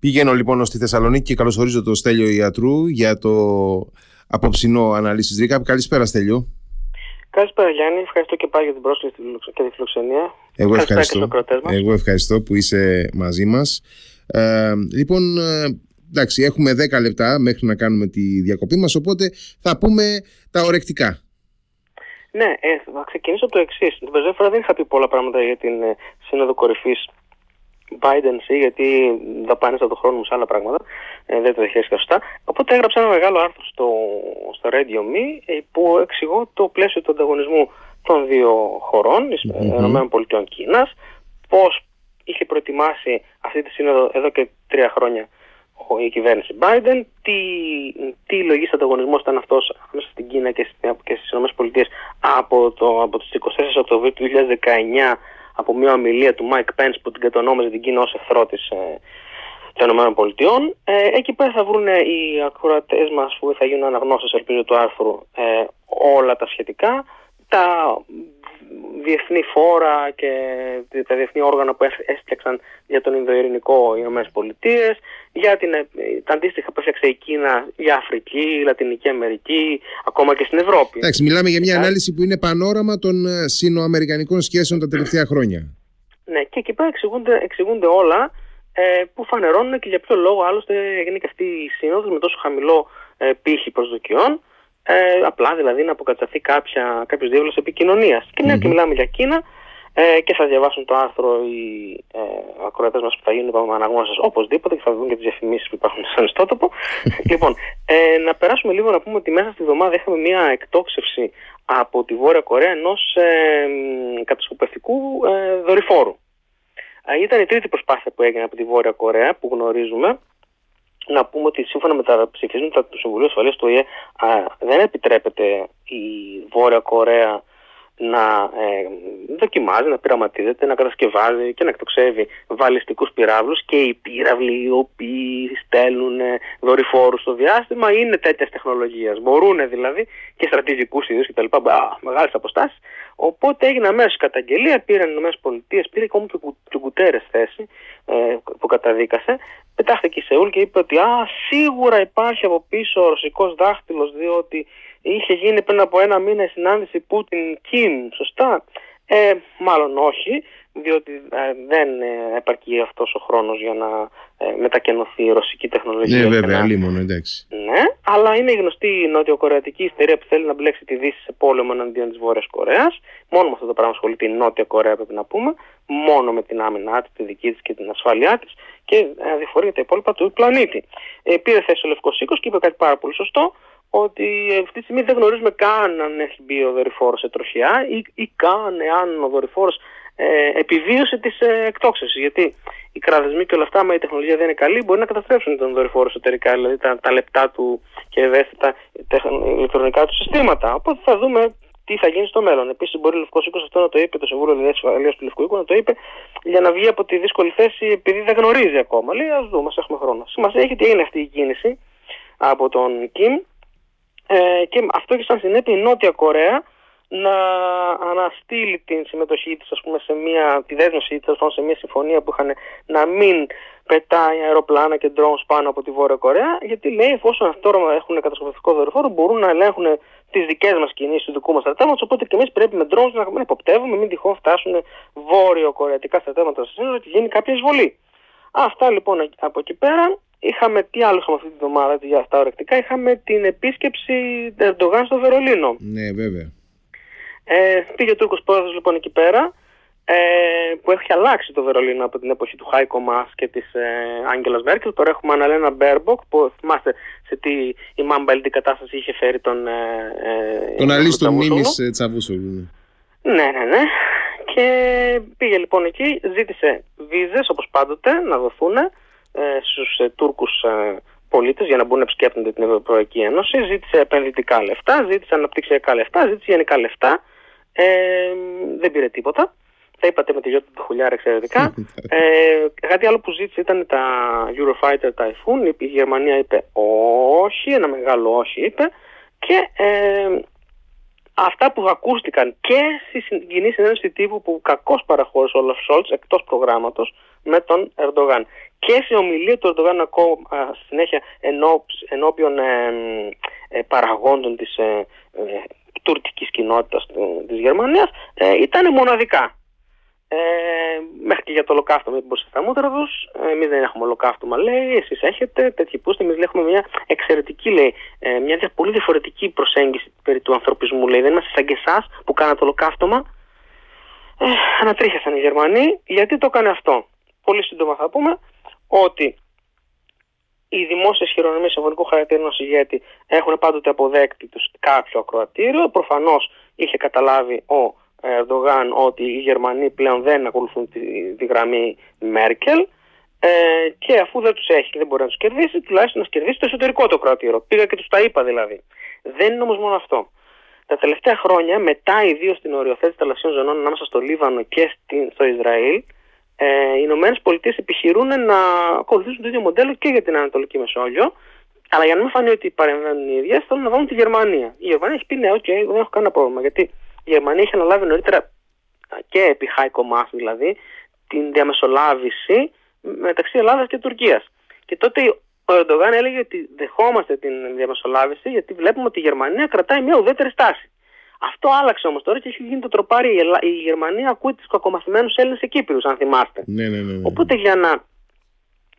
Πηγαίνω λοιπόν στη Θεσσαλονίκη και καλωσορίζω τον Στέλιο Ιατρού για το απόψινό αναλύσει Ρίκα. Καλησπέρα, Στέλιο. Καλησπέρα, Γιάννη. Ευχαριστώ και πάλι για την πρόσκληση και τη φιλοξενία. Εγώ ευχαριστώ. Εγώ ευχαριστώ που είσαι μαζί μας. Ε, λοιπόν, ε, εντάξει, έχουμε 10 λεπτά μέχρι να κάνουμε τη διακοπή μας, οπότε θα πούμε τα ορεκτικά. Ναι, ε, θα ξεκινήσω από το εξής. Την περσμένη φορά δεν είχα πει πολλά πράγματα για την ε, Σύνοδο Κορυφής Biden γιατί δαπάνησα το χρόνο μου σε άλλα πράγματα, ε, δεν το διαχειρίστηκα σωστά. Οπότε έγραψα ένα μεγάλο άρθρο στο, στο Radio Me ε, που εξηγώ το πλαίσιο του ανταγωνισμού των δύο χωρών, mm-hmm. ΗΠΑ Κίνας, πώς είχε προετοιμάσει αυτή τη σύνοδο εδώ και τρία χρόνια η κυβέρνηση Biden, τι, τι λογής ανταγωνισμός ήταν αυτός μέσα στην Κίνα και, και στις ΗΠΑ από, το, από τις 24 Οκτωβρίου του 2019 από μια ομιλία του Mike Pence που την κατονόμαζε την Κίνα ως εχθρό της, ε, των ΗΠΑ. Ε, εκεί πέρα θα βρουν οι ακροατές μας που θα γίνουν αναγνώσεις ελπίζω του άρθρου ε, όλα τα σχετικά, τα διεθνή φόρα και τα διεθνή όργανα που έστιαξαν για τον Ινδοειρηνικό οι ΗΠΑ, για την, ε, τα αντίστοιχα που έφτιαξε η Κίνα για Αφρική, Λατινική Αμερική, ακόμα και στην Ευρώπη. Εντάξει, μιλάμε για μια ανάλυση που είναι πανόραμα των ε, συνοαμερικανικών σχέσεων τα τελευταία χρόνια. Ναι, και εκεί πέρα εξηγούνται, εξηγούνται όλα ε, που φανερώνουν και για ποιο λόγο άλλωστε έγινε και αυτή η σύνοδος με τόσο χαμηλό ε, πύχη προσδοκιών ε, απλά δηλαδή να αποκατασταθεί κάποια, κάποιος διάβλος επικοινωνίας. Και μια και μιλάμε για Κίνα ε, και θα διαβάσουν το άρθρο οι ε, ακροατές μας που θα γίνουν είπαμε, αναγνώσεις οπωσδήποτε και θα δουν και τις διαφημίσεις που υπάρχουν σαν ιστότοπο. λοιπόν, ε, να περάσουμε λίγο να πούμε ότι μέσα στη βδομάδα είχαμε μια εκτόξευση από τη Βόρεια Κορέα ενός ε, κατασκοπευτικού ε, δορυφόρου. Ε, ήταν η τρίτη προσπάθεια που έγινε από τη Βόρεια Κορέα που γνωρίζουμε να πούμε ότι σύμφωνα με τα ψηφίσματα του Συμβουλίου Ασφαλείας του ΟΗΕ δεν επιτρέπεται η Βόρεια Κορέα να ε, δοκιμάζει, να πειραματίζεται, να κατασκευάζει και να εκτοξεύει βαλιστικούς πυράβλους και οι πύραυλοι οι οποίοι στέλνουν ε, δορυφόρους στο διάστημα είναι τέτοιας τεχνολογίας. Μπορούν δηλαδή και στρατηγικούς ιδίους και τα λοιπά, μεγάλες αποστάσεις. Οπότε έγινε αμέσως καταγγελία, πήραν οι ΗΠΑ, πήρε ακόμα και ο Κουτέρες θέση ε, που καταδίκασε, πετάχτηκε η Σεούλ και είπε ότι α, σίγουρα υπάρχει από πίσω ο ρωσικός δάχτυλος διότι είχε γίνει πριν από ένα μήνα η συνάντηση Πούτιν-Κιμ, σωστά; Ε, μάλλον όχι, διότι ε, δεν ε, επαρκεί αυτός ο χρόνος για να ε, μετακενωθεί η ρωσική τεχνολογία. Ναι, βέβαια, λίμωνο, εντάξει. Ναι, αλλά είναι η γνωστή νοτιοκορεατική ιστερία που θέλει να μπλέξει τη Δύση σε πόλεμο εναντίον της Βόρειας Κορέας. Μόνο με αυτό το πράγμα ασχολείται η Νότια Κορέα, πρέπει να πούμε. Μόνο με την άμυνά της, τη δική της και την ασφαλειά της και αδιαφορεί για τα υπόλοιπα του πλανήτη. Ε, πήρε θέση ο Λευκός Οίκος και είπε κάτι πάρα πολύ σωστό ότι αυτή τη στιγμή δεν γνωρίζουμε καν αν έχει μπει ο δορυφόρος σε τροχιά ή, ή καν εάν ο δορυφόρος ε, επιβίωσε τη ε, εκτόξευση. Γιατί οι κραδεσμοί και όλα αυτά, άμα η τεχνολογία δεν είναι καλή, μπορεί να καταστρέψουν τον δορυφόρο εσωτερικά, δηλαδή τα, τα λεπτά του και ευαίσθητα ηλεκτρονικά του συστήματα. Οπότε θα δούμε τι θα γίνει στο μέλλον. Επίσης, μπορεί ο Λευκός Οίκος αυτό να το είπε, το Συμβούλιο Ασφαλείας του Λευκού Οίκου να το είπε, για να βγει από τη δύσκολη θέση επειδή δεν γνωρίζει ακόμα. Λέει, ας δούμε, έχουμε χρόνο. Σημασία έχει ότι έγινε αυτή η κίνηση από τον Κιμ ε, και αυτό έχει σαν συνέπεια η Νότια Κορέα να αναστείλει την συμμετοχή της ας πούμε, σε μια, τη δέσμευση της σε μια συμφωνία που είχαν να μην πετάει αεροπλάνα και drones πάνω από τη Βόρεια Κορέα γιατί λέει εφόσον αυτό τώρα έχουν κατασκοπευτικό δορυφόρο μπορούν να ελέγχουν τις δικές μας κινήσεις του δικού μας στρατεύματος οπότε και εμείς πρέπει με drones να μην υποπτεύουμε μην τυχόν φτάσουν βόρειο-κορεατικά στρατεύματα στα σύνορα και γίνει κάποια εισβολή. Αυτά λοιπόν από εκεί πέρα Είχαμε, τι άλλο είχαμε αυτή τη βδομάδα για αυτά ορεκτικά, είχαμε την επίσκεψη Ερντογάν στο Βερολίνο. Ναι, βέβαια. Ε, πήγε ο Τούρκος πρόεδρος λοιπόν εκεί πέρα, ε, που έχει αλλάξει το Βερολίνο από την εποχή του Χάικο Μάας και της ε, Άνγκελας Μέρκελ. Τώρα έχουμε Αναλένα Μπέρμποκ, που θυμάστε σε τι ημιμάμπαλτη κατάσταση είχε φέρει τον... Ε, ε τον αλήστου μνήμης ε, Τσαβούσογλου. Ναι, ναι, ναι. Και πήγε λοιπόν εκεί, ζήτησε βίζες όπως πάντοτε να δοθούν ε, στους ε, Τούρκους ε, πολίτες για να μπορούν να επισκέπτονται την Ευρωπαϊκή Ένωση, ζήτησε επενδυτικά λεφτά, ζήτησε αναπτυξιακά λεφτά, ζήτησε γενικά λεφτά, ε, δεν πήρε τίποτα. Θα είπατε με τη Γιώτα του Χουλιάρα εξαιρετικά. ε, κάτι άλλο που ζήτησε ήταν τα Eurofighter Typhoon. Η Γερμανία είπε όχι, ένα μεγάλο όχι είπε. Και ε, αυτά που ακούστηκαν και στη κοινή συνέντευξη τύπου που κακώς παραχώρησε ο Όλαφ Σόλτς εκτός προγράμματος με τον Ερντογάν. Και σε ομιλία του Ερντογάν ακόμα συνέχεια ενώπιον ε, ε, παραγόντων της ε, ε, τουρκικής κοινότητας της Γερμανίας ε, ήταν μοναδικά. Ε, μέχρι και για το ολοκαύτωμα δεν μπορούσε στα μούτρα του. Εμείς δεν έχουμε ολοκαύτωμα, λέει. Εσείς έχετε τέτοιοι πούστε. Εμείς έχουμε μια εξαιρετική, λέει, ε, μια πολύ διαφορετική προσέγγιση περί του ανθρωπισμού, λέει. Δεν είμαστε σαν και εσάς που κάνατε ολοκαύτωμα. Ε, ανατρίχιασαν οι Γερμανοί. Γιατί το έκανε αυτό. Πολύ σύντομα θα πούμε ότι οι δημόσιες χειρονομίες εμβολικού χαρακτήρα ενός ηγέτη έχουν πάντοτε αποδέκτη τους κάποιο ακροατήριο. Προφανώς είχε καταλάβει ο Ερντογάν ότι οι Γερμανοί πλέον δεν ακολουθούν τη, τη γραμμή Μέρκελ ε, και αφού δεν τους έχει και δεν μπορεί να τους κερδίσει, τουλάχιστον να κερδίσει το εσωτερικό το κρατήριο. Πήγα και τους τα είπα δηλαδή. Δεν είναι όμως μόνο αυτό. Τα τελευταία χρόνια, μετά ιδίως την οριοθέτηση θαλασσίων ζωνών ανάμεσα στο Λίβανο και στην, στο Ισραήλ, ε, οι Ηνωμένες Πολιτείες επιχειρούν να ακολουθήσουν το ίδιο μοντέλο και για την Ανατολική Μεσόγειο. Αλλά για να μην φανεί ότι παρεμβαίνουν οι ίδιες, θέλουν να βάλουν τη Γερμανία. Η Γερμανία έχει πει ναι, okay, δεν έχω κανένα πρόβλημα. Γιατί η Γερμανία είχε αναλάβει νωρίτερα και επί Χάικο Μάς δηλαδή την διαμεσολάβηση μεταξύ Ελλάδας και Τουρκίας. Και τότε ο Ερντογάν έλεγε ότι δεχόμαστε την διαμεσολάβηση γιατί βλέπουμε ότι η Γερμανία κρατάει μια ουδέτερη στάση. Αυτό άλλαξε όμως τώρα και έχει γίνει το τροπάρι. Η, Γερμανία ακούει τους κακομαθημένους Έλληνες Κύπρου, αν θυμάστε. Ναι, ναι, ναι, ναι. Οπότε για να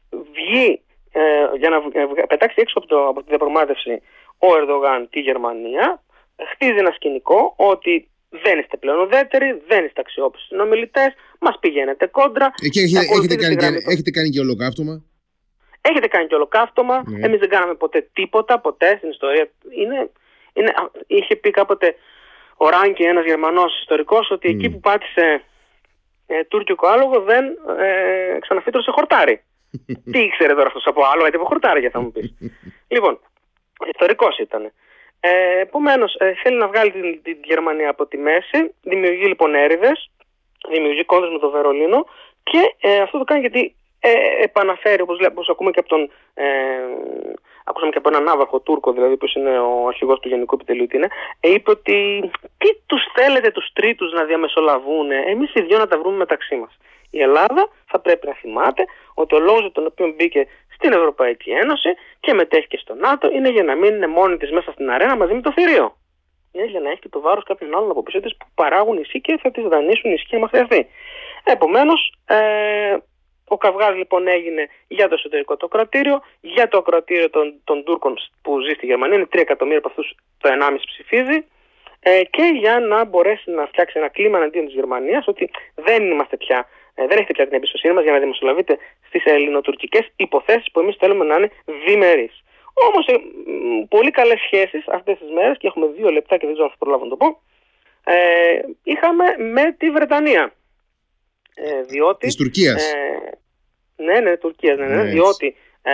βγει, ε, για να πετάξει έξω από, το, από τη διαπραγμάτευση ο Ερντογάν τη Γερμανία, χτίζει ένα σκηνικό ότι δεν είστε πλέον ουδέτεροι, δεν είστε αξιόπιστοι συνομιλητές, μας πηγαίνετε κόντρα. Εκεί έχετε, έχετε, κάνει, και, έχετε κάνει και ολοκαύτωμα; Έχετε κάνει και ολοκαύτωμα. Ναι. Εμείς δεν κάναμε ποτέ τίποτα, ποτέ στην ιστορία. Είναι, είναι, είχε πει κάποτε ο Ράγκη, ένας Γερμανός ιστορικός, ότι εκεί που πάτησε ε, τουρκικό άλογο δεν ε, ξαναφύτρωσε χορτάρι. Τι ήξερε τώρα αυτός από άλλο, γιατί από χορτάρι θα μου πεις. λοιπόν, ιστορικός ήταν. Ε, Επομένως, ε, θέλει να βγάλει την, την, Γερμανία από τη μέση, δημιουργεί λοιπόν έρηδες, δημιουργεί κόντρε με το Βερολίνο και ε, αυτό το κάνει γιατί ε, επαναφέρει, όπως, ακούμε και από τον, ε, ακούσαμε και από έναν άβαχο Τούρκο, δηλαδή που είναι ο αρχηγός του Γενικού Επιτελείου, τι είναι, ε, είπε ότι τι τους θέλετε τους τρίτους να διαμεσολαβούν, εμείς οι δυο να τα βρούμε μεταξύ μας. Η Ελλάδα θα πρέπει να θυμάται ότι ο λόγος για τον οποίο μπήκε στην Ευρωπαϊκή Ένωση και μετέχει και στο ΝΑΤΟ είναι για να μην είναι μόνη της μέσα στην αρένα μαζί με το θηρίο. Είναι για να έχει και το βάρος κάποιων άλλων από πίσω της που παράγουν ισχύ και θα τη δανείσουν ισχύ αν χρειαστεί. Επομένως, ε, ο καυγάς λοιπόν έγινε για το εσωτερικό το κρατήριο, για το κρατήριο των, των Τούρκων που ζει στη Γερμανία, είναι 3 εκατομμύρια από αυτούς το 1,5 ψηφίζει, ε, και για να μπορέσει να φτιάξει ένα κλίμα εναντίον της Γερμανίας ότι δεν είμαστε πια ε, δεν έχετε πια την εμπιστοσύνη μας για να δημοσιολαβείτε στις ελληνοτουρκικές υποθέσεις που εμείς θέλουμε να είναι διμερείς. Όμως, ε, πολύ καλές σχέσεις αυτές τις μέρες, και έχουμε δύο λεπτά και δεν ξέρω αν θα προλάβω να το πω, ε, είχαμε με τη Βρετανία. Ε, διότι, της Τουρκίας. Ε, ναι, ναι, Τουρκίας, ναι, ναι, ναι διότι ε,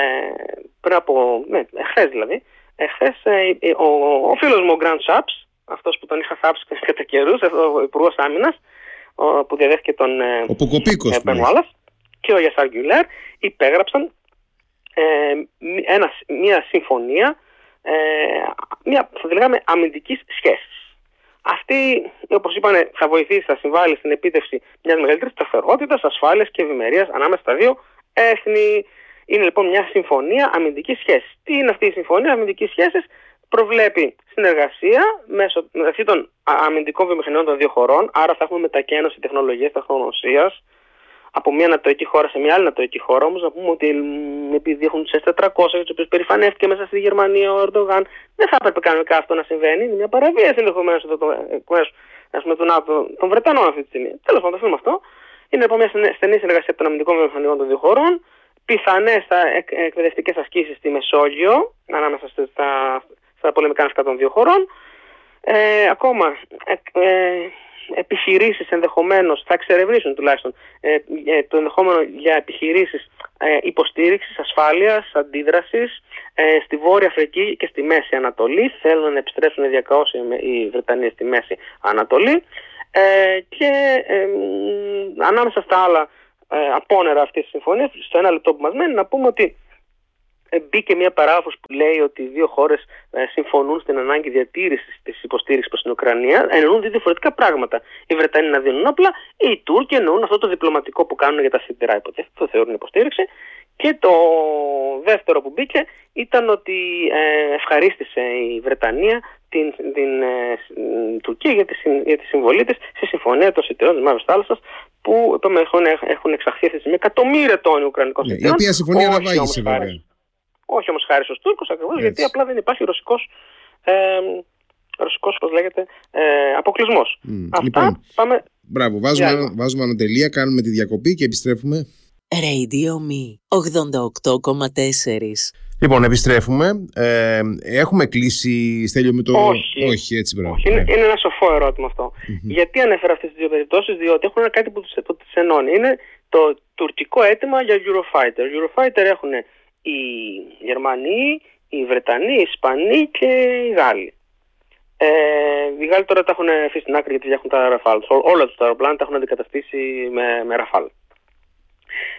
πριν από, ναι, εχθές δηλαδή, εχθές ε, ο, ο φίλος μου ο Γκραντ Σάπς, αυτός που τον είχα θάψει κατά καιρούς, ο Υπουργός Άμυνας, που διαδέχθηκε τον ε, ο ε, και ο Γιασάρ Γκιουλέρ υπέγραψαν ε, ένα, μια συμφωνία ε, μια θα λέγαμε αμυντικής σχέσης. Αυτή, όπως είπανε, θα βοηθήσει, θα συμβάλλει στην επίτευξη μιας μεγαλύτερης σταθερότητας, ασφάλειας και ευημερίας ανάμεσα στα δύο έθνη. Είναι λοιπόν μια συμφωνία αμυντικής σχέσης. Τι είναι αυτή η συμφωνία αμυντικής σχέσης, προβλέπει συνεργασία μέσω, μεταξύ των αμυντικών βιομηχανιών των δύο χωρών, άρα θα έχουμε μετακένωση τεχνολογίας τεχνογνωσίας από μια ανατοϊκή χώρα σε μια άλλη ανατοϊκή χώρα. Όμως να πούμε ότι επειδή έχουν του S400, του οποίου περηφανεύτηκε μέσα στη Γερμανία ο Ερντογάν, δεν θα έπρεπε κανονικά αυτό να συμβαίνει. Είναι μια παραβίαση ενδεχομένως των, των Βρετανών αυτή τη στιγμή. Τέλος πάντων, το αυτό. Είναι λοιπόν μια στενή συνεργασία των αμυντικών βιομηχανιών των δύο χωρών. Πιθανές εκπαιδευτικές ασκήσεις στη Μεσόγειο, ανάμεσα στα, στα πολεμικά ναυτικά των δύο χωρών. Ε, ακόμα, ε, ε, επιχειρήσεις ενδεχομένως, θα εξερευνήσουν τουλάχιστον ε, ε, το ενδεχόμενο για επιχειρήσεις ε, υποστήριξης, ασφάλειας, αντίδρασης ε, στη Βόρεια Αφρική και στη Μέση Ανατολή. Θέλουν να επιστρέψουν διακαώσει οι Βρετανοί στη Μέση Ανατολή και ανάμεσα στα άλλα απόνερα αυτής της συμφωνίας, στο ένα λεπτό που μας μένει, να πούμε ότι ε, μπήκε μια παράγραφο που λέει ότι οι δύο χώρες ε, συμφωνούν στην ανάγκη διατήρησης της υποστήριξης προς την Ουκρανία. Εννοούν δύο διαφορετικά πράγματα. Οι Βρετανοί να δίνουν όπλα, οι Τούρκοι εννοούν αυτό το διπλωματικό που κάνουν για τα σιδηρά υποτίθεται, το θεωρούν υποστήριξη. Και το δεύτερο που μπήκε ήταν ότι ε, ευχαρίστησε η Βρετανία την, την ε, Τουρκία για τη, για τη συμβολή της στη συμφωνία των σιτηρών της Μαύρης Θάλασσας που είπαμε, έχουν, έχουν εξαχθεί αυτή τη στιγμή εκατομμύρια τόνοι Ουκρανικών ναι, Η οποία συμφωνία αναβάγησε βέβαια. Όχι όμως χάρη στους Τούρκους ακριβώς γιατί απλά δεν υπάρχει ρωσικός ε, ρωσικός, πώς λέγεται, ε, αποκλεισμός. Αυτά λοιπόν, πάμε... Μπράβο, βάζουμε, βάζουμε ανατελεία, κάνουμε τη διακοπή και επιστρέφουμε. Radio Me 88,4 Λοιπόν, επιστρέφουμε. Ε, έχουμε κλείσει, Στέλιο, με το... Όχι. Όχι, έτσι μπράβο. Όχι. Είναι, είναι ένα σοφό ερώτημα Γιατί ανέφερα αυτές τις δύο περιπτώσεις, διότι έχουν κάτι που τις, που τις ενώνει. Είναι το τουρκικό αίτημα για Eurofighter. Eurofighter έχουν οι Γερμανοί, οι Βρετανοί, οι Ισπανοί και οι Γάλλοι. Ε, οι Γάλλοι τώρα τα έχουν αφήσει στην άκρη γιατί έχουν τα Rafale. Όλα τους τα αεροπλάνα τα έχουν αντικαταστήσει με, με Rafale.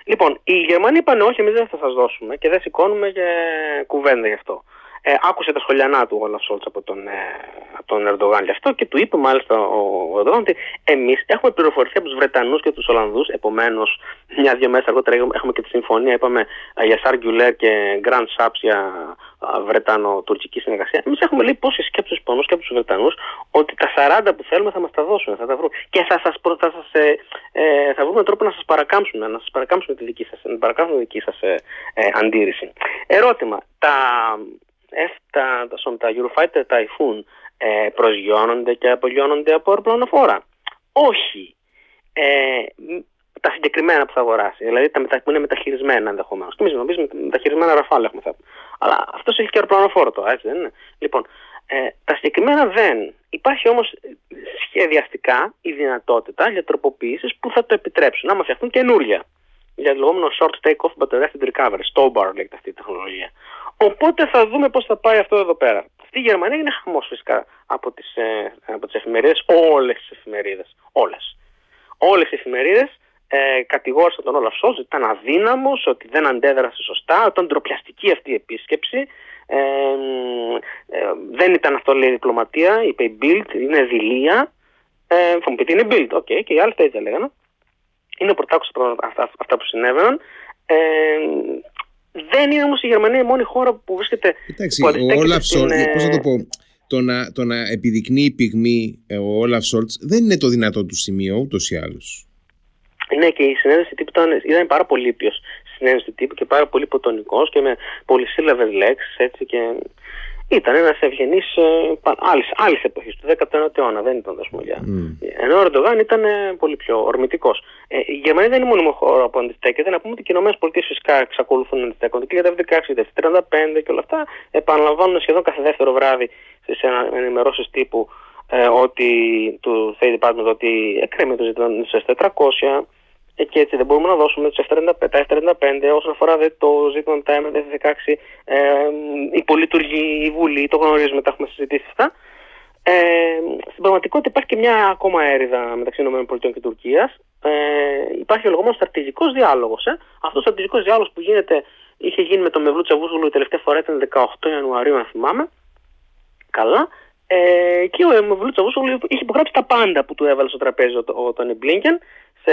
Λοιπόν, οι Γερμανοί είπαν όχι, εμείς δεν θα σας δώσουμε και δεν σηκώνουμε και κουβέντα γι' αυτό. Ε, άκουσε τα σχολιανά του ο Σόλτς από τον, ε, από τον Ερντογάν γι' αυτό και του είπε μάλιστα ο, ο Ερντογάν ότι εμείς έχουμε πληροφορηθεί από τους Βρετανούς και τους Ολλανδούς. Επομένως, μια-δυο μέρε αργότερα έχουμε και τη συμφωνία, είπαμε για Σάργκιουλέρ και Grand Saps για Βρετανο-τουρκική συνεργασία. Εμείς έχουμε λέει πόσες και από του Ισπανού και από τους Βρετανούς ότι τα 40 που θέλουμε θα μας τα δώσουν, θα τα βρουν. Και θα, σας, θα, σας, ε, ε, θα βρούμε τρόπο να σας παρακάμψουμε, να σας παρακάμψουμε τη δική σας να παρακάμψουμε τη δική σας, ε, ε, αντίρρηση. Ερώτημα. Τα, τα, τα, τα Eurofighter Typhoon ε, προσγειώνονται και απογειώνονται από αεροπλανοφόρα. Όχι. Ε, τα συγκεκριμένα που θα αγοράσει. Δηλαδή τα μετα, που είναι μεταχειρισμένα ενδεχομένως. Και εμείς νομίζουμε μεταχειρισμένα ραφάλ έχουμε θα Αλλά αυτός έχει και αεροπλανοφόρο τώρα, έτσι δεν είναι. Λοιπόν, ε, τα συγκεκριμένα δεν. Υπάρχει όμως σχεδιαστικά η δυνατότητα για τροποποιήσει που θα το επιτρέψουν. Να μα φτιαχτούν καινούρια. Για το λεγόμενο short take-off battery recovery. Stowbar λέγεται αυτή η τεχνολογία. Οπότε θα δούμε πώς θα πάει αυτό εδώ πέρα. Στη Γερμανία είναι χαμός φυσικά από τις ε, από τις εφημερίδες, όλες τις εφημερίδες. Όλες. Όλες οι εφημερίδες ε, κατηγόρησαν τον Όλαφ Σόλτς ότι ήταν αδύναμος, ότι δεν αντέδρασε σωστά, ότι ήταν ντροπιαστική αυτή η επίσκεψη. Ε, ε, δεν ήταν αυτό λέει διπλωματία, είπε η Bild, είναι δειλία. Ε, θα μου πείτε είναι Bild, οκ, okay, και οι άλλοι τα ίδια λέγανε. Είναι πρωτάκουστα αυτά, αυτά που συνέβαιναν. Ε, δεν είναι όμως η Γερμανία η μόνη χώρα που βρίσκεται. Εντάξει, ο Όλαφ Σόλτς, ε, πώς θα το πω, το να, το να επιδεικνύει πυγμή ε, ο Όλαφ Σόλτς δεν είναι το δυνατό του σημείο ούτως ή άλλως. Ναι, και η συνέντευξη τύπου ήταν, ήταν πάρα πολύ ήπιος συνέντευξη τύπου και πάρα πολύ υποτονικό και με πολυσύλλαβε λέξεις έτσι και. Ήταν ένας ευγενής ε, άλλης εποχής, του 19ου αιώνα, δεν ήταν τόσο για. Mm. Ενώ ο Ερντογάν ήταν ε, πολύ πιο ορμητικός. Ε, η Γερμανία δεν είναι μόνο χώρο που αντιστέκεται, να πούμε ότι και οι ΗΠΑ φυσικά εξακολουθούν να αντιστέκονται και για τα 16, για τα 35 και όλα αυτά επαναλαμβάνουν σχεδόν κάθε δεύτερο βράδυ στις ενημερώσεις τύπου ε, ότι του State Department ότι εκκρέμει το ζήτημα στι 400 ε, και έτσι δεν μπορούμε να δώσουμε τους F-35, τα F-35 όσον αφορά δε, το ζήτημα με τα MF-16 ε, η πολυτουργή, η Βουλή, το γνωρίζουμε, τα έχουμε συζητήσει αυτά. Ε, στην πραγματικότητα υπάρχει και μια ακόμα έρηδα μεταξύ ΗΠΑ και Τουρκίας. Ε, υπάρχει ο λεγόμενος στρατηγικός διάλογος. Ε. Αυτός ο στρατηγικός διάλογος που γίνεται, είχε γίνει με τον Μευλού Τσαβούσουλου η τελευταία φορά ήταν 18 Ιανουαρίου, αν θυμάμαι. Καλά. Ε, και ο Μευλού Τσαβούσουλου είχε υπογράψει τα πάντα που του έβαλε στο τραπέζι ο, ο Τόνι Μπλίνκεν σε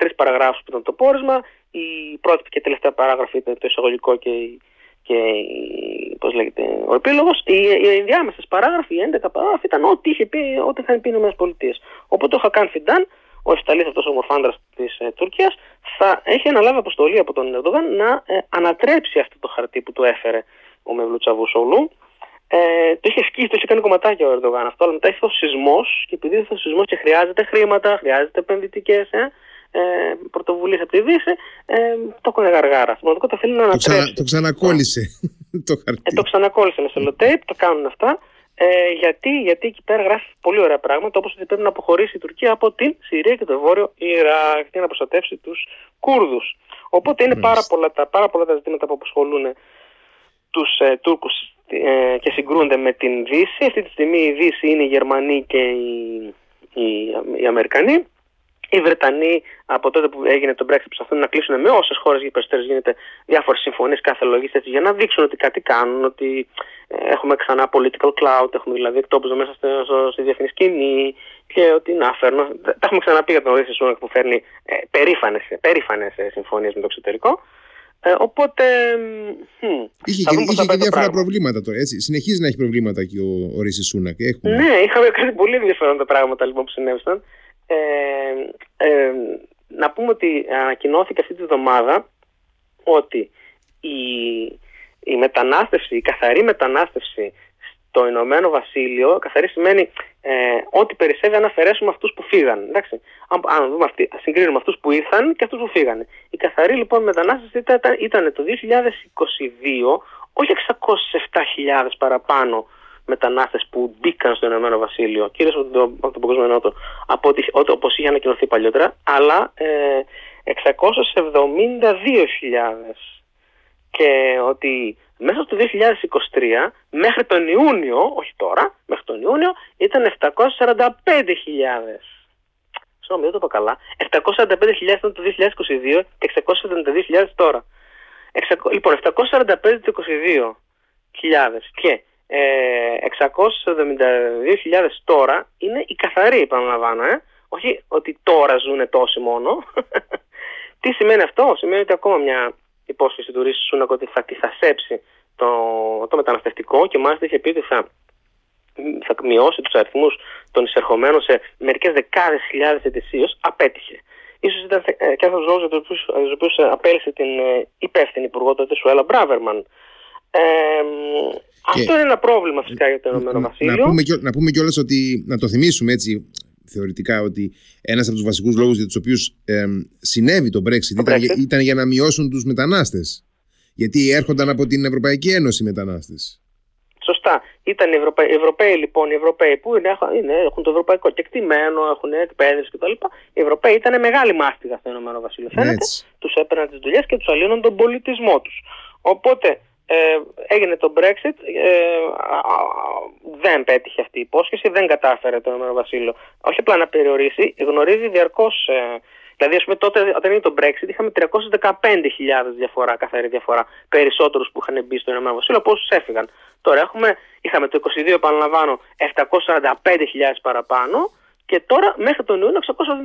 13 παραγράφους που ήταν το πόρισμα. Η πρώτη και τελευταία παράγραφη ήταν το εισαγωγικό και, και πώς λέγεται, ο επίλογος. Οι, οι ενδιάμεσες παράγραφοι, οι 11 παράγραφοι ήταν ό,τι είχε πει, ό,τι είχαν πει οι ΗΠΑ. Οπότε ο Χακάν Φιντάν, ο Εφταλής αυτός ο ομοφάντρας της ε, Τουρκίας, θα έχει αναλάβει αποστολή από τον Ερντογάν να ε, ανατρέψει αυτό το χαρτί που του έφερε ο Μευλού Τσαβούσολου ε, το είχε σκίσει, το είχε κάνει κομματάκια ο Ερντογάν αυτό, αλλά μετά ήρθε ο σεισμός και επειδή ήρθε ο σεισμός και χρειάζεται χρήματα, χρειάζεται επενδυτικές ε, ε, πρωτοβουλίες από τη Δύση, ε, το έκανε γαργάρα. Στην πραγματικότητα θέλει να ανατρέψει. Το, ξανα, το ξανακόλλησε το χαρτί. Ε, το ξανακόλλησε με σελοτέιπ, το κάνουν αυτά. Ε, γιατί, γιατί εκεί πέρα γράφει πολύ ωραία πράγματα, όπως ότι πρέπει να αποχωρήσει η Τουρκία από την Συρία και το Βόρειο Ιράκ και να προστατεύσει τους Κούρδους. Οπότε είναι πάρα πολλά, τα, πάρα πολλά τα ζητήματα που απασχολούν τους ε, Τούρκους ε, και συγκρούνται με την Δύση. Αυτή τη στιγμή η Δύση είναι οι Γερμανοί και οι, οι, οι Αμερικανοί. Οι Βρετανοί από τότε που έγινε το Brexit προσπαθούν να κλείσουν με όσες χώρες για περισσότερες γίνεται διάφορες συμφωνίες κάθε λογή για να δείξουν ότι κάτι κάνουν, ότι ε, έχουμε ξανά political cloud, έχουμε δηλαδή εκτόπιζο μέσα στη διεθνή σκηνή και ότι να φέρνω. Τα έχουμε ξαναπεί για τον Ρίση Σούνακ που φέρνει ε, περήφανες συμφωνίες με το εξωτερικό. Ε, οπότε. είχε και, είχε και διάφορα προβλήματα τώρα. Έτσι. Συνεχίζει να έχει προβλήματα και ο, ο Ρίση Σούνακ. Έχουμε... Ναι, είχαμε κάτι πολύ ενδιαφέροντα πράγματα λοιπόν που συνέβησαν. Ε, ε, να πούμε ότι ανακοινώθηκε αυτή τη βδομάδα ότι η, η μετανάστευση, η καθαρή μετανάστευση στο Ηνωμένο Βασίλειο, καθαρή σημαίνει ε, ότι περισσεύει αν αφαιρέσουμε αυτούς που φύγαν. Εντάξει. Αν, αν δούμε αυτοί, συγκρίνουμε αυτούς που ήρθαν και αυτούς που φύγανε. Η καθαρή λοιπόν μετανάστευση ήταν, ήταν το 2022 όχι 607.000 παραπάνω μετανάστες που μπήκαν στο Ηνωμένο Βασίλειο, κυρίως από τον, από τον Παγκόσμιο Νότο, από ό,τι, όπως είχε ανακοινωθεί παλιότερα, αλλά ε, 672.000. Και ότι μέσα στο 2023, μέχρι τον Ιούνιο, όχι τώρα, μέχρι τον Ιούνιο, ήταν 745.000. Συγγνώμη, δεν το είπα καλά. 745.000 ήταν το 2022 και 672.000 τώρα. Λοιπόν, 745.000 και ε, 672.000 τώρα είναι η καθαρή, επαναλαμβάνω, ε. όχι ότι τώρα ζουν τόσοι μόνο. Τι σημαίνει αυτό, σημαίνει ότι ακόμα μια υπόσχεση του Ρίση Σούνακ ότι θα σέψει το, το μεταναστευτικό και μάλιστα είχε πει ότι θα, θα μειώσει τους αριθμούς των εισερχομένων σε μερικές δεκάδες χιλιάδες ετησίως, απέτυχε. Ίσως ήταν ε, και αυτός ο λόγος για τους οποίους απέλησε την ε, υπεύθυνη υπουργό τότε Σουέλα Μπράβερμαν. Ε, αυτό είναι ένα πρόβλημα φυσικά για το Ηνωμένο Βασίλειο. Να πούμε, να πούμε κιόλας ότι, να το θυμίσουμε έτσι θεωρητικά, ότι ένας από τους βασικούς λόγους για τους οποίους ε, συνέβη το Brexit, ήταν, ήταν, για να μειώσουν τους μετανάστες. Γιατί έρχονταν από την Ευρωπαϊκή Ένωση οι μετανάστες. Σωστά. Ήταν οι Ευρωπαίοι, Ευρωπαίοι λοιπόν, οι Ευρωπαίοι που είναι, είναι, έχουν το ευρωπαϊκό κεκτημένο, έχουν εκπαίδευση κτλ. Οι Ευρωπαίοι ήταν μεγάλη μάστιγα στο Ηνωμένο Βασίλειος. Φαίνεται. Τους έπαιρναν τις δουλειές και τους αλλήναν τον πολιτισμό τους. Οπότε ε, έγινε το Brexit, ε, δεν πέτυχε αυτή η υπόσχεση, δεν κατάφερε το Ηνωμένο Βασίλειο όχι απλά να περιορίσει, γνωρίζει διαρκώς. Ε, δηλαδή, ας πούμε, τότε όταν έγινε το Brexit, είχαμε 315.000 διαφορά, καθαρή διαφορά, περισσότερους που είχαν μπει στο Ηνωμένο Βασίλειο από όσους έφυγαν. Τώρα έχουμε, είχαμε το 22, επαναλαμβάνω, 745.000 παραπάνω και τώρα μέχρι τον Ιούνιο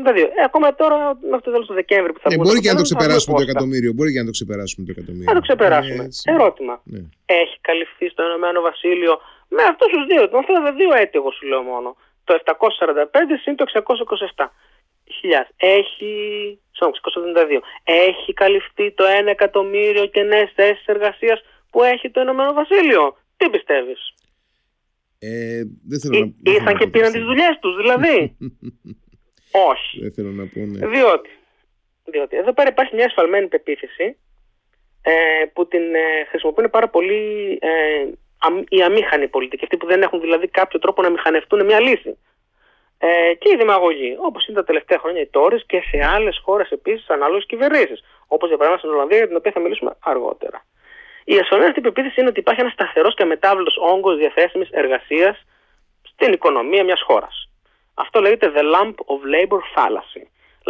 672. Ε, ακόμα τώρα μέχρι το τέλος του Δεκέμβρη που θα ε, Μπορεί και να το ξεπεράσουμε το εκατομμύριο. Μπορεί και να το ξεπεράσουμε το εκατομμύριο. Να το ξεπεράσουμε. Ε, Ερώτημα. Ναι. Έχει καλυφθεί στο Ηνωμένο Βασίλειο με αυτούς τους δύο, με αυτά τα δύο έτη, εγώ σου λέω μόνο. Το 745 συν το 627. Έχει. 672. Έχει καλυφθεί το 1 εκατομμύριο και νέε θέσεις εργασίας που έχει το Ηνωμένο Βασίλειο. Τι πιστεύεις; Ε, δεν θέλω να... Ήρθαν και πήραν τις δουλειές τους δηλαδή. Όχι. Δεν θέλω να πω, ναι. Διότι, διότι εδώ πέρα υπάρχει μια ασφαλμένη πεποίθηση ε, που την ε, χρησιμοποιούν πάρα πολύ ε, οι αμήχανοι πολιτικοί, αυτοί που δεν έχουν δηλαδή κάποιο τρόπο να μηχανευτούν μια λύση. Ε, και οι δημαγωγοί, όπως είναι τα τελευταία χρόνια οι Τόρες και σε άλλες χώρες επίσης ανάλογες κυβερνήσεις. Όπως για παράδειγμα στην Ολλανδία, για την οποία θα μιλήσουμε αργότερα. Η ασφαλή πεποίθηση είναι ότι υπάρχει ένας σταθερός και αμετάβλητος όγκος διαθέσιμης εργασίας στην οικονομία μιας χώρας. Αυτό λέγεται the lump of labor fallacy.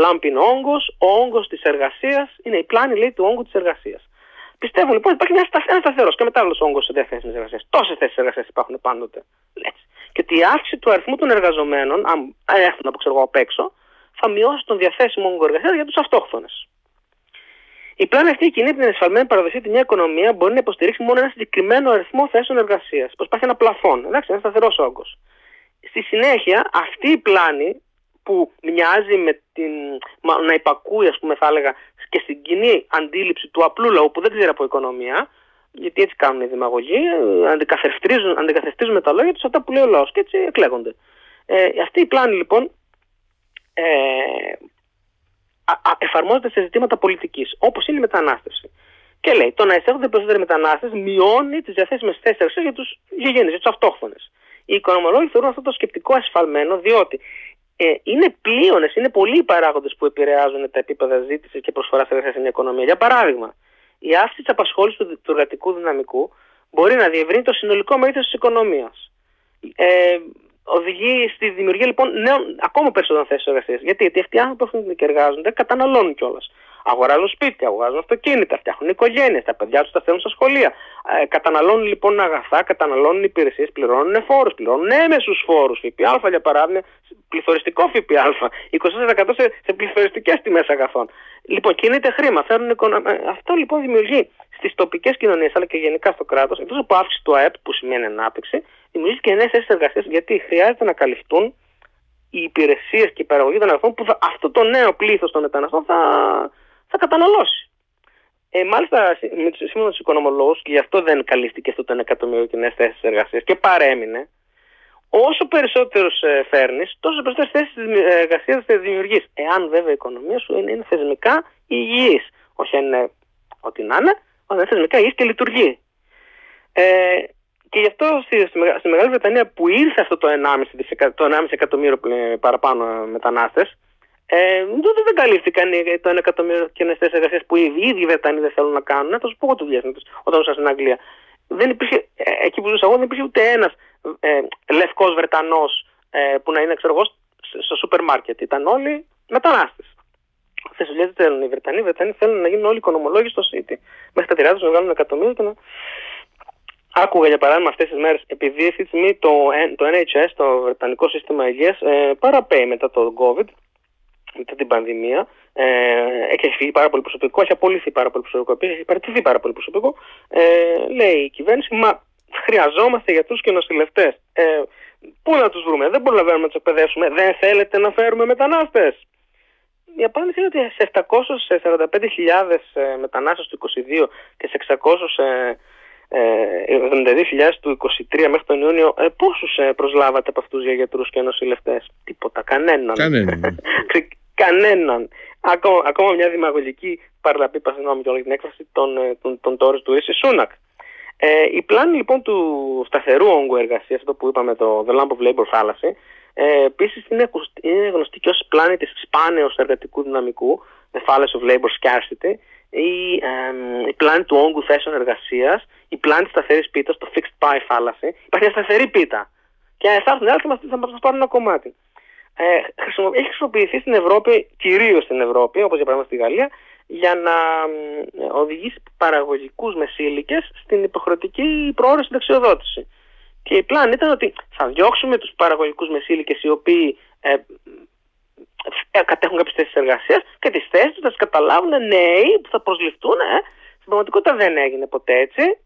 Lump είναι όγκος, ο όγκος της εργασίας είναι η πλάνη λέει, του όγκου της εργασίας. Πιστεύω λοιπόν ότι υπάρχει ένας σταθερός και αμετάβλητος όγκος διαθέσιμη εργασία. Τόσες θέσεις εργασίας υπάρχουν πάντοτε. Έτσι. Και ότι η αύξηση του αριθμού των εργαζομένων, αν έρθουν από ξέρω απ' έξω, θα μειώσει τον διαθέσιμο όγκο εργασίας για τους αυτόχθονες. Η πλάνη αυτή κινεί την εσφαλμένη παραδοσία ότι μια οικονομία μπορεί να υποστηρίξει μόνο ένα συγκεκριμένο αριθμό θέσεων εργασίας. Πω υπάρχει ένα πλαφόν, εντάξει, ένα σταθερός όγκος. Στη συνέχεια, αυτή η πλάνη που μοιάζει με την. να υπακούει, ας πούμε, θα έλεγα, και στην κοινή αντίληψη του απλού λαού που δεν ξέρει από οικονομία, γιατί έτσι κάνουν οι δημαγωγοί, αντικαθευτίζουν, αντικαθευτίζουν τα λόγια τους αυτά που λέει ο λαός και έτσι εκλέγονται. Ε, αυτή η πλάνη λοιπόν ε, εφαρμόζεται σε ζητήματα πολιτικής, όπως είναι η μετανάστευση. Και λέει, το να εισέρχονται περισσότεροι μετανάστες μειώνει τις διαθέσιμε θέσεις εργασίας για τους γηγενείς, για τους αυτόχθονες. Οι οικονομολόγοι θεωρούν αυτό το σκεπτικό ασφαλμένο, διότι ε, είναι πλείονε, είναι πολλοί οι παράγοντες που επηρεάζουν τα επίπεδα ζήτησης και προσφοράς εργασίας σε μια οικονομία. Για παράδειγμα, η αύξηση της απασχόλησης του, του εργατικού δυναμικού μπορεί να διευρύνει το συνολικό μέγεθος της οικονομίας. Ε, οδηγεί στη δημιουργία λοιπόν νέων, ακόμα περισσότερων θέσεων εργασίας. Γιατί, γιατί αυτοί οι άνθρωποι που έχουν και εργάζονται καταναλώνουν κιόλας. Αγοράζουν σπίτια, αγοράζουν αυτοκίνητα, φτιάχνουν οικογένειες, τα παιδιά τους τα στέλνουν στα σχολεία. Ε, καταναλώνουν λοιπόν αγαθά, καταναλώνουν υπηρεσίες, πληρώνουν φόρους, πληρώνουν έμεσους φόρους. ΦΠΑ για παράδειγμα, πληθωριστικό ΦΠΑ, 24% σε, σε πληθωριστικές τιμές αγαθών. Λοιπόν, κινείται χρήμα, φέρνουν οικονομία. Ε, αυτό λοιπόν δημιουργεί στις τοπικές κοινωνίες αλλά και γενικά στο κράτος, εκτός από αύξηση του ΑΕΠ που σημαίνει ανάπτυξη, δημιουργεί και νέες θέσεις εργασίας γιατί χρειάζεται να καλυφθούν οι υπηρεσίες και η παραγωγή των αγαθών που θα, αυτό το νέο πλήθος των μεταναστών θα, θα καταναλώσει. Ε, μάλιστα, σύμφωνα με τους οικονομολόγους, και γι' αυτό δεν καλύφθηκε αυτό το 1 εκατομμύριο κοινέ θέσεις εργασίας και παρέμεινε, όσο περισσότερους ε, φέρνεις, τόσο περισσότερες θέσεις εργασίας θα δημιουργείς. Εάν βέβαια η οικονομία σου είναι, είναι θεσμικά υγιής. Όχι αν είναι ό,τι να είναι, αλλά είναι θεσμικά υγιή και λειτουργεί. Ε, και γι' αυτό στη, στη, Μεγάλη Βρετανία που ήρθε αυτό το 1,5, το 1,5 εκατομμύριο παραπάνω μετανάστες, ε, τότε δεν καλύφθηκαν το 1 εκατομμύριο κοινέ θέσει εργασία που οι ίδιοι Βρετανοί δεν θέλουν να κάνουν. Θα σου πω εγώ το διάστημα όταν ήμουν στην Αγγλία. Δεν υπήρχε, ε, εκεί που ζούσα εγώ δεν υπήρχε ούτε ένας ε, λευκός Βρετανός ε, που να είναι ξέρω εγώ, στο σούπερ μάρκετ. Ήταν όλοι μετανάστες. Αυτέ δουλειέ δεν θέλουν οι Βρετανοί. Οι Βρετανοί θέλουν να γίνουν όλοι οικονομολόγοι στο City. Μέχρι τα τυριά τους να βγάλουν εκατομμύρια και να Άκουγα για παράδειγμα αυτές τις μέρες, επειδή αυτή τη στιγμή το, το NHS, το Βρετανικό Σύστημα Υγείας, ε, παραπέει μετά το COVID, μετά την πανδημία, ε, έχει φύγει πάρα πολύ προσωπικό, έχει απολυθεί πάρα πολύ προσωπικό, έχει παραιτηθεί πάρα πολύ προσωπικό, ε, λέει η κυβέρνηση, μα χρειαζόμαστε γιατρούς και νοσηλευτές. Ε, πού να τους βρούμε, δεν προλαβαίνουμε να τους εκπαιδεύσουμε, δεν θέλετε να φέρουμε μετανάστες. Η απάντηση είναι ότι σε 745.000 ε, μετανάστες του 22 και σε 600 72.000 του 23 μέχρι τον Ιούνιο, ε, πόσους ε, προσλάβατε από αυτούς για γιατρούς και νοσηλευτές; Τίποτα, κανέναν. Κανέναν. κανέναν. Ακόμα, ακόμα μια δημαγωγική παραλαπή συγγνώμη για την έκφραση των, ε, των, των, των του Ρίση Σούνακ. Ε, η πλάνη λοιπόν του σταθερού όγκου εργασίας, αυτό που είπαμε το The Lamp of Labor Fallacy, ε, επίσης είναι, είναι γνωστή και ως πλάνη της σπάνεως εργατικού δυναμικού, The Fallacy of Labor Scarcity, η, ε, η πλάνη του όγκου θέσεων εργασίας, η πλάνη της σταθερής πίτας, το fixed pie fallacy. Υπάρχει μια σταθερή πίτα. Και θα έρθουν άλλοι και θα μας πάρουν ένα κομμάτι. Ε, έχει χρησιμοποιηθεί στην Ευρώπη, κυρίως στην Ευρώπη, όπως για παράδειγμα στη Γαλλία, για να οδηγήσει παραγωγικούς μεσήλικες στην υποχρεωτική προώρηση συνταξιοδότηση. Και η πλάνη ήταν ότι θα διώξουμε τους παραγωγικούς μεσήλικες οι οποίοι ε, ε, κατέχουν κάποιες θέσεις εργασίας και τις θέσεις τους θα τις καταλάβουν νέοι που θα προσληφθούν. Ε. Στην πραγματικότητα δεν έγινε ποτέ έτσι.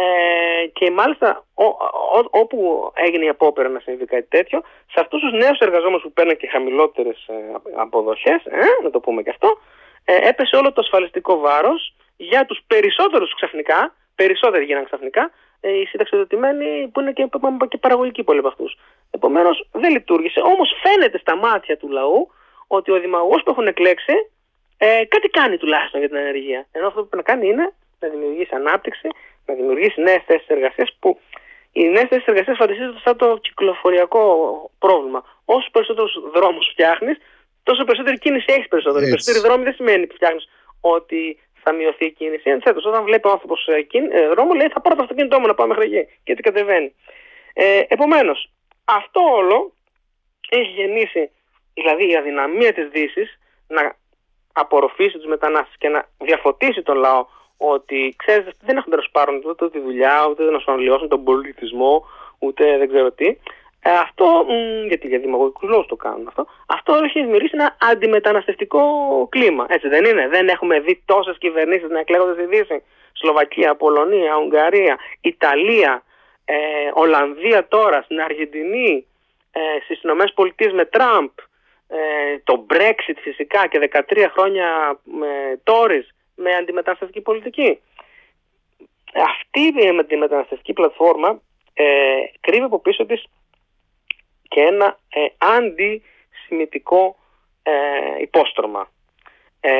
Ε, και μάλιστα ό, ό, όπου έγινε η απόπειρα να συμβεί κάτι τέτοιο, σε αυτούς τους νέους εργαζόμενους που παίρνουν και χαμηλότερες ε, αποδοχές, ε, να το πούμε και αυτό, ε, έπεσε όλο το ασφαλιστικό βάρος για τους περισσότερους ξαφνικά, περισσότεροι γίνανε ξαφνικά, ε, οι συνταξιδοτημένοι που είναι και, και παραγωγικοί πολλοί από αυτούς. Επομένως δεν λειτουργήσε. Όμως φαίνεται στα μάτια του λαού ότι ο δημαγωγός που έχουν εκλέξει ε, κάτι κάνει τουλάχιστον για την ανεργία. Ενώ αυτό που πρέπει να κάνει είναι να δημιουργήσει ανάπτυξη, να δημιουργήσει νέες θέσεις εργασίας που οι νέες θέσεις εργασίας φανταστείτε σαν το κυκλοφοριακό πρόβλημα. Όσο περισσότερους δρόμους φτιάχνεις, τόσο περισσότερη κίνηση έχεις περισσότερο. Περισσότερη δρόμη δεν σημαίνει που φτιάχνεις ότι θα μειωθεί η κίνηση. Αντιθέτω, όταν βλέπει ο άνθρωπος ε, ε, δρόμο, λέει θα πάρω το αυτοκίνητό μου να πάω μέχρι εκεί. Και έτσι κατεβαίνει. Ε, Επομένως, αυτό όλο έχει γεννήσει, δηλαδή η αδυναμία της Δύσης να απορροφήσει τους μετανάστες και να διαφωτίσει τον λαό ότι ξέρετε δεν έχουν τέλος πάρουν ούτε τη δουλειά, ούτε να σου αναλυώσουν τον πολιτισμό, ούτε δεν ξέρω τι. Ε, αυτό, μ, γιατί για δημαγωγικούς λόγους το κάνουν αυτό, αυτό έχει δημιουργήσει ένα αντιμεταναστευτικό κλίμα. Έτσι δεν είναι; Δεν έχουμε δει τόσες κυβερνήσεις να εκλέγονται στη Δύση. Σλοβακία, Πολωνία, Ουγγαρία, Ιταλία, ε, Ολλανδία τώρα, στην Αργεντινή, ε, στις ΗΠΑ με Τραμπ, ε, το Brexit φυσικά και 13 χρόνια με Tories με αντιμεταναστευτική πολιτική. Αυτή η αντιμεταναστευτική πλατφόρμα ε, κρύβει από πίσω της και ένα ε, αντισημιτικό ε, υπόστρωμα. Ε,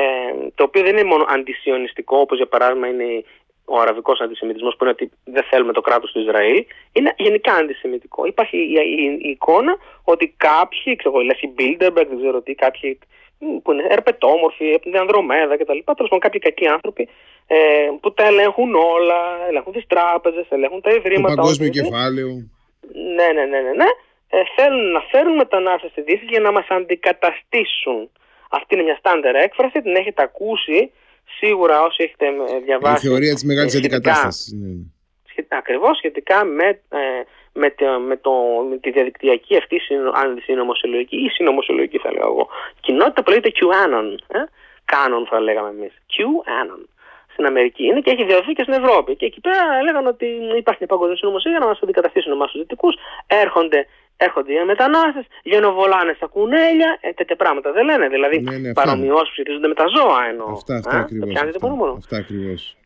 το οποίο δεν είναι μόνο αντισιωνιστικό, όπως για παράδειγμα είναι ο αραβικός αντισημιτισμός που είναι ότι δεν θέλουμε το κράτος του Ισραήλ, είναι γενικά αντισημιτικό. Υπάρχει η, η, η εικόνα ότι κάποιοι, ξέρω, η Λέσχη Μπίλντερμπεργκ, δεν ξέρω τι, κάποιοι που είναι ερπετόμορφοι, από την Ανδρομέδα κτλ. Τέλος πάντων, κάποιοι κακοί άνθρωποι ε, που τα ελέγχουν όλα, ελέγχουν τις τράπεζες, ελέγχουν τα ιδρύματα. Το παγκόσμιο κεφάλαιο. Ναι, ναι, ναι, ναι. ναι. Ε, θέλουν να φέρουν μετανάστε στη Δύση για να μας αντικαταστήσουν. Αυτή είναι μια στάνταρ έκφραση, την έχετε ακούσει σίγουρα όσοι έχετε διαβάσει. Η θεωρία της μεγάλης αντικατάστασης. Ναι. Ακριβώς σχετικά με, ε, με, το, με, το, με τη διαδικτυακή αυτή συνωμοσιολογική ή συνωμοσιολογική θα λέω εγώ κοινότητα που λέγεται QAnon. Ε; Canon θα λέγαμε εμείς. QAnon στην Αμερική είναι και έχει διαδοθεί και στην Ευρώπη. Και εκεί πέρα έλεγαν ότι υπάρχει μια παγκόσμια συνωμοσία για να μας αντικαταστήσουν εμάς τους Δυτικούς. Έρχονται, έρχονται οι μετανάστες, γενοβολάνε στα κουνέλια, ε, τέτοια πράγματα δεν λένε. Δηλαδή ναι, ναι, παρομοιώσεις που σχετίζονται με τα ζώα εννοώ. Αυτά, αυτά ακριβώς. Αυτά, αυτά ακριβώς.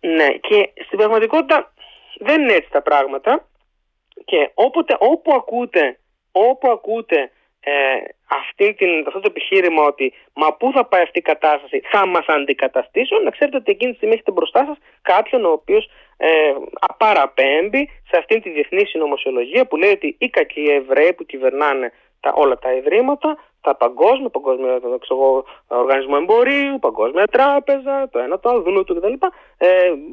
Ναι, και στην πραγματικότητα δεν είναι έτσι τα πράγματα. Και όποτε, όπου ακούτε, όπου ακούτε ε, αυτή την, αυτό το επιχείρημα ότι μα πού θα πάει αυτή η κατάσταση, θα μας αντικαταστήσουν, να ξέρετε ότι εκείνη τη στιγμή έχετε μπροστά σας κάποιον ο οποίος ε, παραπέμπει σε αυτή τη διεθνή συνωμοσιολογία που λέει ότι οι κακοί Εβραίοι που κυβερνάνε τα, όλα τα ιδρύματα, τα παγκόσμια, παγκόσμιο ξέρω, οργανισμό εμπορίου, παγκόσμια τράπεζα, το ένα το άλλο, δούνο του κτλ. Ε,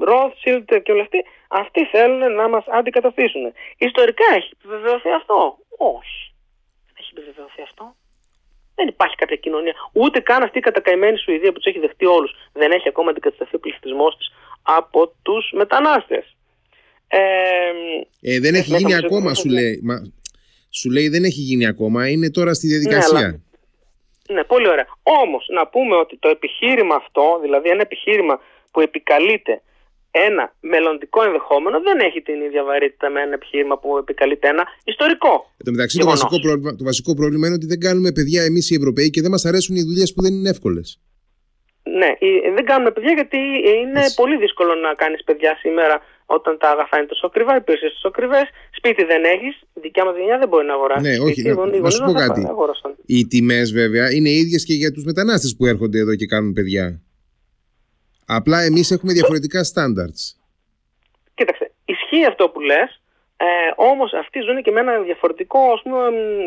Rothschild και όλα αυτοί, αυτοί θέλουν να μας αντικαταστήσουν. Ιστορικά έχει επιβεβαιωθεί αυτό; Όχι έχει επιβεβαιωθεί αυτό. Δεν υπάρχει κάποια κοινωνία. Ούτε καν αυτή η κατακαημένη Σουηδία που τους έχει δεχτεί όλους. Δεν έχει ακόμα αντικατασταθεί ο πληθυσμός της από τους μετανάστες. Ε, ε, δεν έχει γίνει ακόμα, σου λέει. Μα, σου λέει δεν έχει γίνει ακόμα, είναι τώρα στη διαδικασία. Ναι, ναι πολύ ωραία. Όμως να πούμε ότι το επιχείρημα αυτό, δηλαδή ένα επιχείρημα που επικαλείται ένα μελλοντικό ενδεχόμενο δεν έχει την ίδια βαρύτητα με ένα επιχείρημα που επικαλείται ένα ιστορικό. Εν τω μεταξύ, το βασικό, πρόβλημα, το βασικό πρόβλημα είναι ότι δεν κάνουμε παιδιά εμείς οι Ευρωπαίοι και δεν μας αρέσουν οι δουλειές που δεν είναι εύκολες. Ναι, δεν κάνουμε παιδιά γιατί είναι πολύ δύσκολο να κάνεις παιδιά σήμερα όταν τα αγαθά είναι τόσο ακριβά, οι υπηρεσίε τόσο ακριβές. Σπίτι δεν έχεις, η δικιά μας γενιά δεν μπορεί να αγοράσεις. Ναι, όχι, να, να σου πω κάτι. Οι τιμές βέβαια είναι ίδιες και για τους μετανάστες που έρχονται εδώ και κάνουν παιδιά. Απλά εμείς έχουμε διαφορετικά standards. Κοίταξε, ισχύει αυτό που λες, ε, Όμως αυτοί ζουν και με ένα διαφορετικό, ας πούμε,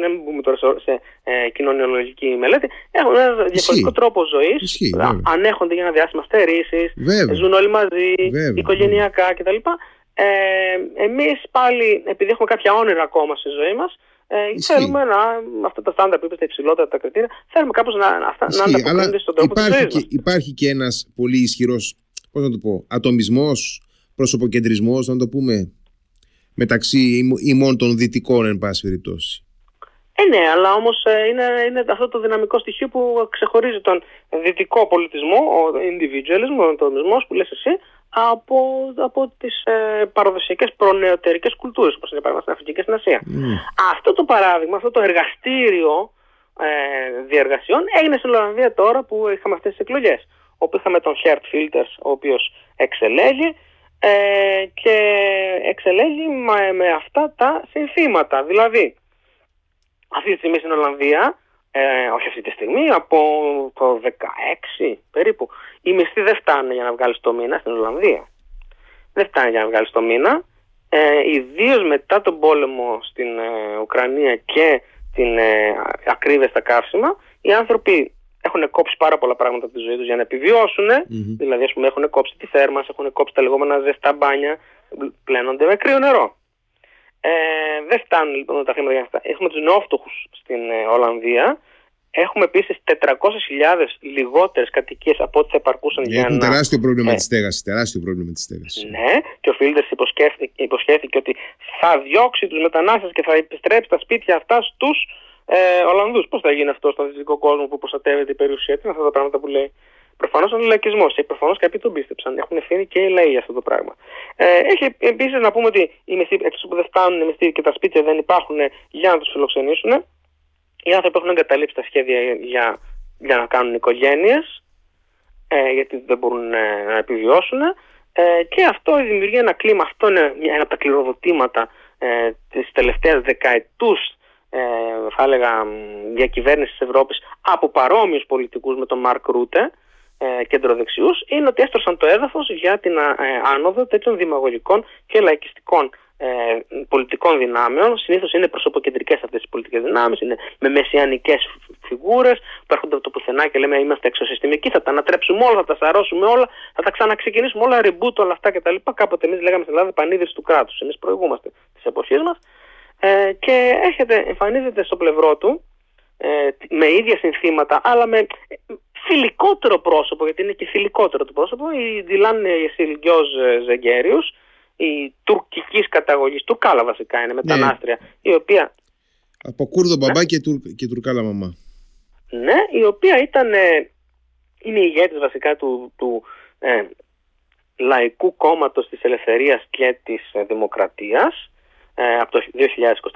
δεν μπούμε τώρα σε ε, κοινωνιολογική μελέτη, έχουν ένα διαφορετικό τρόπο ζωής. Ανέχονται για ένα διάστημα στερήσει, ζουν όλοι μαζί, Βέβαια. οικογενειακά κτλ. Ε, Εμείς πάλι, επειδή έχουμε κάποια όνειρα ακόμα στη ζωή μας, ε, θέλουμε να, αυτά τα στάνταρ που είπε τα υψηλότερα τα κριτήρια, θέλουμε κάπως να, να, να ανταποκρίνονται στον τρόπο υπάρχει της και, Υπάρχει και ένας πολύ ισχυρός, πώς να το πω, ατομισμός, προσωποκεντρισμός, να το πούμε, μεταξύ ημών των δυτικών, εν πάση περιπτώσει. Ε, ναι, αλλά όμως ε, είναι, είναι αυτό το δυναμικό στοιχείο που ξεχωρίζει τον δυτικό πολιτισμό, ο individualism, ο ατομισμό που λες εσύ, από, από τις ε, παραδοσιακές προνεωτερικές κουλτούρες όπως είναι παράδειγμα στην Αφρική και στην Ασία. Αυτό το παράδειγμα, αυτό το εργαστήριο ε, διεργασιών έγινε στην Ολλανδία τώρα που είχαμε αυτές τις εκλογές όπου είχαμε τον Χέρτ Φίλτερς ο οποίος εξελέγει ε, και εξελέγει με, με αυτά τα συνθήματα. Δηλαδή, αυτή τη στιγμή στην Ολλανδία ε, όχι αυτή τη στιγμή, από το 16 περίπου. Οι μισθοί δεν φτάνουν για να βγάλεις το μήνα στην Ολλανδία. Δεν φτάνει για να βγάλεις το μήνα. Ε, Ιδίως μετά τον πόλεμο στην ε, Ουκρανία και την ε, ακρίβεια στα καύσιμα, οι άνθρωποι έχουν κόψει πάρα πολλά πράγματα από τη ζωή τους για να επιβιώσουν. Δηλαδή, ας πούμε, έχουν κόψει τη θέρμανση, έχουν κόψει τα λεγόμενα ζεστά μπάνια, πλένονται με κρύο νερό. Ε, δεν φτάνουν λοιπόν τα χρήματα για αυτά. Έχουμε τους νεόφτωχους στην ε, Ολλανδία. Έχουμε επίσης 400.000 λιγότερες κατοικίες από ό,τι θα επαρκούσαν για Έχουν να. τεράστιο πρόβλημα με της στέγασης. Τεράστιο πρόβλημα με της στέγασης. Ναι, και ο Φίλτερ υποσχέθηκε, υποσχέθηκε ότι θα διώξει τους μετανάστες και θα επιστρέψει τα σπίτια αυτά στους ε, Ολλανδούς. Πώς θα γίνει αυτό στον δυτικό κόσμο που προστατεύεται η περιουσία, τι είναι αυτά τα πράγματα που λέει. Προφανώς είναι λαϊκισμός και προφανώς κάποιοι τον πίστεψαν. Έχουν ευθύνη και οι λαοί για αυτό το πράγμα. Ε, έχει επίσης να πούμε ότι οι μισθοί, έξω που δεν φτάνουν οι μισθοί και τα σπίτια δεν υπάρχουν για να τους φιλοξενήσουν, οι άνθρωποι έχουν εγκαταλείψει τα σχέδια για, για να κάνουν οικογένειες, ε, γιατί δεν μπορούν ε, να επιβιώσουν. Ε, και αυτό δημιουργεί ένα κλίμα. Αυτό είναι ένα από τα κληροδοτήματα ε, της τελευταίας δεκαετούς ε, θα έλεγα διακυβέρνηση της Ευρώπης από παρόμοιους πολιτικούς με τον Μαρκ Ρούτε ε, κεντροδεξιούς είναι ότι έστρωσαν το έδαφος για την ε, άνοδο τέτοιων δημαγωγικών και λαϊκιστικών ε, πολιτικών δυνάμεων. Συνήθως είναι προσωποκεντρικές αυτές οι πολιτικές δυνάμεις, είναι με μεσιανικές φιγούρες που έρχονται από το πουθενά και λέμε είμαστε εξωσυστημικοί, θα τα ανατρέψουμε όλα, θα τα σαρώσουμε όλα, θα τα ξαναξεκινήσουμε όλα, reboot όλα αυτά κτλ. Κάποτε εμείς λέγαμε στην Ελλάδα πανίδρυση του κράτους. Εμείς προηγούμαστε τη εποχή μας. Ε, και έρχεται, εμφανίζεται στο πλευρό του ε, με ίδια συνθήματα, αλλά με φιλικότερο πρόσωπο, γιατί είναι και φιλικότερο το πρόσωπο, η Ντιλάν Σιλγκιόζ Ζεγκέριους, η τουρκικής καταγωγής, τουρκάλα βασικά είναι, μετανάστρια, η οποία... Από Κούρδο μπαμπά και, τουρ, και τουρκάλα μαμά. Ναι, η οποία ήταν, ε, είναι ηγέτης βασικά του, του ε, Λαϊκού Κόμματος της Ελευθερίας και της ε, Δημοκρατίας, ε, από το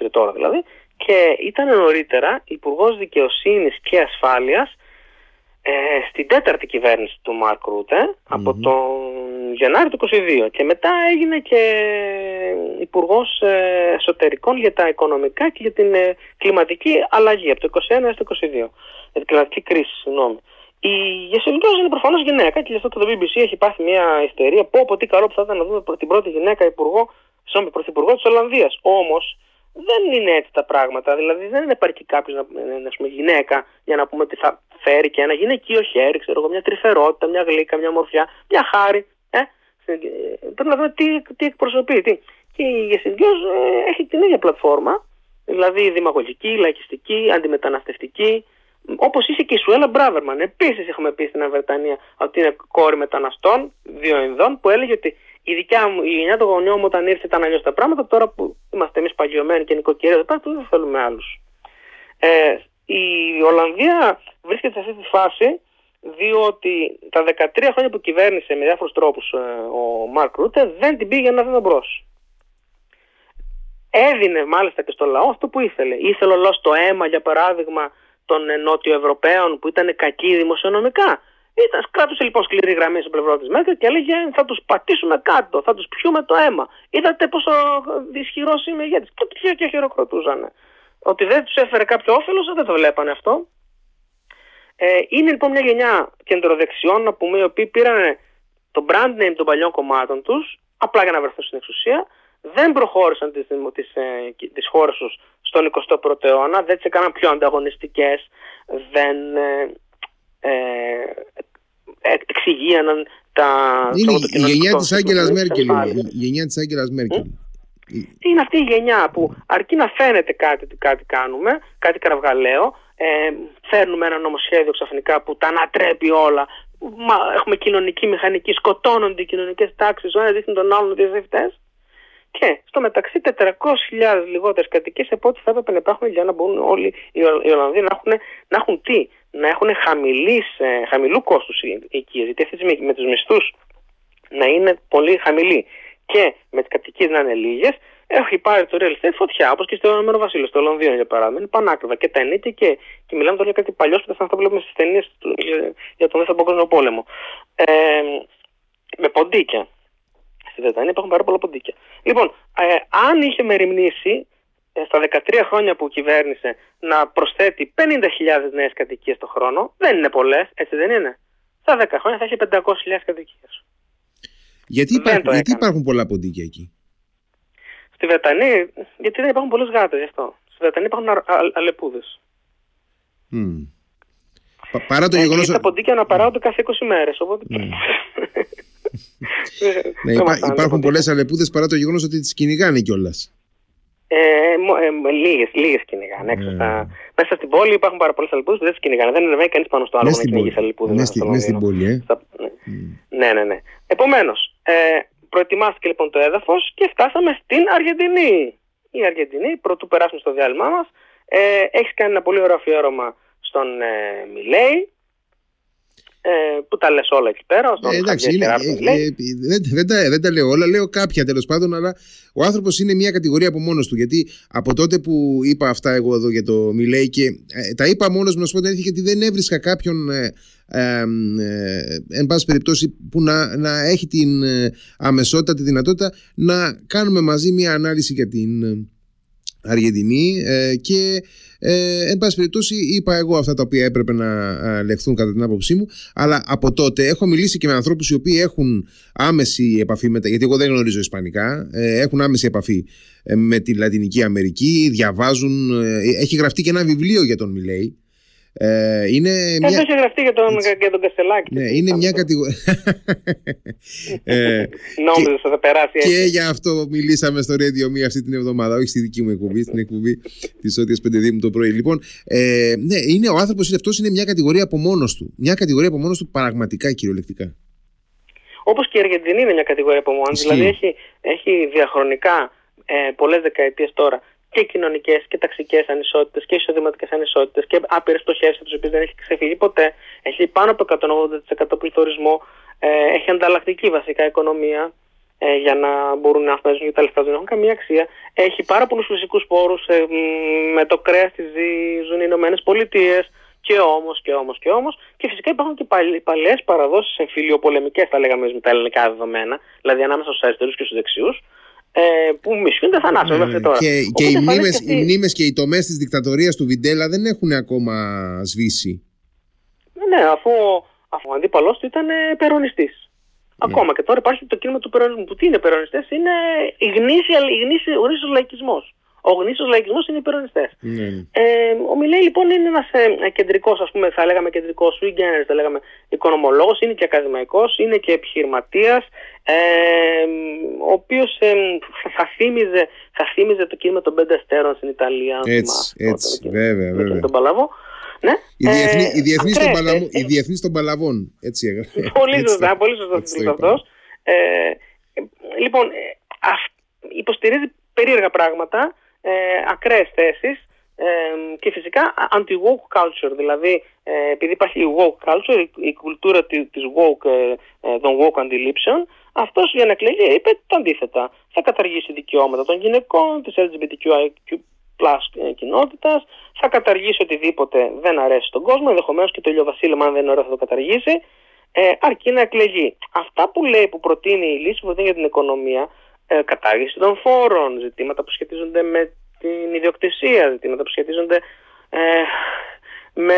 2023 τώρα δηλαδή, και ήταν νωρίτερα Υπουργός Δικαιοσύνης και Ασφάλειας ε, στην τέταρτη κυβέρνηση του Μάρκ από τον Γενάρη του 2022 και μετά έγινε και υπουργός ε, εσωτερικών για τα οικονομικά και για την ε, κλιματική αλλαγή από το 2021 έως το 2022 για την κλιματική κρίση, συγγνώμη. Η Γεσελικιός είναι προφανώς γυναίκα και γι' αυτό και το BBC έχει πάθει μια ιστερία. Πω πω τι καλό που θα ήταν να δούμε την πρώτη γυναίκα υπουργό, συγγνώμη, πρωθυπουργός της Ολλανδίας. Όμως δεν είναι έτσι τα πράγματα. Δηλαδή δεν είναι επαρκή κάποιος να είναι πούμε, γυναίκα για να πούμε ότι θα φέρει και ένα γυναικείο χέρι, ξέρω εγώ, μια τρυφερότητα, μια γλύκα, μια μορφιά, μια χάρη. Ε; Πρέπει να δούμε τι, τι εκπροσωπεί. Τι. Και η Γεσιντιός ε, έχει την ίδια πλατφόρμα, δηλαδή δημαγωγική, λαϊκιστική, αντιμεταναστευτική, όπως είσαι και η Σουέλα Μπράβερμαν. Επίσης, έχουμε πει στην Αβερτανία ότι είναι κόρη μεταναστών, δύο Ινδών, που έλεγε ότι η δικιά μου, η γενιά των γονιών μου όταν ήρθε ήταν αλλιώς τα πράγματα. Τώρα που είμαστε εμείς παγιωμένοι και νοικοκυρία, δεν θέλουμε άλλους. Ε, η Ολλανδία βρίσκεται σε αυτή τη φάση διότι τα 13 χρόνια που κυβέρνησε με διάφορους τρόπους ε, ο Μάρκ Ρούτε δεν την πήγε ένα βήμα μπρος. Έδινε μάλιστα και στο λαό αυτό που ήθελε. Ήθελε ο λαός το αίμα, για παράδειγμα, των ε, Νότιο-Ευρωπαίων που ήταν κακοί δημοσιονομικά. Ήταν, κράτησε λοιπόν σκληρή γραμμή στο πλευρό της Μέρκελ και έλεγε θα τους πατήσουμε κάτω, θα τους πιούμε το αίμα. Είδατε πόσο ισχυρό είμαι ηγέτη. Και, και χειροκροτούσαν. Ότι δεν τους έφερε κάποιο όφελος, δεν το βλέπανε αυτό. Ε, είναι λοιπόν μια γενιά κεντροδεξιών, να πούμε, οι οποίοι πήραν το brand name των παλιών κομμάτων τους, απλά για να βρεθούν στην εξουσία, δεν προχώρησαν τις, τις, ε, τις χώρες τους στον 21ο αιώνα, δεν τις έκαναν πιο ανταγωνιστικές, δεν ε, ε, εξηγίαναν τα... Είναι η γενιά της Άγγελας Μέρκελ. Η γενιά της Άγγελας Μέρκελ. Είναι αυτή η γενιά που αρκεί να φαίνεται κάτι, κάτι κάνουμε, κάτι κραυγαλαίο, ε, φέρνουμε ένα νομοσχέδιο ξαφνικά που τα ανατρέπει όλα. Μα, έχουμε κοινωνική μηχανική, σκοτώνονται οι κοινωνικές τάξεις, ο ένας δείχνει τον άλλον διαζευτέ. Και στο μεταξύ 400.000 λιγότερες κατοικίες από ό,τι θα έπρεπε να υπάρχουν για να μπορούν όλοι οι Ολλανδοί να έχουν, να έχουν τι, να έχουν χαμηλής, ε, χαμηλού κόστους οικίες. Γιατί αυτοί με τους μισθούς να είναι πολύ χαμηλοί και με τις κατοικίες να είναι λίγες, έχει πάρει το real estate φωτιά, όπως και στο Ηνωμένο Βασίλειο, στο Λονδίνο για παράδειγμα. Είναι πανάκριβα και τα ενίκια και, και μιλάμε τώρα για κάτι παλιό που θα βλέπουμε στις ταινίες για τον Δεύτερο Παγκόσμιο Πόλεμο. Ε, με ποντίκια. Στη Βρετανία υπάρχουν πάρα πολλά ποντίκια. Λοιπόν, ε, αν είχε μεριμνήσει ε, στα 13 χρόνια που κυβέρνησε να προσθέτει 50.000 νέες κατοικίες το χρόνο, δεν είναι πολλές, έτσι δεν είναι; Στα 10 χρόνια θα έχει 500.000 κατοικίες. Γιατί, υπάρχουν, γιατί υπάρχουν πολλά ποντίκια εκεί; Στη Βρετανία, γιατί δεν υπάρχουν πολλέ γάτες γι' αυτό. Στη Βρετανία υπάρχουν αλεπούδες. Mm. παρά το ε, γεγονός. Τα ποντίκια αναπαράγονται κάθε 20 μέρες. Οπότε... Mm. ναι, υπά, υπάρχουν πολλές αλεπούδες παρά το γεγονός ότι τις κυνηγάνε κιόλας. Ε, ε, λίγες, λίγες κυνηγάνε. Έξω στα, μέσα στην πόλη υπάρχουν πάρα πολλές αλεπούδε που δεν τις κυνηγάνε. Δεν ανεβαίνει κανείς πάνω στο άλλο να κυνηγήσει αλεπούδε. Μέσα στην πόλη, ε. Στα, ναι, ναι, ναι. Επομένως, ε, Προετοιμάστηκε λοιπόν το έδαφος και φτάσαμε στην Αργεντινή. Η Αργεντινή, πρωτού περάσουμε στο διάλειμμα μας, ε, έχεις κάνει ένα πολύ ωραίο αφιέρωμα στον ε, Μιλέη, ε, που τα λες όλα εκεί πέρα. Ε, εντάξει, είναι, ε, ε, δεν, δεν, τα, δεν τα λέω όλα, λέω κάποια τέλος πάντων, αλλά ο άνθρωπος είναι μια κατηγορία από μόνος του. Γιατί από τότε που είπα αυτά εγώ εδώ για το Μιλέη και ε, τα είπα μόνος μου να σου πω την γιατί δεν έβρισκα κάποιον ε, εν πάση περιπτώσει που να, να έχει την ε, αμεσότητα, τη δυνατότητα να κάνουμε μαζί μια ανάλυση για την ε, Αργεντινή και ε, εν πάση περιπτώσει είπα εγώ αυτά τα οποία έπρεπε να λεχθούν κατά την άποψή μου αλλά από τότε έχω μιλήσει και με ανθρώπους οι οποίοι έχουν άμεση επαφή με τα, γιατί εγώ δεν γνωρίζω Ισπανικά έχουν άμεση επαφή με τη Λατινική Αμερική διαβάζουν έχει γραφτεί και ένα βιβλίο για τον Μιλέη Ε, είναι Ε, μια... δεν είχε γραφτεί για τον, για τον Καστελάκη. Ναι, είναι μια κατηγορία. ε, Νόμιζα ότι θα περάσει έτσι. και για αυτό μιλήσαμε στο Radio Me αυτή την εβδομάδα, όχι στη δική μου εκπομπή, στην εκπομπή της Ότια Πεντεδίμου το πρωί. Λοιπόν, ε, ναι, είναι, ο άνθρωπος αυτός είναι μια κατηγορία από μόνος του. Μια κατηγορία από μόνος του πραγματικά κυριολεκτικά. Όπως και η Αργεντινή είναι μια κατηγορία από μόνη. Ισχύει. Δηλαδή έχει, έχει διαχρονικά ε, πολλές δεκαετίες τώρα και κοινωνικές και ταξικές ανισότητες και εισοδηματικές ανισότητες και άπειρες πτωχεύσεις τις οποίες δεν έχει ξεφύγει ποτέ. Έχει πάνω από 180% πληθωρισμό. Ε, έχει ανταλλακτική βασικά οικονομία ε, για να μπορούν να φτάσουν και τα λεφτά δεν έχουν καμία αξία. Έχει πάρα πολλούς φυσικούς πόρους. Ε, μ, με το κρέας της ζουν οι Ηνωμένες Πολιτείες. Και όμως και όμως και όμως. Και φυσικά υπάρχουν και παλιέ παραδόσεις εμφυλιοπολεμικέ, θα λέγαμε με τα ελληνικά δεδομένα, δηλαδή ανάμεσα στους αριστερούς και στους δεξιούς, ε, που μισούνται θανάσεων μέχρι τώρα. Ε, Και, και Οπότε οι, μνήμες, εμφανίστηκε αυτή- οι μνήμες και οι τομές της δικτατορίας του Βιντέλα δεν έχουν ακόμα σβήσει. Ναι, αφού, αφού ο αντίπαλός του ήταν περονιστή. Ακόμα και τώρα υπάρχει το κίνημα του περονισμού. Που τι είναι περονιστές, είναι η γνήσια, η γνήσια, ο γνήσιος λαϊκισμός. Ο γνήσιος λαϊκισμός είναι οι περονιστές. Ναι, ναι. Ε, ο Μιλέη λοιπόν είναι ένας ε, κεντρικός, ας πούμε, θα λέγαμε κεντρικός sui generis, θα λέγαμε οικονομολόγος, είναι και ακαδημαϊκός, είναι και επιχειρηματίας, ε, ο οποίος ε, θα, θύμιζε, θα θύμιζε το κίνημα των πέντε αστέρων στην Ιταλία. αν Έτσι, θυμάστε, έτσι, όταν βέβαια, εκείνο βέβαια. Τον Παλαβό. Ναι. Η, διεθνή, Ε, η, διεθνής των ακραίες παλαβών, θέσεις. η διεθνής των παλαβών. Έτσι έγραφε. Πολύ Έτσι σωστά, το- πολύ σωστά έτσι το τίτλος είπαμε. αυτός. Ε, ε, λοιπόν, ε, αυ- υποστηρίζει περίεργα πράγματα, ε, ακραίες θέσεις ε, και φυσικά anti-woke culture, δηλαδή ε, επειδή υπάρχει η woke culture, η, η κουλτούρα τη- της woke, ε, ε, των woke αντιλήψεων, αυτός για να εκλεγεί είπε το αντίθετα. Θα καταργήσει δικαιώματα των γυναικών, της LGBTQIQ plus κοινότητας, θα καταργήσει οτιδήποτε δεν αρέσει στον κόσμο, ενδεχομένως και το ηλιοβασίλεμα αν δεν είναι ωραίο θα το καταργήσει, ε, αρκεί να εκλεγεί. Αυτά που λέει, που προτείνει η λύση που προτείνει για την οικονομία, ε, κατάργηση των φόρων, ζητήματα που σχετίζονται με την ιδιοκτησία, ζητήματα που σχετίζονται ε, με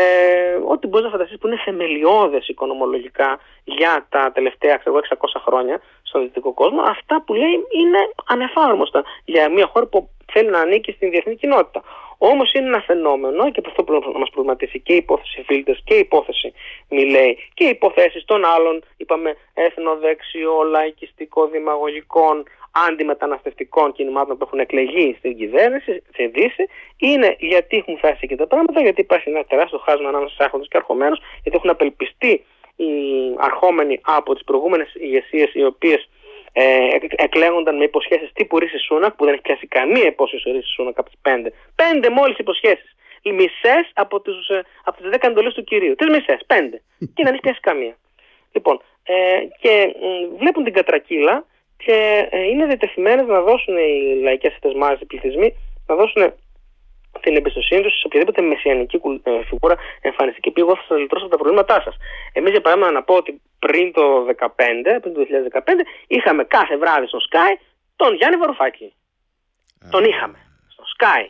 ό,τι μπορείς να φανταστείς που είναι θεμελιώδες οικονομολογικά για τα τελευταία ξέρω, εγώ, 600 χρόνια στον δυτικό κόσμο, αυτά που λέει είναι ανεφάρμοστα για μια χώρα που θέλει να ανήκει στην διεθνή κοινότητα. Όμως είναι ένα φαινόμενο και από αυτό πρέπει να μας προβληματίσει και η υπόθεση Φίλτερς και η υπόθεση Μιλέη και οι υποθέσεις των άλλων, είπαμε, εθνοδεξιό, λαϊκιστικό, δημαγωγικών, αντιμεταναστευτικών κινημάτων που έχουν εκλεγεί στην κυβέρνηση, στη Δύση, είναι γιατί έχουν φτάσει εκεί τα πράγματα, γιατί υπάρχει ένα τεράστιο χάσμα ανάμεσα στους άρχοντες και αρχομένους, γιατί έχουν απελπιστεί οι αρχόμενοι από τις προηγούμενες ηγεσίες, οι οποίες ε, εκ- εκλέγονταν με υποσχέσεις τύπου Ρίση Σούνακ, που δεν έχει πιάσει καμία υπόσχεση ο Ρίση Σούνακ από τις πέντε. Πέντε μόλις υποσχέσεις. Οι μισές από, τους, ε, από τις δέκα εντολές του κυρίου. Τι μισές, πέντε. και δεν έχει πιάσει καμία. Λοιπόν, ε, και μ, βλέπουν την κατρακύλα και ε, είναι διατεθειμένες να δώσουν οι λαϊκές αυτές μάζες, οι πληθυσμοί, να δώσουν την εμπιστοσύνη τους σε οποιαδήποτε μεσιανική κουλ- ε, φιγούρα εμφανιστεί και πει: Εγώ θα σα λυτρώσω από τα προβλήματά σας. Εμείς, για παράδειγμα, να πω ότι πριν το 2015, πριν το 2015, είχαμε κάθε βράδυ στο Sky τον Γιάννη Βαρουφάκη. Τον είχαμε. Στο Sky.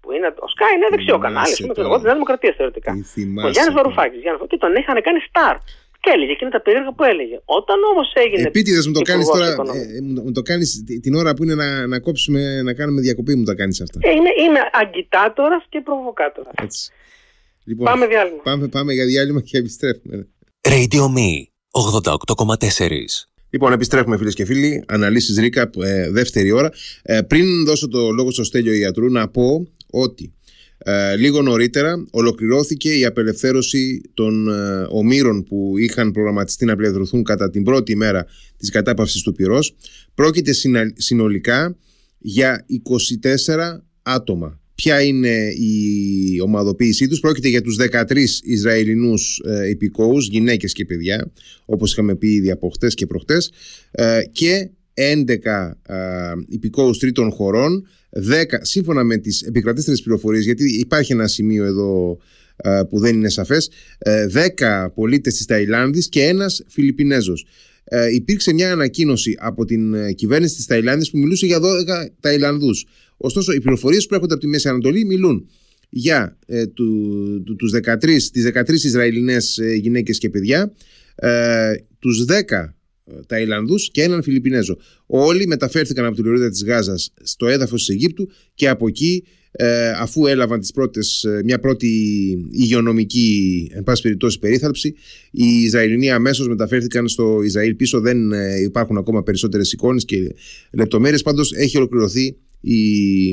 Που είναι, ο Sky είναι δεξιό Θυμάσαι κανάλι, ας πούμε, τώρα. εγώ τη Νέα Δημοκρατία θεωρητικά. Τι Ο θυμάσαι Γιάννη τώρα. Βαρουφάκη. Και τον είχαν κάνει star. Και έλεγε εκείνα τα περίεργα που έλεγε. Όταν όμως έγινε. Επίτηδες μου το κάνεις υπουργός τώρα. οικονομίας. ε, μου, μου το κάνεις την ώρα που είναι να, να κόψουμε, να κάνουμε διακοπή, μου τα κάνεις αυτά. Ε, είμαι, είμαι αγκιτάτορα και προβοκάτορας. Έτσι. Λοιπόν, Πάμε διάλειμμα. πάμε, πάμε για διάλειμμα και επιστρέφουμε. Radio Me 88,4. Λοιπόν, επιστρέφουμε φίλες και φίλοι. Αναλύσεις Ρίκα, ε, δεύτερη ώρα. Ε, πριν δώσω το λόγο στο Στέλιο Ιατρού, να πω ότι ε, λίγο νωρίτερα ολοκληρώθηκε η απελευθέρωση των ε, ομήρων που είχαν προγραμματιστεί να απελευθερωθούν κατά την πρώτη μέρα της κατάπαυσης του πυρός. Πρόκειται συνα- συνολικά για 24 άτομα. Ποια είναι η ομαδοποίησή τους; Πρόκειται για τους 13 Ισραηλινούς ε, υπηκόους, γυναίκες και παιδιά, όπως είχαμε πει ήδη από χτες και προχτές, ε, και 11 ε, υπηκόους τρίτων χωρών, 10 σύμφωνα με τις επικρατέστερες πληροφορίες, γιατί υπάρχει ένα σημείο εδώ ε, που δεν είναι σαφές, ε, 10 πολίτες της Ταϊλάνδης και ένας Φιλιππινέζος. Ε, υπήρξε μια ανακοίνωση από την ε, κυβέρνηση της Ταϊλάνδης που μιλούσε για 12 Ταϊλανδούς. Ωστόσο, οι πληροφορίες που έρχονται από τη Μέση Ανατολή μιλούν για ε, του, του, τους 13, τις 13 Ισραηλινές ε, γυναίκες και παιδιά, ε, τους 10 Ταϊλανδούς και έναν Φιλιππινέζο. Όλοι μεταφέρθηκαν από τη λωρίδα της Γάζας στο έδαφος της Αιγύπτου και από εκεί ε, αφού έλαβαν τις πρώτες, ε, μια πρώτη υγειονομική εν πάση περιπτώσει περίθαλψη οι Ισραηλινοί αμέσως μεταφέρθηκαν στο Ισραήλ πίσω. Δεν ε, υπάρχουν ακόμα περισσότερες εικόνες και λεπτομέρειες. Πάντως έχει ολοκληρωθεί η,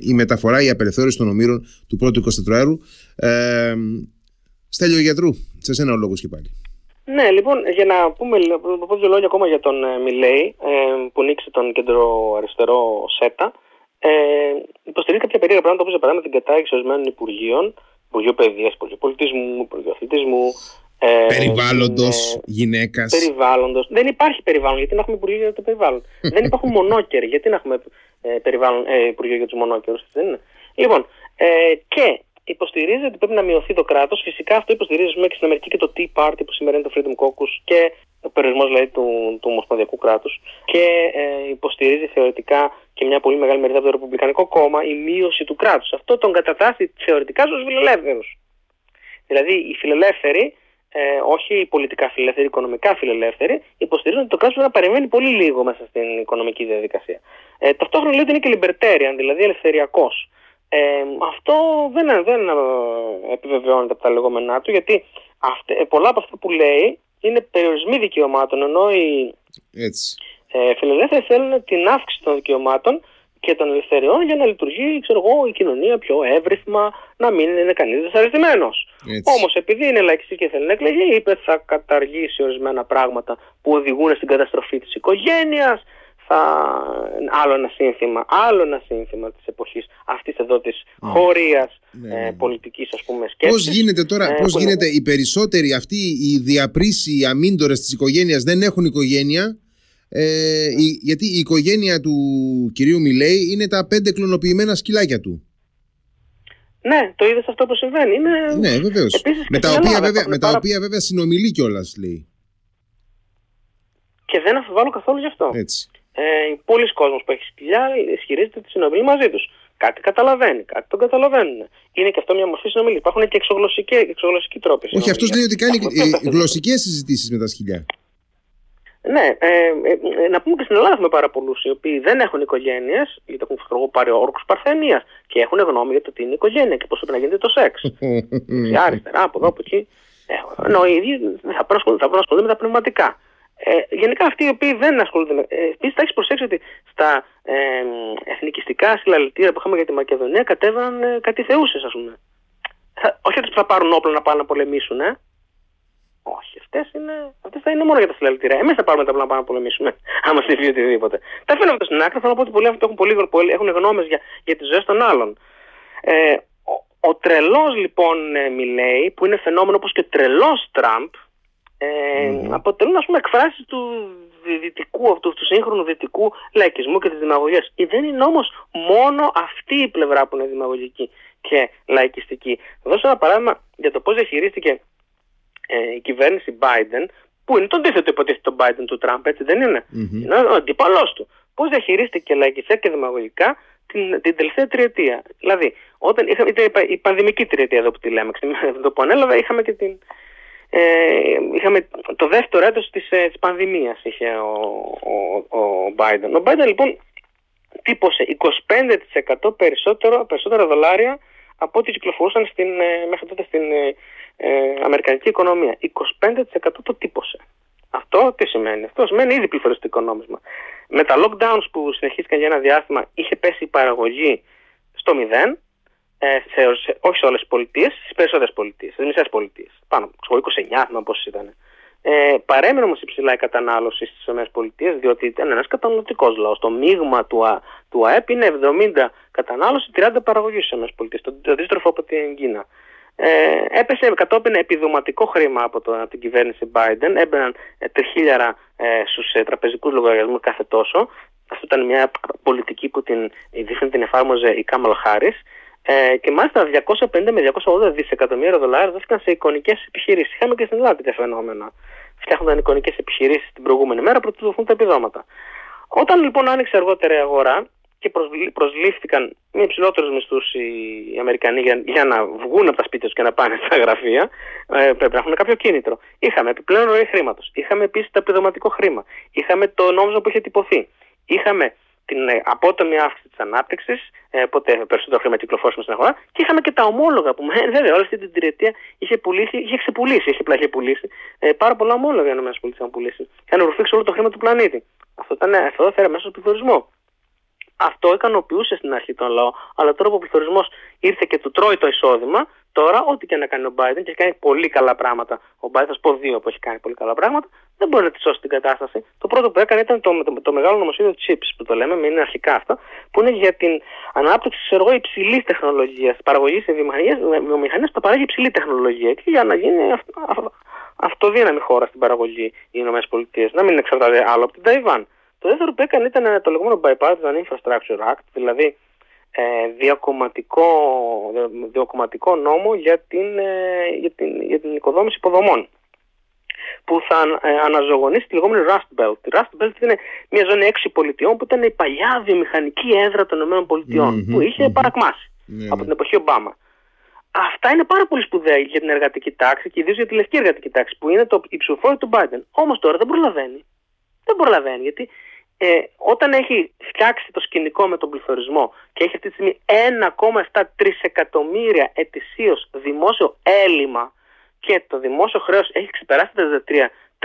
η, μεταφορά, η απελευθέρωση των ομήρων του πρώτου 24ου. Ε, Στέλιο Γιατρού, σε σένα ο λόγος και πάλι ναι, λοιπόν, για να πούμε πω δύο λόγια ακόμα για τον Μιλέη, που νίξει τον κέντρο αριστερό ΣΕΤΑ. Ε, υποστηρίζει κάποια περίεργα πράγματα όπως για παράδειγμα την κατάργηση ορισμένων υπουργείων, Υπουργείο Παιδείας, Υπουργείο Πολιτισμού, Υπουργείο Αθλητισμού. Ε, Περιβάλλοντος, ε, γυναίκας. Περιβάλλοντος. Δεν υπάρχει περιβάλλον, γιατί να έχουμε Υπουργείο για το περιβάλλον. δεν υπάρχουν μονόκεροι, γιατί να έχουμε ε, περιβάλλον, ε, Υπουργείο για τους μονόκερους, δεν είναι. Λοιπόν, ε, και υποστηρίζει ότι πρέπει να μειωθεί το κράτος. Φυσικά αυτό υποστηρίζει μέχρι στην Αμερική και το Tea Party που σήμερα είναι το Freedom Caucus και ο περιορισμός δηλαδή, του, του Ομοσπονδιακού κράτους. Και ε, υποστηρίζει θεωρητικά και μια πολύ μεγάλη μερίδα από το Ρεπουμπλικανικό κόμμα η μείωση του κράτους. Αυτό τον κατατάσσει θεωρητικά στους φιλελεύθερους. Δηλαδή οι φιλελεύθεροι, ε, όχι πολιτικά φιλελεύθεροι, οικονομικά φιλελεύθεροι, υποστηρίζουν ότι το κράτος να παρεμβαίνει πολύ λίγο μέσα στην οικονομική διαδικασία. Ε, ταυτόχρονα λέει ότι είναι και libertarian, δηλαδή ελευθεριακός. Ε, αυτό δεν, δεν ε, επιβεβαιώνεται από τα λεγόμενά του, γιατί αυτε, ε, πολλά από αυτά που λέει είναι περιορισμοί δικαιωμάτων, ενώ οι Έτσι. Ε, φιλελεύθεροι θέλουν την αύξηση των δικαιωμάτων και των ελευθεριών για να λειτουργεί ξέρω εγώ, η κοινωνία πιο εύρυθμα, να μην είναι κανείς δυσαρεστημένος. Όμως, επειδή είναι λαϊκιστή και θέλει να εκλεγεί, είπε θα καταργήσει ορισμένα πράγματα που οδηγούν στην καταστροφή της οικογένειας, άλλο ένα σύνθημα, άλλο ένα σύνθημα της εποχής αυτής εδώ της mm. χωρίας ναι, ναι, ναι. πολιτικής ας πούμε σκέψης. Πώς γίνεται τώρα, ε, πώς γίνεται οι περισσότεροι αυτοί οι διαπρίσιοι αμύντορες της οικογένειας δεν έχουν οικογένεια ε, γιατί η οικογένεια του κυρίου Μιλέη είναι τα πέντε κλωνοποιημένα σκυλάκια του. Ναι, το είδες αυτό που συμβαίνει. Είναι... Ναι, βεβαίως. με τα, οποία, βέβαια, με τα οποία βέβαια συνομιλεί κιόλας, λέει. Και δεν αφιβάλλω καθόλου γι' αυτό. Έτσι. Ε, Πολλοί κόσμος που έχει σκυλιά ισχυρίζεται ότι συνομιλεί μαζί τους. Κάτι καταλαβαίνει, κάτι τον καταλαβαίνουν. Είναι και αυτό μια μορφή συνομιλή. Υπάρχουν και εξωγλωσσικοί τρόποι. Όχι, αυτός λέει ότι κάνει γλωσσικές συζητήσεις με τα σκυλιά. Ναι, ε, ε, να πούμε και στην Ελλάδα έχουμε πάρα πολλούς οι οποίοι δεν έχουν οικογένειες, γιατί έχουν πάρει όρκους παρθενίας και έχουν γνώμη για το τι είναι οικογένεια και πώς πρέπει να γίνεται το σεξ. αριστερά, από εδώ, από εκεί. Ε, ενώ οι ίδιοι θα πρέπει να ασχολούνται με τα πνευματικά. Ε, γενικά αυτοί οι οποίοι δεν ασχολούνται με. Ε, Επίσης, θα έχεις προσέξει ότι στα ε, εθνικιστικά συλλαλητήρια που είχαμε για τη Μακεδονία κατέβαιναν ε, κάτι θεούσε, ας πούμε. Θα, όχι αυτέ που θα πάρουν όπλα να πάνε να πολεμήσουν, ε. Όχι, αυτές αυτές θα είναι μόνο για τα συλλαλητήρια. Εμείς θα πάρουμε τα όπλα να πάμε να πολεμήσουμε, άμα συμβεί οτιδήποτε. Τα αφήνω αυτό στην άκρη. Θέλω να πω ότι πολλοί έχουν, πολύ, πολύ, έχουν γνώμες για, για τι ζωέ των άλλων. Ε, ο, ο τρελός λοιπόν ε, Μιλέη, που είναι φαινόμενο όπως και ο τρελός Τραμπ, ε, αποτελούν ας πούμε εκφράσεις του δυτικού, αυτού του σύγχρονου δυτικού λαϊκισμού και της δημαγωγίας. Δεν είναι όμως μόνο αυτή η πλευρά που είναι δημαγωγική και λαϊκιστική. Θα δώσω ένα παράδειγμα για το πώς διαχειρίστηκε ε, η κυβέρνηση Biden, που είναι το αντίθετο υποτίθεται το Biden του Τραμπ, έτσι δεν είναι; Mm-hmm. Είναι ο αντίπαλός του. Πώς διαχειρίστηκε λαϊκιστικά και δημαγωγικά την, την τελευταία τριετία; Δηλαδή, όταν είχαμε, η πανδημική τριετία εδώ που τη λέμε, εδώ που ανέλαβε, είχαμε και την, ε, είχαμε το δεύτερο έτος της, ε, της πανδημίας είχε ο, ο, ο Biden. Ο Biden λοιπόν τύπωσε 25% περισσότερο, περισσότερα δολάρια από ό,τι κυκλοφορούσαν στην, ε, μέχρι τότε στην ε, ε, Αμερικανική οικονομία. 25% το τύπωσε. Αυτό τι σημαίνει; Αυτό σημαίνει ήδη πληθωριστικό νόμισμα. Με τα lockdowns που συνεχίστηκαν για ένα διάστημα είχε πέσει η παραγωγή στο μηδέν ε, σε, σε, όχι σε όλες τις πολιτείες, στις περισσότερες πολιτείες, στις μισές πολιτείες. Πάνω από 29, θυμάμαι πόσε ήταν. Ε, παρέμεινε όμως υψηλά η κατανάλωση στις ΗΠΑ, διότι ήταν ένας καταναλωτικός λαός. Το μείγμα του, Α, του ΑΕΠ είναι 70 κατανάλωση, 30 παραγωγής στις ΗΠΑ. Το, το αντίστροφο από την Κίνα. Ε, έπεσε κατόπιν επιδοματικό χρήμα από, το, από την κυβέρνηση Biden. Έμπαιναν ε, τριχίλιαρα ε, στους ε, τραπεζικούς λογαριασμούς κάθε τόσο. Αυτό ήταν μια πολιτική που την, την εφάρμοζε η Κάμαλ Χάρη. Ε, και μάλιστα 250 με 280 δισεκατομμύρια δολάρια δόθηκαν σε εικονικές επιχειρήσεις. Είχαμε και στην Ελλάδα τέτοια φαινόμενα. Φτιάχνονταν εικονικές επιχειρήσεις την προηγούμενη μέρα πρωτού δοθούν τα επιδόματα. Όταν λοιπόν άνοιξε αργότερα η αγορά και προσλήφθηκαν με υψηλότερους μισθούς οι Αμερικανοί για, για, να βγουν από τα σπίτια τους και να πάνε στα γραφεία, ε, πρέπει να έχουν κάποιο κίνητρο. Είχαμε επιπλέον ροή χρήματος. Είχαμε επίσης το επιδοματικό χρήμα. Είχαμε το νόμισμα που είχε τυπωθεί. Είχαμε την ε, απότομη αύξηση της ανάπτυξης, ε, οπότε περισσότερο χρήμα κυκλοφόρησμα στην αγορά και είχαμε και τα ομόλογα που βέβαια όλη αυτή την τριετία είχε, πουλήσει, είχε ξεπουλήσει, είχε πλάγει πουλήσει ε, πάρα πολλά ομόλογα οι ΗΠΑ να πουλήσει. Είχαν ρουφήξει όλο το χρήμα του πλανήτη. Αυτό, ήταν, αυτό έφερε μέσα στο πληθωρισμό. Αυτό ικανοποιούσε στην αρχή τον λαό, αλλά τώρα που ο πληθωρισμός ήρθε και του τρώει το εισόδημα, τώρα ό,τι και να κάνει ο Biden και έχει κάνει πολύ καλά πράγματα. Ο Biden, θα σου πω δύο που έχει κάνει πολύ καλά πράγματα, δεν μπορεί να τη σώσει την κατάσταση. Το πρώτο που έκανε ήταν το, το, το μεγάλο νομοσχέδιο CHIPS που το λέμε, είναι αρχικά αυτό, που είναι για την ανάπτυξη ξέρω, υψηλής τεχνολογίας, παραγωγής σε βιομηχανία που παράγει υψηλή τεχνολογία και για να γίνει αυ, αυ, αυτοδύναμη χώρα στην παραγωγή οι ΗΠΑ, να μην εξαρτάται άλλο από την Ταϊβάν. Το δεύτερο που έκανε ήταν το λεγόμενο Bipartisan Infrastructure Act, δηλαδή ε, διακομματικό, διακομματικό νόμο για την, ε, για, την, για την οικοδόμηση υποδομών που θα ε, αναζωογονήσει τη λεγόμενη Rust Belt. Η Rust Belt είναι μια ζώνη έξι πολιτιών που ήταν η παλιά βιομηχανική έδρα των ΗΠΑ που είχε mm-hmm. παρακμάσει ναι, από ναι. την εποχή Ομπάμα. Αυτά είναι πάρα πολύ σπουδαία για την εργατική τάξη και ιδίως για τη λευκή εργατική τάξη που είναι το υψηφόριο του Biden. Όμως τώρα δεν προλαβαίνει. Δεν προλαβαίνει γιατί ε, όταν έχει φτιάξει το σκηνικό με τον πληθωρισμό και έχει αυτή τη στιγμή 1,7 τρισεκατομμύρια ετησίως δημόσιο έλλειμμα και το δημόσιο χρέος έχει ξεπεράσει τα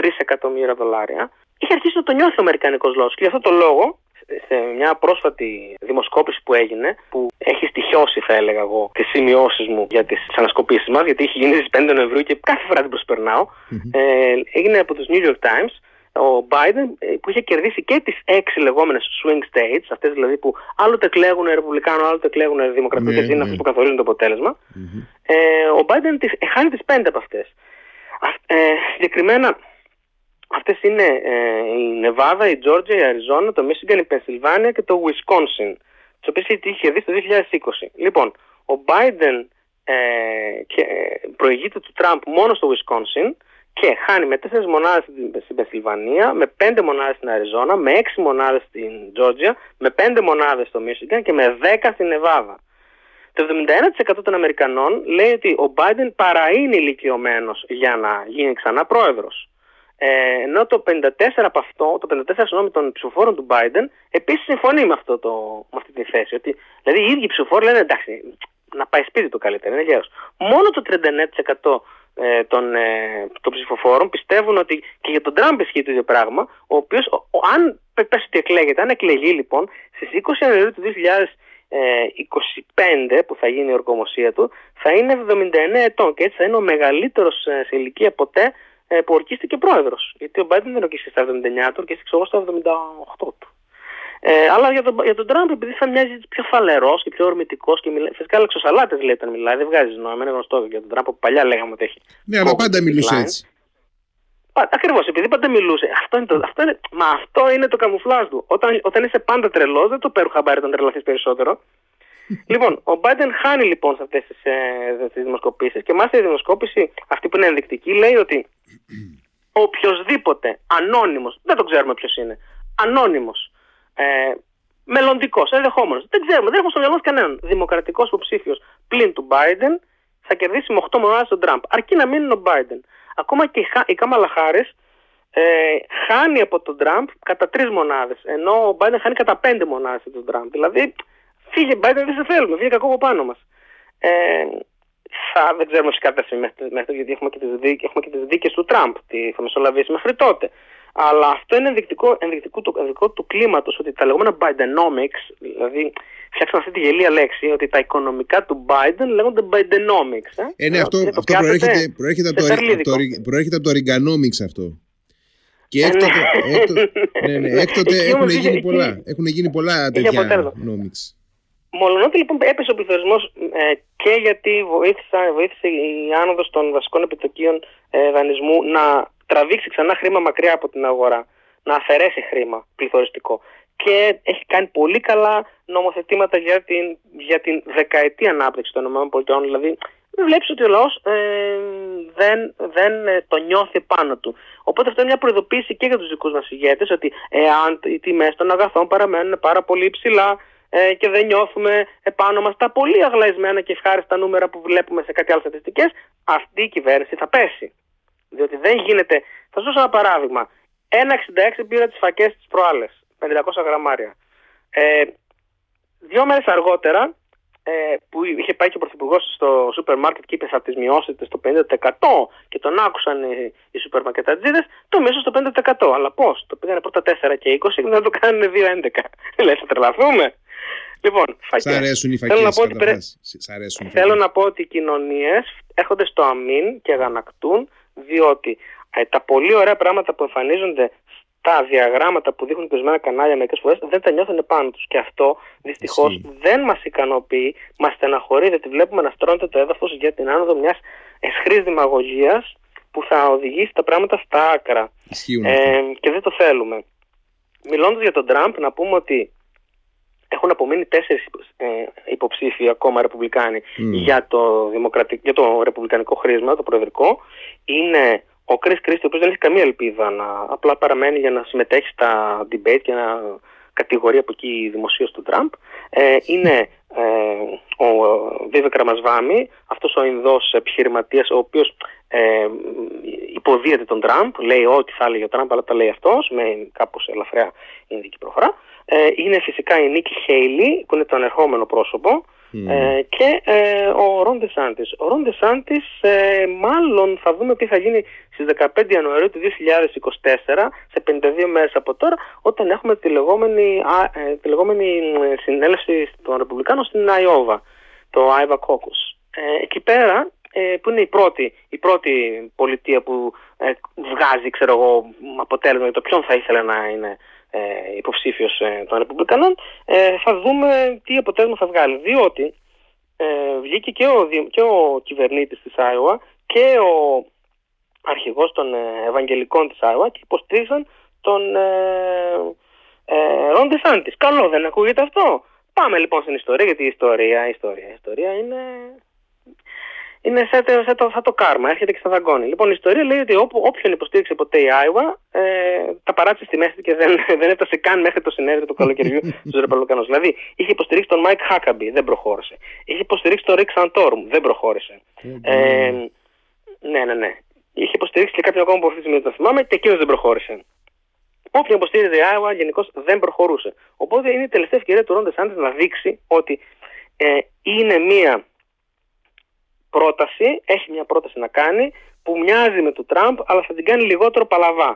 3 εκατομμύρια δολάρια, έχει αρχίσει να το νιώθει ο Αμερικανικός λαός. Και γι' αυτό το λόγο, σε μια πρόσφατη δημοσκόπηση που έγινε, που έχει στοιχειώσει, θα έλεγα εγώ, τις σημειώσεις μου για τις ανασκοπήσεις μας, γιατί έχει γίνει στις 5 Νοεμβρίου και κάθε φορά την προσπερνάω, ε, έγινε από τους New York Times ο Biden ε, που είχε κερδίσει και τις έξι λεγόμενες swing states, αυτές δηλαδή που άλλοτε κλέγουν ρεπουμπλικάνο, άλλοτε κλέγουν δημοκρατικοί ναι, και είναι ναι. αυτές που καθορίζουν το αποτελεσμα Ε, ο Biden τις, ε, χάνει τις πέντε από αυτές. Ε, συγκεκριμένα αυτές είναι ε, η Νεβάδα, η Τζόρτζια, η Αριζόνα, το Μίσιγκαν, η Πενσιλβάνια και το Wisconsin, τις οποίες είχε κερδίσει το 2020. Λοιπόν, ο Biden ε, και, προηγείται του Τραμπ μόνο στο Wisconsin, και χάνει με 4 μονάδες στην Πενσιλβανία, με 5 μονάδες στην Αριζόνα, με 6 μονάδες στην Τζόρτζια, με 5 μονάδες στο Μίσιγκαν και με 10 στην Νεβάδα. Το 71% των Αμερικανών λέει ότι ο Biden παρά είναι ηλικιωμένος για να γίνει ξανά πρόεδρος. Ε, ενώ το 54 από αυτό, το 54 συγγνώμη των ψηφοφόρων του Biden επίσης συμφωνεί με, αυτό το, με αυτή τη θέση. Ότι, δηλαδή οι ίδιοι ψηφοφόροι λένε εντάξει, να πάει σπίτι του καλύτερα, είναι γέρος. Μόνο το 39% ε, των, ε, των ψηφοφόρων πιστεύουν ότι και για τον Τραμπ ισχύει το ίδιο πράγμα, ο οποίος, αν πέσει ότι εκλέγεται, αν εκλεγεί λοιπόν στις 20 Ιανουαρίου του 2025 που θα γίνει η ορκομοσία του, θα είναι 79 ετών και έτσι θα είναι ο μεγαλύτερος ε, σε ηλικία ποτέ ε, που ορκίστηκε πρόεδρος. Γιατί ο Μπάιντεν δεν ορκίστηκε στα 79 του, ορκίστηκε εγώ στα 78 του. Ε, αλλά για τον, για τον Τραμπ, επειδή θα μοιάζει πιο φαλερός και πιο ορμητικός και μιλάει. Φυσικά λεξοσαλάτες λέει όταν μιλάει, δεν βγάζει νόημα. Είναι γνωστό για τον Τραμπ που παλιά λέγαμε ότι έχει. Ναι, αλλά πάντα μιλούσε έτσι. Ακριβώς, επειδή πάντα μιλούσε. Αυτό είναι το, αυτό είναι, μα αυτό είναι το καμουφλάζ του. Όταν, όταν είσαι πάντα τρελός, δεν το παίρνουν χαμπάρι όταν τρελαθείς περισσότερο. λοιπόν, ο Μπάιντεν χάνει λοιπόν σε αυτές τις ε, δημοσκοπήσεις και μάλιστα η δημοσκόπηση αυτή που είναι ενδεικτική λέει ότι οποιοδήποτε ανώνυμος, δεν το ξέρουμε ποιος είναι, ανώνυμος ε, μελλοντικός, ενδεχόμενο. Δεν ξέρουμε, δεν έχουμε στο μυαλό κανέναν. Δημοκρατικός υποψήφιος πλην του Biden θα κερδίσει με 8 μονάδες τον Τραμπ. Αρκεί να μείνει ο Biden. Ακόμα και η Κάμαλα Χάρη ε, χάνει από τον Τραμπ κατά 3 μονάδες. Ενώ ο Biden χάνει κατά 5 μονάδες από τον Τραμπ. Δηλαδή, φύγε Biden, δεν σε θέλουμε, φύγε κακό από πάνω μας. Ε, θα, δεν ξέρουμε φυσικά τι μέχρι γιατί έχουμε και τις δίκε δίκες του Τραμπ, τι θα μεσολαβήσει μέχρι τότε. Αλλά αυτό είναι ενδεικτικό, ενδεικτικό, του, ενδεικτικό του κλίματος ότι τα λεγόμενα Bidenomics, δηλαδή φτιάξαμε αυτή τη γελία λέξη, ότι τα οικονομικά του Biden λέγονται Bidenomics. Ε, ε ναι, αυτό, αυτό προέρχεται, προέρχεται, από το, το, προέρχεται από το Reaganomics αυτό. Και ε, έκτοτε, ναι. έκτοτε, ναι, ναι, έκτοτε έχουν, γίνει πολλά, έχουν γίνει πολλά τέτοια nomics. Μολονότι λοιπόν έπεσε ο πληθωρισμός ε, και γιατί βοήθησε, βοήθησε η άνοδος των βασικών επιτοκίων ε, δανεισμού να τραβήξει ξανά χρήμα μακριά από την αγορά, να αφαιρέσει χρήμα πληθωριστικό. Και έχει κάνει πολύ καλά νομοθετήματα για την, για την δεκαετή ανάπτυξη των ΗΠΑ. Δηλαδή, βλέπεις ότι ο λαός ε, δεν, δεν ε, το νιώθει πάνω του. Οπότε αυτό είναι μια προειδοποίηση και για τους δικούς μας ηγέτες, ότι εάν οι τιμές των αγαθών παραμένουν πάρα πολύ υψηλά ε, και δεν νιώθουμε επάνω μας τα πολύ αγλαϊσμένα και ευχάριστα νούμερα που βλέπουμε σε κάτι άλλε στατιστικές, αυτή η κυβέρνηση θα πέσει. Διότι δεν γίνεται. Θα σα δώσω ένα παράδειγμα. 1,66 πήρα τις φακές της προάλλες. 500 γραμμάρια. Ε, δύο μέρες αργότερα ε, που είχε πάει και ο Πρωθυπουργός στο σούπερ μάρκετ και είπε θα τις μειώσετε στο 50% και τον άκουσαν οι, οι σούπερ μαρκετατζίδες, το μίσο στο 50%. Αλλά πώς, το πήγανε πρώτα 4 και 20 και δεν το κάνουν 2-11. Λέει, θα τρελαθούμε. Λοιπόν, φακές. Σ' αρέσουν οι φακές, θέλω να πω ότι, πρέ... θέλω να πω ότι οι κοινωνίες έρχονται στο αμήν και αγανακτούν διότι ε, τα πολύ ωραία πράγματα που εμφανίζονται τα διαγράμματα που δείχνουν ορισμένα κανάλια μερικές φορές δεν τα νιώθουν πάνω τους. Και αυτό δυστυχώς δεν μας ικανοποιεί, μας στεναχωρεί, γιατί βλέπουμε να στρώνεται το έδαφος για την άνοδο μιας εσχρής δημαγωγίας που θα οδηγήσει τα πράγματα στα άκρα. Ε, και δεν το θέλουμε. Μιλώντας για τον Τραμπ, να πούμε ότι έχουν απομείνει τέσσερις ε, υποψήφοι ακόμα ρεπουμπλικάνοι για, το για το ρεπουμπλικανικό χρήσμα, το προεδρικό. Είναι ο Chris Christie, ο οποίος δεν έχει καμία ελπίδα να απλά παραμένει για να συμμετέχει στα debate και να κατηγορεί από εκεί δημοσίως του Τραμπ. Ε, είναι ε, ο Βίβε Κραμασβάμι, αυτός ο Ινδός επιχειρηματίας, ο οποίος ε, υποδίεται τον Τραμπ, λέει ό,τι θα έλεγε ο Τραμπ, αλλά τα λέει αυτός, με κάπως ελαφριά Ινδική προφορά. Ε, είναι φυσικά η Νίκη Χέιλι, που είναι το ανερχόμενο πρόσωπο, ε, και ε, ο Ρον Ντεσάντης. Ο Ρον Ντεσάντης ε, μάλλον θα δούμε τι θα γίνει στις 15 Ιανουαρίου του 2024, σε 52 μέρες από τώρα, όταν έχουμε τη λεγόμενη, ε, τη λεγόμενη συνέλευση των Ρεπουμπλικάνων στην Αϊόβα, το Άιβα Caucus. εκεί πέρα που είναι η πρώτη, η πρώτη πολιτεία που βγάζει ξέρω εγώ, αποτέλεσμα για το ποιον θα ήθελε να είναι ε, υποψήφιος ε, των Ρεπουμπλικανών, ε, θα δούμε τι αποτέλεσμα θα βγάλει. Διότι ε, βγήκε και ο, και ο κυβερνήτης της Άιωα και ο αρχηγός των ε, Ευαγγελικών της Άιωα και υποστήριξαν τον ε, ε, Ρον Καλό δεν ακούγεται αυτό; Πάμε λοιπόν στην ιστορία, γιατί η ιστορία, η ιστορία, η ιστορία είναι είναι σαν το, σαν, το, σαν το κάρμα, έρχεται και σε δαγκώνει. Λοιπόν, η ιστορία λέει ότι όπου, όποιον υποστήριξε ποτέ η Άιουα, ε, τα παράτησε στη μέση και δεν, δεν έφτασε καν μέχρι το συνέδριο του καλοκαιριού του Ρεπαμπλικανού. Δηλαδή, είχε υποστηρίξει τον Μάικ Χάκαμπι, δεν προχώρησε. Είχε υποστηρίξει τον Ρικ Σαντόρουμ, δεν προχώρησε. Ε, ναι, ναι, ναι. Είχε υποστηρίξει και κάποιον ακόμα που αυτή τη στιγμή δεν θυμάμαι και εκείνος δεν προχώρησε. Όποιον υποστήριζε η Άιουα γενικώς δεν προχωρούσε. Οπότε είναι η τελευταία ευκαιρία του Ρόντε Σάντε να δείξει ότι ε, είναι μία πρόταση, έχει μια πρόταση να κάνει που μοιάζει με του Τραμπ αλλά θα την κάνει λιγότερο παλαβά.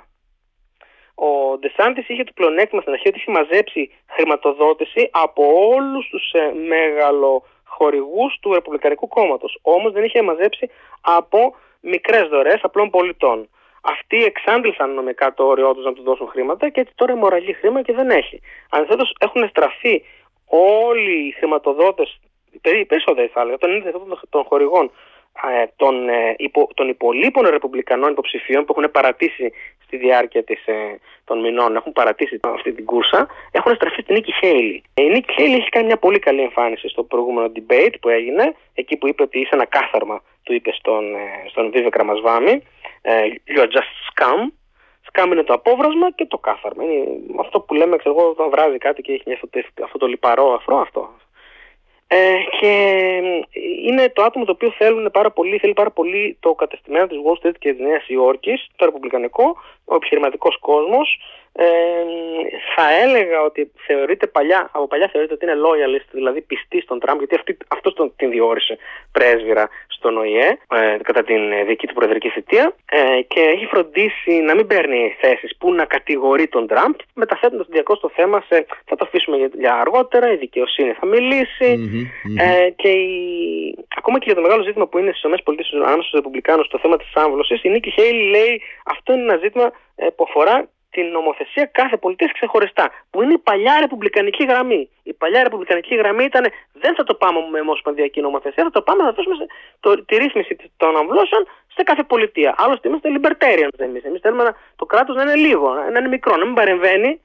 Ο Ντεσάντης είχε το πλεονέκτημα στην αρχή ότι είχε μαζέψει χρηματοδότηση από όλους τους ε, μεγαλοχορηγούς του Ρεπουμπλικανικού κόμματος. Όμως δεν είχε μαζέψει από μικρές δωρεές απλών πολιτών. Αυτοί εξάντλησαν νομικά το όριό τους να τους δώσουν χρήματα και έτσι τώρα μοραγεί χρήμα και δεν έχει. Αντιθέτω έχουν στραφεί όλοι οι χρηματοδότες περισσότεροι θα έλεγα, τον 90% των χορηγών ε, των, ε, υπο, των υπολείπων ρεπουμπλικανών υποψηφίων που έχουν παρατήσει στη διάρκεια της, ε, των μηνών, έχουν παρατήσει αυτή την κούρσα, έχουν στραφεί στην Νίκη Χέιλι. Η Νίκη Χέιλι έχει κάνει μια πολύ καλή εμφάνιση στο προηγούμενο debate που έγινε, εκεί που είπε ότι είσαι ένα κάθαρμα, του είπε στον, στον Βίβε Κραμασβάμι, you're just scam, Σκάμ είναι το απόβρασμα και το κάθαρμα. Είναι αυτό που λέμε, ξέρω εγώ, όταν βράζει κάτι και έχει αυτό, αυτό το λιπαρό αφρό, αυτό. Ε, και είναι το άτομο το οποίο θέλουν πάρα πολύ, θέλει πάρα πολύ το κατεστημένο της Wall Street και της Νέας Υόρκης, το ρεπουμπλικανικό, ο επιχειρηματικός κόσμος. Ε, θα έλεγα ότι θεωρείται παλιά, από παλιά θεωρείται ότι είναι loyalist, δηλαδή πιστή στον Τραμπ, γιατί αυτή, αυτός τον, την διόρισε πρέσβυρα στον ΟΗΕ ε, κατά την δική του προεδρική θητεία ε, και έχει φροντίσει να μην παίρνει θέσεις που να κατηγορεί τον Τραμπ, μεταθέτοντας διακώς το θέμα σε θα το αφήσουμε για, αργότερα, η δικαιοσύνη θα μιλήσει ε, και η, ακόμα και για το μεγάλο ζήτημα που είναι στις ΗΠΑ ανάμεσα στους Ρεπουμπλικάνους το θέμα της άμβλωσης, η Νίκη Χέιλι λέει αυτό είναι ένα ζήτημα ε, που αφορά την νομοθεσία κάθε πολιτεία ξεχωριστά. Που είναι η παλιά ρεπουμπλικανική γραμμή. Η παλιά ρεπουμπλικανική γραμμή ήταν δεν θα το πάμε με ομοσπονδιακή νομοθεσία, θα το πάμε να δώσουμε το, τη ρύθμιση των αμβλώσεων σε κάθε πολιτεία. Άλλωστε είμαστε libertarians εμείς. Εμείς θέλουμε να, το κράτος να είναι λίγο, να είναι μικρό, να μην παρεμβαίνει.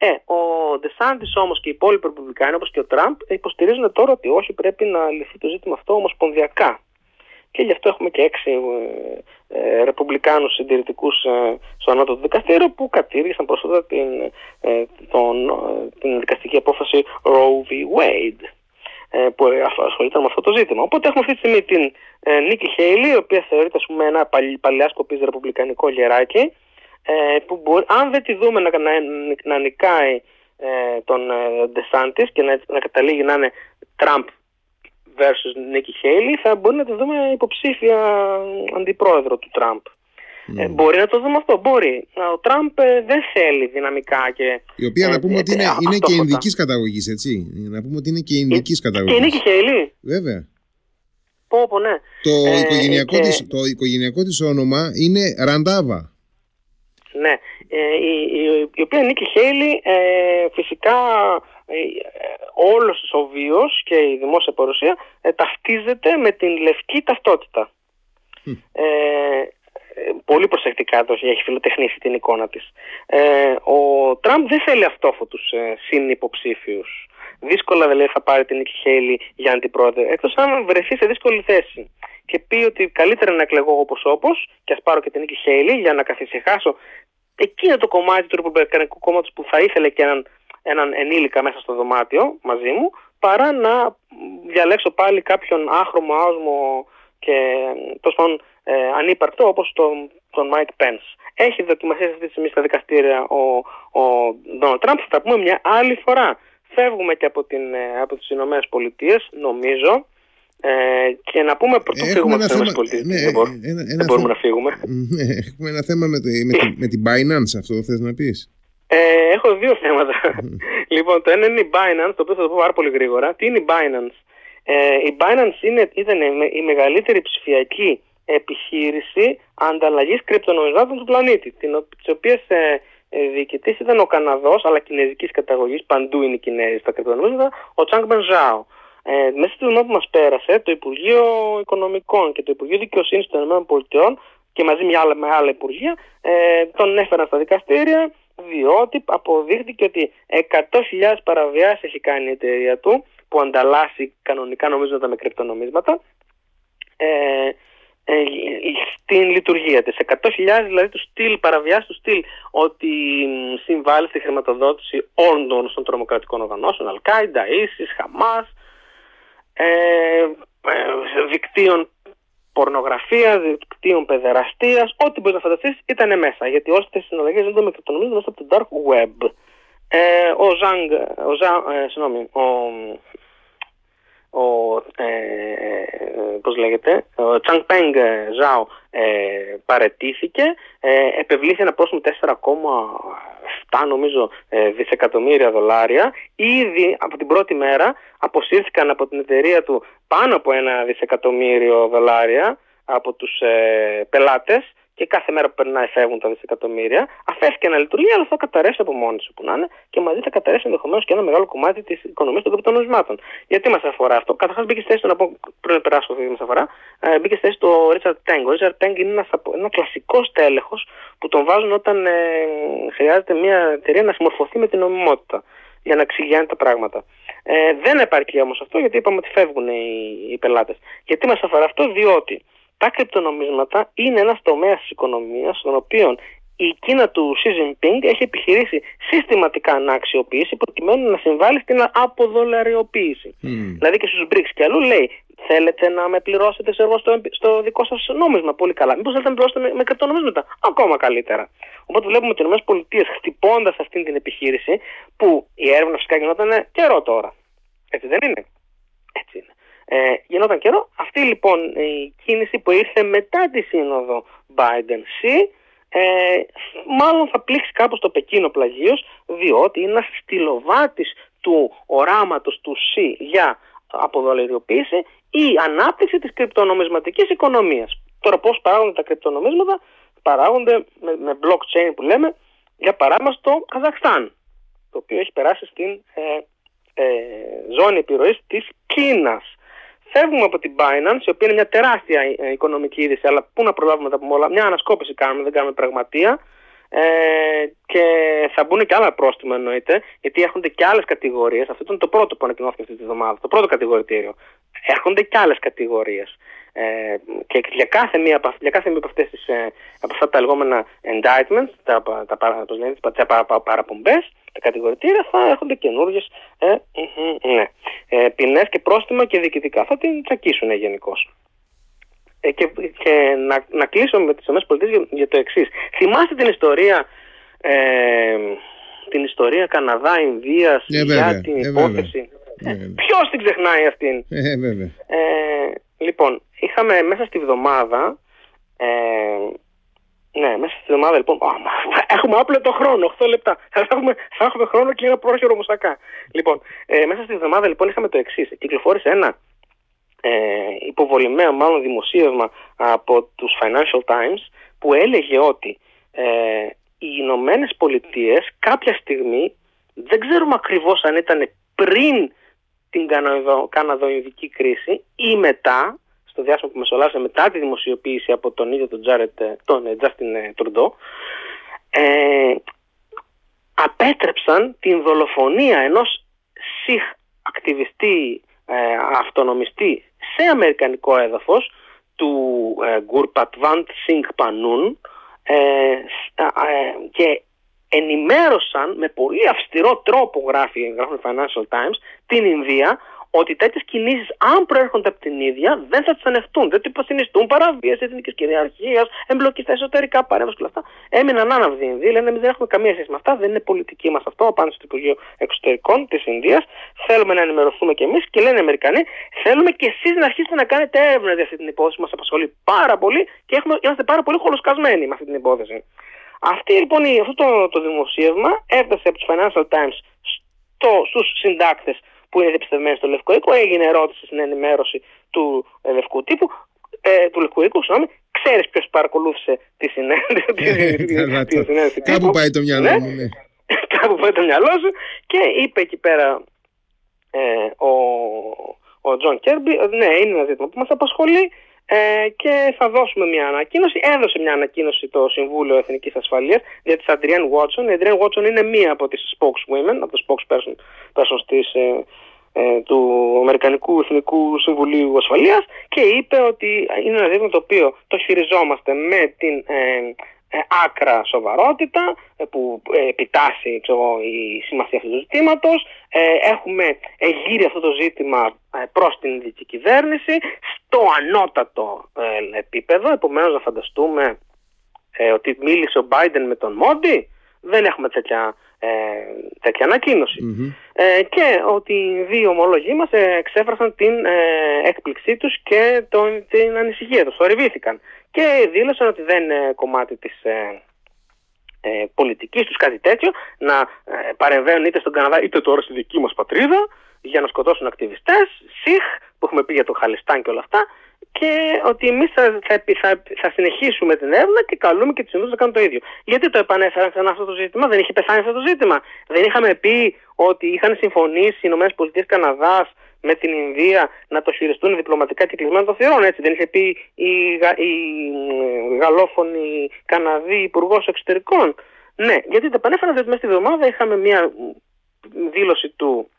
Ε, ο Ντεσάντη όμως και οι υπόλοιποι ρεπουμπλικάνοι όπως και ο Τραμπ υποστηρίζουν τώρα ότι όχι πρέπει να λυθεί το ζήτημα αυτό ομοσπονδιακά και γι' αυτό έχουμε και έξι ε, ε, ρεπουμπλικάνους συντηρητικούς ε, στο ανώτατο δικαστήριο που κατήργησαν πρόσφατα την, ε, τον, ε, την δικαστική απόφαση Roe v. Wade ε, που ασχολείται με αυτό το ζήτημα. Οπότε έχουμε αυτή τη στιγμή την ε, Νίκη Χέιλι, η οποία θεωρείται ας πούμε, ένα παλιά σκοπής ρεπουμπλικανικό γεράκι, ε, που μπορεί, αν δεν τη δούμε να, να, να νικάει ε, τον ε, και να, να καταλήγει να είναι Τραμπ versus Νίκη Χέιλι θα μπορεί να τη δούμε υποψήφια αντιπρόεδρο του Τραμπ. Ε, μπορεί να το δούμε αυτό, μπορεί. Ο Τραμπ ε, δεν θέλει δυναμικά και. Η οποία να πούμε ότι είναι, είναι και ειδικής καταγωγής, έτσι. Να πούμε ότι είναι και ειδικής καταγωγής. Και η Νίκη Χέιλι. Βέβαια. Πω, πω, ναι. Το, οικογενειακό και... της, το οικογενειακό της όνομα είναι Ραντάβα. Ναι, ε, η, η, η, οποία Νίκη Χέιλι ε, φυσικά ε, όλος ο βίος και η δημόσια παρουσία ε, ταυτίζεται με την λευκή ταυτότητα. Ε, πολύ προσεκτικά το έχει φιλοτεχνήσει την εικόνα της. ο Τραμπ δεν θέλει αυτόφωτους ε, συνυποψήφιους. Δύσκολα δηλαδή θα πάρει την Νίκη Χέιλι για αντιπρόεδρο, εκτός αν βρεθεί σε δύσκολη θέση και πει ότι καλύτερα να εκλεγώ όπως όπως και ας πάρω και την Νίκη Χέιλι για να καθησυχάσω εκείνο το κομμάτι του Ρεπουμπλικανικού κόμματος που θα ήθελε και έναν, έναν ενήλικα μέσα στο δωμάτιο μαζί μου, παρά να διαλέξω πάλι κάποιον άχρωμο, άοσμο και τόσο πάντων ε, ανύπαρκτο όπως τον, τον Mike Pence. Έχει δοκιμασία αυτή τη στιγμή στα δικαστήρια ο, ο Donald Trump, θα τα πούμε μια άλλη φορά. Φεύγουμε και από, την, ε, από τις Ηνωμένες Πολιτείες, νομίζω, ε, και να πούμε πρωτού φύγουμε από τις ΗΠΑ. Ναι, δεν, μπορούμε, ένα, ένα δεν μπορούμε να φύγουμε. Ναι, έχουμε ένα θέμα με, το, με, τη, με την Binance, αυτό θες να πεις; Ε, έχω δύο θέματα. λοιπόν, το ένα είναι η Binance, το οποίο θα το πω πάρα πολύ γρήγορα. Τι είναι η Binance; Ε, η Binance είναι, ήταν η μεγαλύτερη ψηφιακή επιχείρηση ανταλλαγής κρυπτονομισμάτων του πλανήτη, τη οποία ε, ε, διοικητής ήταν ο Καναδός, αλλά κινέζικης καταγωγής, παντού είναι οι Κινέζοι στα κρυπτονομίσματα, ο Τσάνγκ Μπενζάο. Ε, μέσα στη δουλειά που μας πέρασε, το Υπουργείο Οικονομικών και το Υπουργείο Δικαιοσύνης των ΗΠΑ και μαζί με άλλα, με άλλα υπουργεία ε, τον έφεραν στα δικαστήρια διότι αποδείχθηκε ότι 100.000 παραβιάσεις έχει κάνει η εταιρεία του που ανταλλάσσει κανονικά νομίσματα με κρυπτονομίσματα ε, ε, στην λειτουργία της. 100.000 δηλαδή του στυλ, παραβιάσεις του στυλ ότι συμβάλλει στη χρηματοδότηση όλων των τρομοκρατικών οργανώσεων, Αλκάιντα, Ίσης, Χαμάς, ε, ε, δικτύων πορνογραφία, δικτύων παιδεραστίας, ό,τι μπορείς να φανταστείς ήταν μέσα. Γιατί όλες αυτές οι συναλλαγές γίνονται με κρυπτονομίε μέσα από το dark web. Ε, ο Ζανγκ, ο, Ζα, ε, συγγνώμη, ο, ο ε, πώς λέγεται, ο Τσανγκ Πέγγ Ζάο ε, παρετήθηκε, ε, επευλήθη ένα πρόσωπο 4,7 νομίζω ε, δισεκατομμύρια δολάρια. Ήδη από την πρώτη μέρα αποσύρθηκαν από την εταιρεία του πάνω από ένα δισεκατομμύριο δολάρια από τους ε, πελάτες και κάθε μέρα που περνάει φεύγουν τα δισεκατομμύρια, αφέθηκε να λειτουργεί, αλλά θα καταρρεύσει από μόνη σου που να είναι και μαζί θα καταρρεύσει ενδεχομένως και ένα μεγάλο κομμάτι της οικονομίας των κρυπτονομισμάτων. Γιατί μας αφορά αυτό; Καταρχάς μπήκε στη θέση του, να πω πριν να περάσω αυτή μα αφορά, ε, μπήκε στη θέση του ο Ρίτσαρτ Τέγκ. Ο Ρίτσαρτ Τέγκ είναι ένας, ένα κλασικό τέλεχο που τον βάζουν όταν ε, χρειάζεται μια εταιρεία να συμμορφωθεί με την νομιμότητα για να εξηγιάνει τα πράγματα. Ε, δεν επαρκεί όμως αυτό γιατί είπαμε ότι φεύγουν οι, οι πελάτες. Γιατί μας αφορά αυτό, διότι τα κρυπτονομίσματα είναι ένας τομέας της οικονομίας στον οποίο η Κίνα του Xi Jinping έχει επιχειρήσει συστηματικά να αξιοποιήσει προκειμένου να συμβάλλει στην αποδολαριοποίηση. Mm. Δηλαδή και στους BRICS και αλλού λέει θέλετε να με πληρώσετε σε εγώ στο, στο δικό σας νόμισμα πολύ καλά. Μήπως θέλετε να με πληρώσετε με, με κρυπτονομίσματα; Ακόμα καλύτερα. Οπότε βλέπουμε ότι οι ΗΠΑ χτυπώντας αυτή την επιχείρηση που η έρευνα φυσικά γινόταν καιρό τώρα. Έτσι δεν είναι; Έτσι είναι ε, γινόταν καιρό. Αυτή λοιπόν η κίνηση που ήρθε μετά τη σύνοδο Biden-C ε, μάλλον θα πλήξει κάπως το Πεκίνο πλαγίως διότι είναι ένας στυλοβάτης του οράματος του C για αποδολεριοποίηση ή ανάπτυξη της κρυπτονομισματικής οικονομίας. Τώρα πώς παράγονται τα κρυπτονομίσματα; Παράγονται με, με blockchain που λέμε για παράδειγμα στο Καζακστάν το οποίο έχει περάσει στην ε, ε, ζώνη επιρροής της Κίνας. Φεύγουμε από την Binance, η οποία είναι μια τεράστια ε, οικονομική είδηση, αλλά πού να προλάβουμε τα πούμε όλα. Μια ανασκόπηση κάνουμε, δεν κάνουμε πραγματεία. Ε, και θα μπουν και άλλα πρόστιμα εννοείται, γιατί έρχονται και άλλε κατηγορίε. Αυτό ήταν το πρώτο που ανακοινώθηκε αυτή τη βδομάδα, το πρώτο κατηγορητήριο. Έρχονται και άλλε κατηγορίε. Ε, και για κάθε μία από, για κάθε μία από, αυτές τις, ε, από αυτά τα λεγόμενα indictments, τα, τα, τα, τα, τα παραπομπές, τα κατηγορητήρια θα έρχονται καινούργιες ε, ναι, ε, ποινές και πρόστιμα και διοικητικά. Θα την τσακίσουν γενικώς. Ε, και, και να, να κλείσω με τις ΗΠΑ για, για το εξής. Θυμάστε την ιστορία ε, την ιστορία Καναδά-Ινδίας Ε, για βέβαια, την ε, βέβαια. υπόθεση. Ε, βέβαια. Ποιος την ξεχνάει αυτήν; Ε, βέβαια. Ε, λοιπόν, είχαμε μέσα στη βδομάδα. Ε, ναι, μέσα στη βδομάδα λοιπόν. Α, μα, έχουμε άπλετο χρόνο, 8 λεπτά. Θα έχουμε, θα έχουμε χρόνο και ένα πρόχειρο μουσακά. Λοιπόν, ε, μέσα στη βδομάδα λοιπόν είχαμε το εξής. Κυκλοφόρησε ένα ε, υποβολημένο μάλλον δημοσίευμα από τους Financial Times που έλεγε ότι ε, οι Ηνωμένες Πολιτείες κάποια στιγμή δεν ξέρουμε ακριβώς αν ήταν πριν την Καναδο, Καναδοϊνδική κρίση ή μετά, στο διάστημα που μεσολάβησε μετά τη δημοσιοποίηση από τον ίδιο τον, Τζάρετ, τον ε, Justin Trudeau, ε, απέτρεψαν την δολοφονία ενός σιχ ακτιβιστή ε, αυτονομιστή σε αμερικανικό έδαφος του ε, Γκουρπατ Βαντ Σινγκ Πανούν ε, σ- α, ε, και ενημέρωσαν με πολύ αυστηρό τρόπο γράφει, γράφουν οι Financial Times την Ινδία ότι τέτοιες κινήσεις, αν προέρχονται από την ίδια, δεν θα τις ανεχτούν. Δεν υποσυνιστούν παραβίαση εθνικής κυριαρχίας, εμπλοκή στα εσωτερικά παρέμβαση και όλα αυτά. Έμειναν άναυδοι οι Ινδοί, λένε εμείς δεν έχουμε καμία σχέση με αυτά, δεν είναι πολιτική μας αυτό. Απάντηση του Υπουργείου Εξωτερικών της Ινδίας. Θέλουμε να ενημερωθούμε κι εμείς και λένε οι Αμερικανοί, θέλουμε κι εσείς να αρχίσετε να κάνετε έρευνα για αυτή την υπόθεση. Μας απασχολεί πάρα πολύ και έχουμε, είμαστε πάρα πολύ χολοσκασμένοι με αυτή την υπόθεση. Αυτή, λοιπόν, η- αυτό το, το δημοσίευμα έφτασε από τους Financial Times στο, στους συντάκτες που είναι διαπιστευμένοι στο Λευκό Οίκο. Έγινε ερώτηση στην ενημέρωση του ε, Λευκού Τύπου, ε, του Λευκού Οίκου, συγγνώμη. Ξέρεις ποιος παρακολούθησε τη συνέντευξη. Ε, τη- καλά τη το. συνέντευξη Κάπου τύπου. πάει το μυαλό Ναι. μου, ναι. Κάπου πάει το μυαλό σου και είπε εκεί πέρα ε, ο, ο Τζον Κίρμπι, ε, ναι, είναι ένα ζήτημα που μας απασχολεί ε, και θα δώσουμε μια ανακοίνωση. Έδωσε μια ανακοίνωση το Συμβούλιο Εθνικής Ασφαλείας για της Adrienne Watson. Η Adrienne Watson είναι μία από τις spokeswomen, από το spokesperson persons της, ε, ε, του Αμερικανικού Εθνικού Συμβουλίου Ασφαλείας και είπε ότι είναι ένα ζήτημα το οποίο το χειριζόμαστε με την ε, ε, άκρα σοβαρότητα ε, που ε, επιτάσσει ξέρω, εγώ, η σημασία αυτού του ζητήματος. Ε, έχουμε εγείρει αυτό το ζήτημα ε, προς την ειδική κυβέρνηση στο ανώτατο ε, επίπεδο. Επομένως να φανταστούμε ε, ότι μίλησε ο Biden με τον Μόντι. Δεν έχουμε τέτοια, ε, τέτοια ανακοίνωση. Μμμ. Ε, και ότι οι δύο ομολόγοι μας ε, εξέφρασαν την ε, έκπληξή τους και τον, την ανησυχία τους, θορυβήθηκαν και δήλωσαν ότι δεν είναι κομμάτι της ε, ε, πολιτικής τους κάτι τέτοιο να ε, παρεμβαίνουν είτε στον Καναδά είτε τώρα στη δική μας πατρίδα για να σκοτώσουν ακτιβιστές, ΣΥΧ που έχουμε πει για το Χαλιστάν και όλα αυτά και ότι εμείς θα, θα, επι- θα, θα συνεχίσουμε την έρευνα και καλούμε και τους Ινδούς να κάνουν το ίδιο. Γιατί το επανέφεραν ξανά αυτό το ζήτημα, δεν είχε πεθάνει αυτό το ζήτημα. Δεν είχαμε πει ότι είχαν συμφωνήσει οι ΗΠΑ Καναδάς με την Ινδία να το χειριστούν διπλωματικά και κεκλεισμένων των θυρών, έτσι. Δεν είχε πει η, Γα- η μ, γαλλόφωνη Καναδή Υπουργός Εξωτερικών. Ναι, γιατί το επανέφεραν διότι μέσα στη εβδομάδα είχαμε μια μ, δήλωση του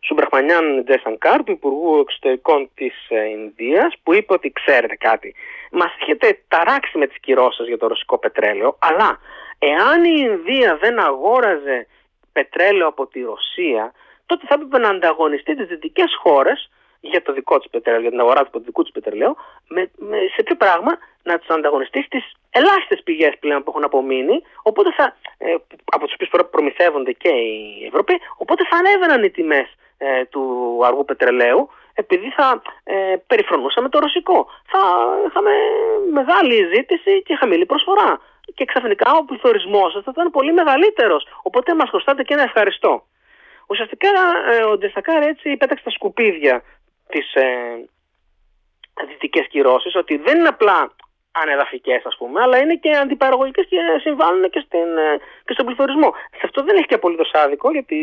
Σουμπραχμανιάμ Τζαϊσανκάρ, του Υπουργού Εξωτερικών της ε, Ινδίας, που είπε ότι ξέρετε κάτι. Μας έχετε ταράξει με τις κυρώσεις για το ρωσικό πετρέλαιο, αλλά εάν η Ινδία δεν αγόραζε πετρέλαιο από τη Ρωσία, τότε θα έπρεπε να ανταγωνιστεί τις δυτικές χώρες για το δικό της πετρέλαιο, για την αγορά του δικού της πετρελαίου, με, με, σε ποιο πράγμα να τους ανταγωνιστείς στις ελάχιστες πηγές πλέον που έχουν απομείνει, οπότε θα, ε, από τις οποίες προμηθεύονται και οι Ευρωπαίοι, οπότε θα ανέβαιναν οι τιμές ε, του αργού πετρελαίου, επειδή θα ε, περιφρονούσαμε το ρωσικό. Θα είχαμε μεγάλη ζήτηση και χαμηλή προσφορά. Και ξαφνικά ο πληθωρισμός θα ήταν πολύ μεγαλύτερος. Οπότε μας χρωστάτε και ένα ευχαριστώ. Ουσιαστικά ε, ο Ντεσακάρ έτσι πέταξε τα σκουπίδια τι ε, δυτικές κυρώσεις, ότι δεν είναι απλά ανεδαφικές, ας πούμε, αλλά είναι και αντιπαραγωγικές και συμβάλλουν και, στην, ε, και στον πληθωρισμό. Σε αυτό δεν έχει και απολύτως άδικο, γιατί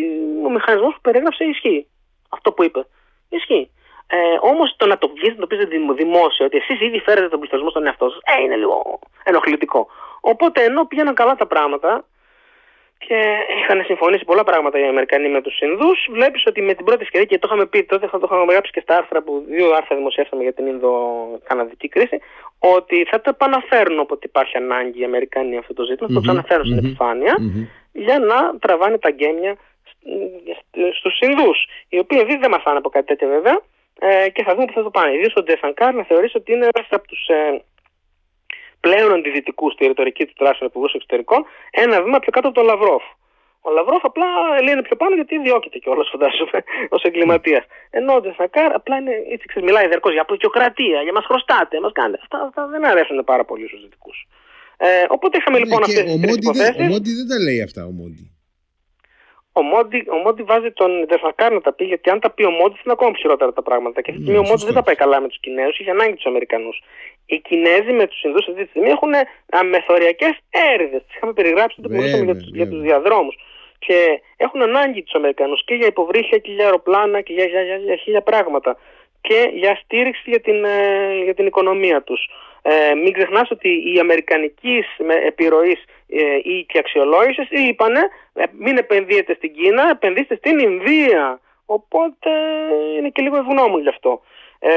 ο μηχανισμός που περίγραψε ισχύει. Αυτό που είπε. Ισχύει. Ε, Όμως το να το βγεις, να το πεις δημόσια, ότι εσείς ήδη φέρετε τον πληθωρισμό στον εαυτό σας, ε, είναι λίγο ενοχλητικό. Οπότε ενώ πήγαιναν καλά τα πράγματα και είχαν συμφωνήσει πολλά πράγματα οι Αμερικανοί με τους Ινδούς, βλέπεις ότι με την πρώτη ευκαιρία, και το είχαμε πει τότε, θα το είχαμε γράψει και στα άρθρα που δύο άρθρα δημοσιεύσαμε για την Ινδο-Καναδική κρίση, ότι θα το επαναφέρουν όποτε υπάρχει ανάγκη οι Αμερικανοί αυτό το ζήτημα, θα το ξαναφέρουν στην επιφάνεια για να τραβάνε τα γκέμια στους Ινδούς, οι οποίοι ήδη δεν μασάνε από κάτι τέτοιο βέβαια. Ε, και θα δούμε τι θα το πάνε. Ιδίως ο Τζαϊσανκάρ να θεωρήσει ότι είναι ένας από τους ε, πλέον αντιδυτικούς στη ρητορική του τουλάχιστον υπουργούς εξωτερικών ένα βήμα πιο κάτω από τον Λαυρόφ. Ο Λαυρόφ απλά λένε πιο πάνω γιατί διώκεται κιόλας, φαντάζομαι, ως εγκληματίας. Ενώ ο Τζαϊσανκάρ απλά είναι, έτσι ξέρεις, μιλάει διαρκώς για αποικιοκρατία, για μας χρωστάτε, μας κάνετε. Αυτά, αυτά δεν αρέσουν πάρα πολύ στους Δυτικούς. Ε, οπότε είχαμε λοιπόν Ναι, αυτές και τις ο τρεις Μόντι, δεν, ο υποθέσει. Μόντι δεν τα λέει αυτά ο Μόντι. Ο Μόντι, ο Μόντι βάζει τον Ντεσνακάρ να τα πει, γιατί αν τα πει ο Μόντι θα είναι ακόμα πιο χειρότερα τα πράγματα. Και αυτή τη Ναι, στιγμή ο Μόντι σωστό. δεν τα πάει καλά με τους Κινέζους, είχε ανάγκη τους Αμερικανούς. Οι Κινέζοι με τους Ινδούς αυτή τη στιγμή έχουν αμεθοριακές έρηδες. Τις είχαμε περιγράψει όταν Βέβαια, μιλούσαμε για, τους- για βέβαια. τους διαδρόμους. Και έχουν ανάγκη τους Αμερικανούς και για υποβρύχια και για αεροπλάνα και για, για, για, για χίλια πράγματα. Και για στήριξη για την, ε, για την οικονομία τους. Ε, μην ξεχνάς ότι οι αμερικανικής επιρροής ε, ή και αξιολόγηση είπανε ε, μην επενδύετε στην Κίνα, επενδύστε στην Ινδία. Οπότε είναι και λίγο ευγνώμων γι' αυτό. Ε,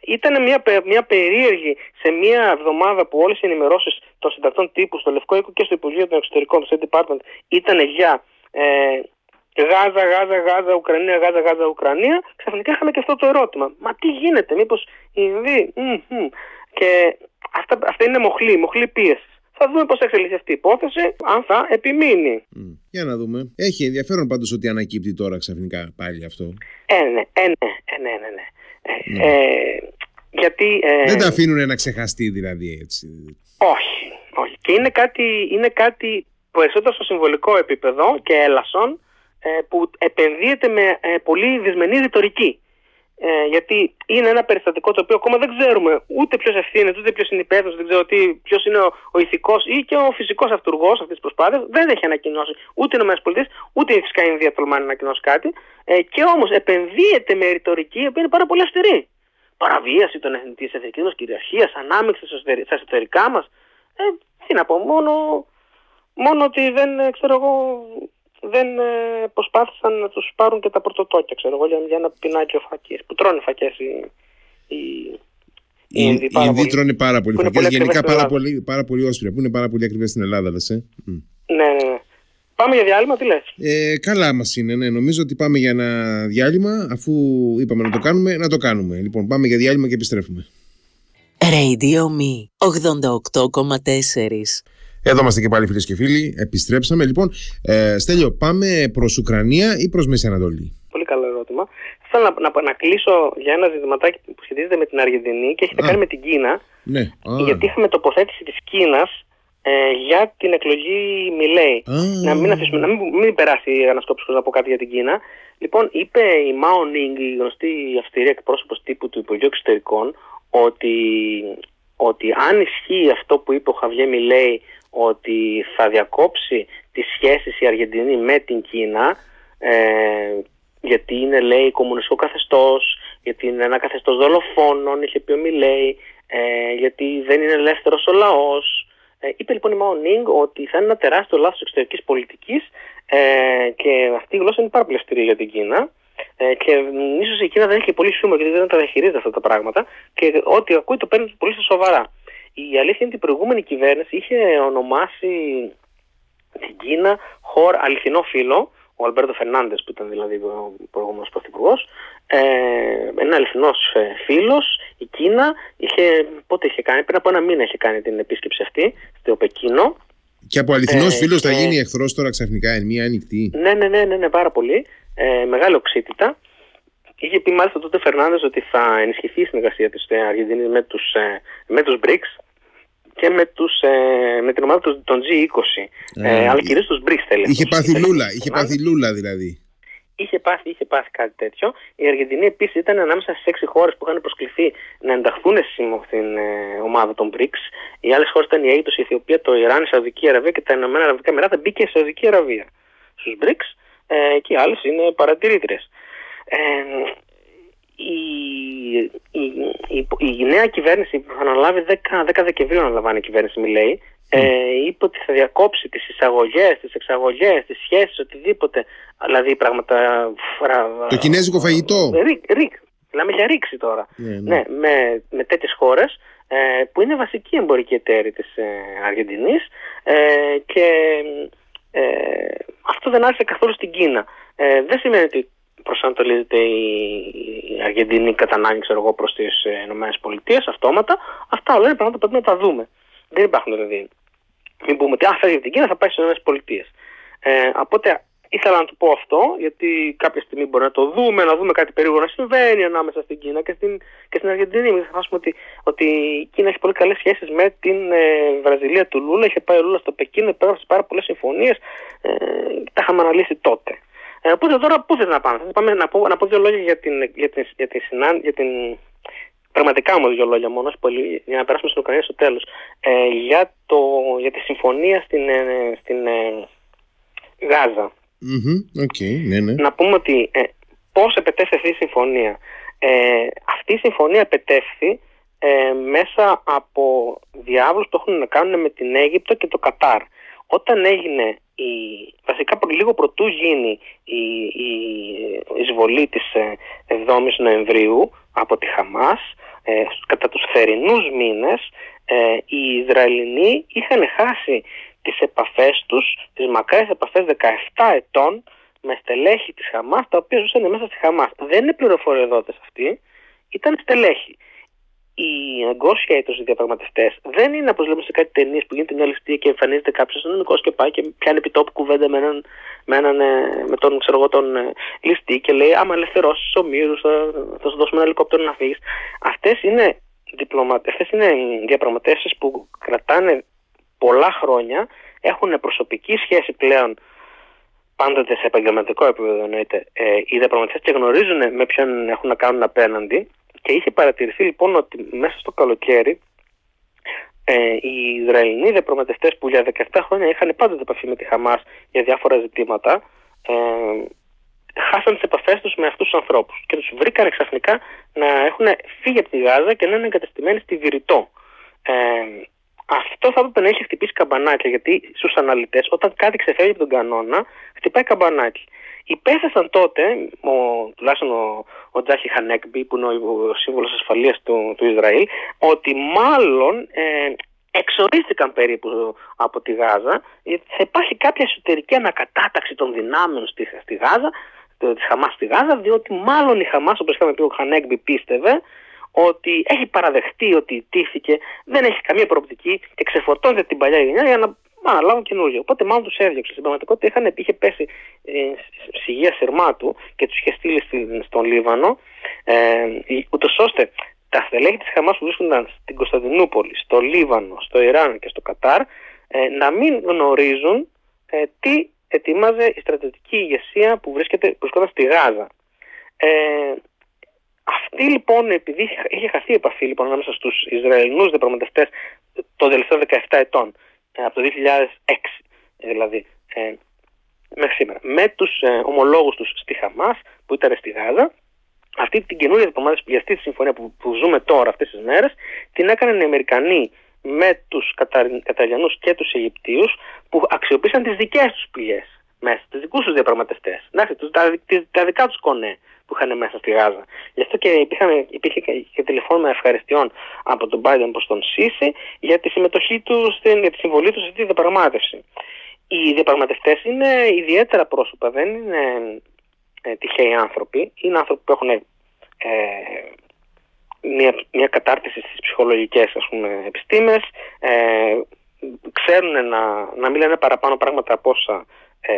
ήταν μια, πε- μια περίεργη σε μια εβδομάδα που όλες οι ενημερώσεις των συντακτών τύπου στο Λευκό Οίκο και στο Υπουργείο των Εξωτερικών, το State Department, ήταν για ε, Γάζα, Γάζα, Γάζα, Ουκρανία, Γάζα, Γάζα, Ουκρανία. Ξαφνικά είχαμε και αυτό το ερώτημα. Μα τι γίνεται, μήπως οι Ινδοί. μμ, μμ. Και αυτά, αυτά είναι μοχλή, μοχλή πίεσης. Θα δούμε πώς θα εξελιχθεί αυτή η υπόθεση, αν θα επιμείνει. Μμ. Για να δούμε. Έχει ενδιαφέρον πάντως ότι ανακύπτει τώρα ξαφνικά πάλι αυτό. Ε, ναι, ε, ναι, ε, ναι, ναι, ναι. Ε, Ναι. ε, γιατί... ε, Δεν τα αφήνουν να ξεχαστεί δηλαδή έτσι. Όχι, όχι. Και είναι κάτι, είναι κάτι περισσότερο στο συμβολικό επίπεδο και έλασον ε, που επενδύεται με ε, πολύ δυσμενή ρητορική. Ε, γιατί είναι ένα περιστατικό το οποίο ακόμα δεν ξέρουμε ούτε ποιος ευθύνεται, ούτε ποιος είναι υπεύθυνος, δεν ξέρω ποιος είναι ο, ο ηθικός ή και ο φυσικός αυτούργος αυτής της προσπάθειας. Δεν έχει ανακοινώσει ούτε οι ΗΠΑ, ούτε φυσικά η Ινδία τολμάει να ανακοινώσει κάτι. Ε, και όμως επενδύεται με ρητορική η οποία είναι πάρα πολύ αυστηρή. Παραβίαση των εθνικής της εθνικής μας κυριαρχίας, ανάμειξη στα εσωτερι- στα εσωτερικά μας. Ε, τι να πω, μόνο, μόνο ότι δεν, ε, ξέρω εγώ, δεν ε, προσπάθησαν να τους πάρουν και τα πορτοτόκια, ξέρω εγώ, για, για ένα πινάκι ο φακές, που τρώνε φακές οι, οι, Οι Ινδοί οι πάρα Ινδοί πολύ. τρώνε πάρα πολύ Που είναι φακές, πολύ γενικά ακριβές στην πάρα Ελλάδα. πολύ, πάρα πολύ όσπρια, που είναι πάρα πολύ ακριβές στην Ελλάδα, λες, ε; Μμ. Ναι, ναι, ναι. Πάμε για διάλειμμα, τι λες; Ε, καλά μας είναι, ναι. Νομίζω ότι πάμε για ένα διάλειμμα. Αφού είπαμε να το κάνουμε, να το κάνουμε. Λοιπόν, πάμε για διάλειμμα και επιστρέφουμε. Radio Me 88,4 Εδώ είμαστε και πάλι φίλες και φίλοι. Επιστρέψαμε. Λοιπόν, ε, Στέλιο, πάμε προς Ουκρανία ή προς Μέση Ανατολή; Πολύ καλό ερώτημα. Θέλω να, να, να κλείσω για ένα ζητηματάκι που σχετίζεται με την Αργεντινή και έχει να Α. κάνει με την Κίνα. Ναι. Α, γιατί είχαμε τοποθέτηση της Κίνας ε, για την εκλογή Μιλέη. Α. Να μην, αφήσουμε, να μην, μην περάσει η ανασκόπηση χωρίς να πω κάτι για την Κίνα. Λοιπόν, είπε η Μάο Νίνγκ, η γνωστή αυστηρή εκπρόσωπος τύπου του Υπουργείου Εξωτερικών, ότι, ότι αν ισχύει αυτό που είπε ο Χαβιέ Μιλέη, ότι θα διακόψει τις σχέσεις η Αργεντινή με την Κίνα, ε, γιατί είναι λέει κομμουνιστικό καθεστώς, γιατί είναι ένα καθεστώς δολοφόνων, είχε πει ο Μιλέη, ε, γιατί δεν είναι ελεύθερος ο λαός. Ε, είπε λοιπόν η Μάο Νίνγκ ότι θα είναι ένα τεράστιο λάθος εξωτερικής πολιτικής ε, και αυτή η γλώσσα είναι πάρα πολύ αυστηρή για την Κίνα. Ε, και μ, ίσως η Κίνα δεν έχει πολύ χιούμορ γιατί δεν τα διαχειρίζεται αυτά τα πράγματα και ό,τι ακούει το παίρνει πολύ στα σοβαρά. Η αλήθεια είναι ότι η προηγούμενη κυβέρνηση είχε ονομάσει την Κίνα χώρα αληθινό φίλο, ο Αλμπέρτο Φερνάντες, που ήταν δηλαδή ο προηγούμενος πρωθυπουργός, ε, ένα αληθινός φίλος, η Κίνα είχε, πότε είχε κάνει, πριν από ένα μήνα είχε κάνει την επίσκεψη αυτή στο Πεκίνο. Και από αληθινός Ε, φίλος θα και- γίνει εχθρός τώρα ξαφνικά εν μία ανοιχτή. Ναι, ναι, ναι, ναι, ναι πάρα πολύ. Ε, μεγάλη οξύτητα. Είχε πει μάλιστα τότε ο Φερνάνδε ότι θα ενισχυθεί η συνεργασία της Αργεντινή με τους ε, με τους BRICS και με, τους, ε, με την ομάδα των- των G20. Ε, Ε, αλλά κυρίως τους BRICS θέλει. Είχε αυτός. πάθει Ήθελε λούλα, να είχε φωνάζει. πάθει λούλα δηλαδή. Είχε πάθει, είχε πάθει κάτι τέτοιο. Η Αργεντινή επίσης ήταν ανάμεσα στις έξι χώρες που είχαν προσκληθεί να ενταχθούν στη- στην ε, ομάδα των BRICS. Οι άλλες χώρες ήταν η Αίγυπτος, η Αιθιοπία, το Ιράν, η Σαουδική Αραβία και τα Ηνωμένα Αραβικά Εμμυράτα. Μπήκε η Σαουδική Αραβία στους BRICS ε, και οι άλλες είναι παρατηρήτρε. Ε, η, η, η, η νέα κυβέρνηση που θα αναλάβει 10, 10 Δεκεμβρίου αναλαμβάνει η κυβέρνηση Μιλέη ε, είπε ότι θα διακόψει τις εισαγωγές, τις εξαγωγές, τις σχέσεις, οτιδήποτε δηλαδή πράγματα φρα- Το κινέζικο φαγητό. Ρίκ, ρίκ. Μιλάμε για ρήξη τώρα. Ναι, ναι. Ναι, με, με τέτοιες χώρες ε, που είναι βασική εμπορική εταίρη της ε, Αργεντινής ε, και ε, αυτό δεν άρεσε καθόλου στην Κίνα. Ε, δεν σημαίνει ότι προσανατολίζεται η, η Αργεντινή κατά ανάγκη ξέρω εγώ, προς τις ε, Ηνωμένες Πολιτείες αυτόματα. Αυτά όλα είναι πράγματα που πρέπει να τα δούμε. Δεν υπάρχουν δηλαδή. Μην πούμε ότι α, φεύγει από την Κίνα θα πάει στις Ηνωμένες Πολιτείες. Ε, οπότε ήθελα να του πω αυτό, γιατί κάποια στιγμή μπορεί να το δούμε, να δούμε κάτι περίεργο να συμβαίνει ανάμεσα στην Κίνα και στην, και στην Αργεντινή. Μην ξεχάσουμε ότι, ότι η Κίνα έχει πολύ καλές σχέσεις με την ε, Βραζιλία του Λούλα. Είχε πάει ο Λούλας στο Πεκίνο, υπέγραψε πάρα πολλές συμφωνίες. Ε, τα είχαμε αναλύσει τότε. Ε, οπότε τώρα πού θες να πάμε; Θα πάμε να πω, να πω δύο λόγια για την, για την, για την, για την πραγματικά όμως δύο λόγια μόνος, για να περάσουμε στην Ουκρανία στο τέλος. Ε, για, για τη συμφωνία στην, ε, στην ε, Γάζα. Mm-hmm. Okay, ναι, ναι. Να πούμε ότι ε, πώς επετέφθη αυτή η συμφωνία. Ε, αυτή η συμφωνία επετέφθη ε, μέσα από διάβλους που έχουν να κάνουν με την Αίγυπτο και το Κατάρ. Όταν έγινε η, βασικά λίγο πρωτού γίνει η, η εισβολή της 7ης ε, Νοεμβρίου από τη Χαμάς, ε, κατά τους θερινούς μήνες, ε, οι Ισραηλινοί είχαν χάσει τις επαφές τους, τις μακρές επαφές 17 ετών με στελέχη της Χαμάς, τα οποία ζούσαν μέσα στη Χαμάς. Δεν είναι πληροφοριοδότες αυτοί, ήταν στελέχη. Οι negotiators, οι διαπραγματευτές, δεν είναι όπως λέμε σε κάτι ταινίες που γίνεται μια ληστεία και εμφανίζεται κάποιος αστυνομικό και πάει και πιάνει επιτόπου κουβέντα με, έναν, με, έναν, ε, με τον, ξέρω εγώ, τον ε, ληστή και λέει Άμα ελευθερώσεις του ομήρου, θα, θα σου δώσουμε ένα ελικόπτερο να φύγεις. Αυτές είναι, είναι διαπραγματεύσεις που κρατάνε πολλά χρόνια έχουν προσωπική σχέση πλέον πάντοτε σε επαγγελματικό επίπεδο εννοείται ε, οι διαπραγματευτέ και γνωρίζουν με ποιον έχουν να κάνουν απέναντι και είχε παρατηρηθεί λοιπόν ότι μέσα στο καλοκαίρι ε, οι Ισραηλινοί διαπραγματευτές που για 17 χρόνια είχαν πάντοτε επαφή με τη Χαμάς για διάφορα ζητήματα ε, χάσαν τις επαφές τους με αυτούς τους ανθρώπους και τους βρήκαν ξαφνικά να έχουν φύγει από τη Γάζα και να είναι εγκατεστημένοι στη Βηρητό. Ε, αυτό θα έπρεπε να έχει χτυπήσει καμπανάκια γιατί στους αναλυτές, όταν κάτι ξεφεύγει από τον κανόνα, χτυπάει καμπανάκι. Υπέθεσαν τότε, ο, τουλάχιστον ο, ο Τζάχι Χανέκμπι, που είναι ο, ο σύμβολος ασφαλείας του, του Ισραήλ, ότι μάλλον ε, εξορίστηκαν περίπου από τη Γάζα, γιατί θα υπάρχει κάποια εσωτερική ανακατάταξη των δυνάμεων στη, στη Γάζα, της Χαμάς στη Γάζα, διότι μάλλον η Χαμάς, όπως είχαμε πει ο Χανέκμπι, πίστευε ότι έχει παραδεχτεί ότι τύχηκε, δεν έχει καμία προοπτική και ξεφορτώνεται την παλιά γενιά για να αναλάβουν καινούργιο. Οπότε μάλλον τους έδιωξε. Στην πραγματικότητα είχαν, είχε πέσει ε, σιγεία σειρμάτου και τους είχε στείλει στον Λίβανο, ε, ούτως ώστε τα στελέχη της Χαμάς που βρίσκονταν στην Κωνσταντινούπολη, στο Λίβανο, στο Ιράν και στο Κατάρ ε, να μην γνωρίζουν ε, τι ετοίμαζε η στρατιωτική ηγεσία που βρίσκεται, βρισκόταν στη Γάζα. Ε, αυτή λοιπόν, επειδή είχε χαθεί η επαφή λοιπόν ανάμεσα στους Ισραηλινούς διαπραγματευτές των τελευταίων 17 ετών, ε, από το 2006 δηλαδή, ε, μέχρι σήμερα, με τους ε, ομολόγους τους στη Χαμάς που ήταν στη Γάζα, αυτή την καινούργια διαπραγμάτευση για αυτή τη συμφωνία που, που ζούμε τώρα αυτές τις μέρες, την έκαναν οι Αμερικανοί με τους Καταριανούς και τους Αιγυπτίους που αξιοποίησαν τις δικές τους πηγές μέσα, τους δικούς τους διαπραγματευτές, τα, τα δικά τους κονέ που είχαν μέσα στη Γάζα. Γι' αυτό και υπήρχαν, υπήρχε και τηλεφώνημα ευχαριστειών από τον Biden προς τον Σίση για τη συμμετοχή τους, στην, για τη συμβολή τους στη διαπραγμάτευση. Οι διαπραγματευτές είναι ιδιαίτερα πρόσωπα, δεν είναι ε, τυχαίοι άνθρωποι. Είναι άνθρωποι που έχουν ε, μια, μια κατάρτιση στις ψυχολογικές ας πούμε, επιστήμες, ε, ξέρουν να, να μην λένε παραπάνω πράγματα από όσα ε,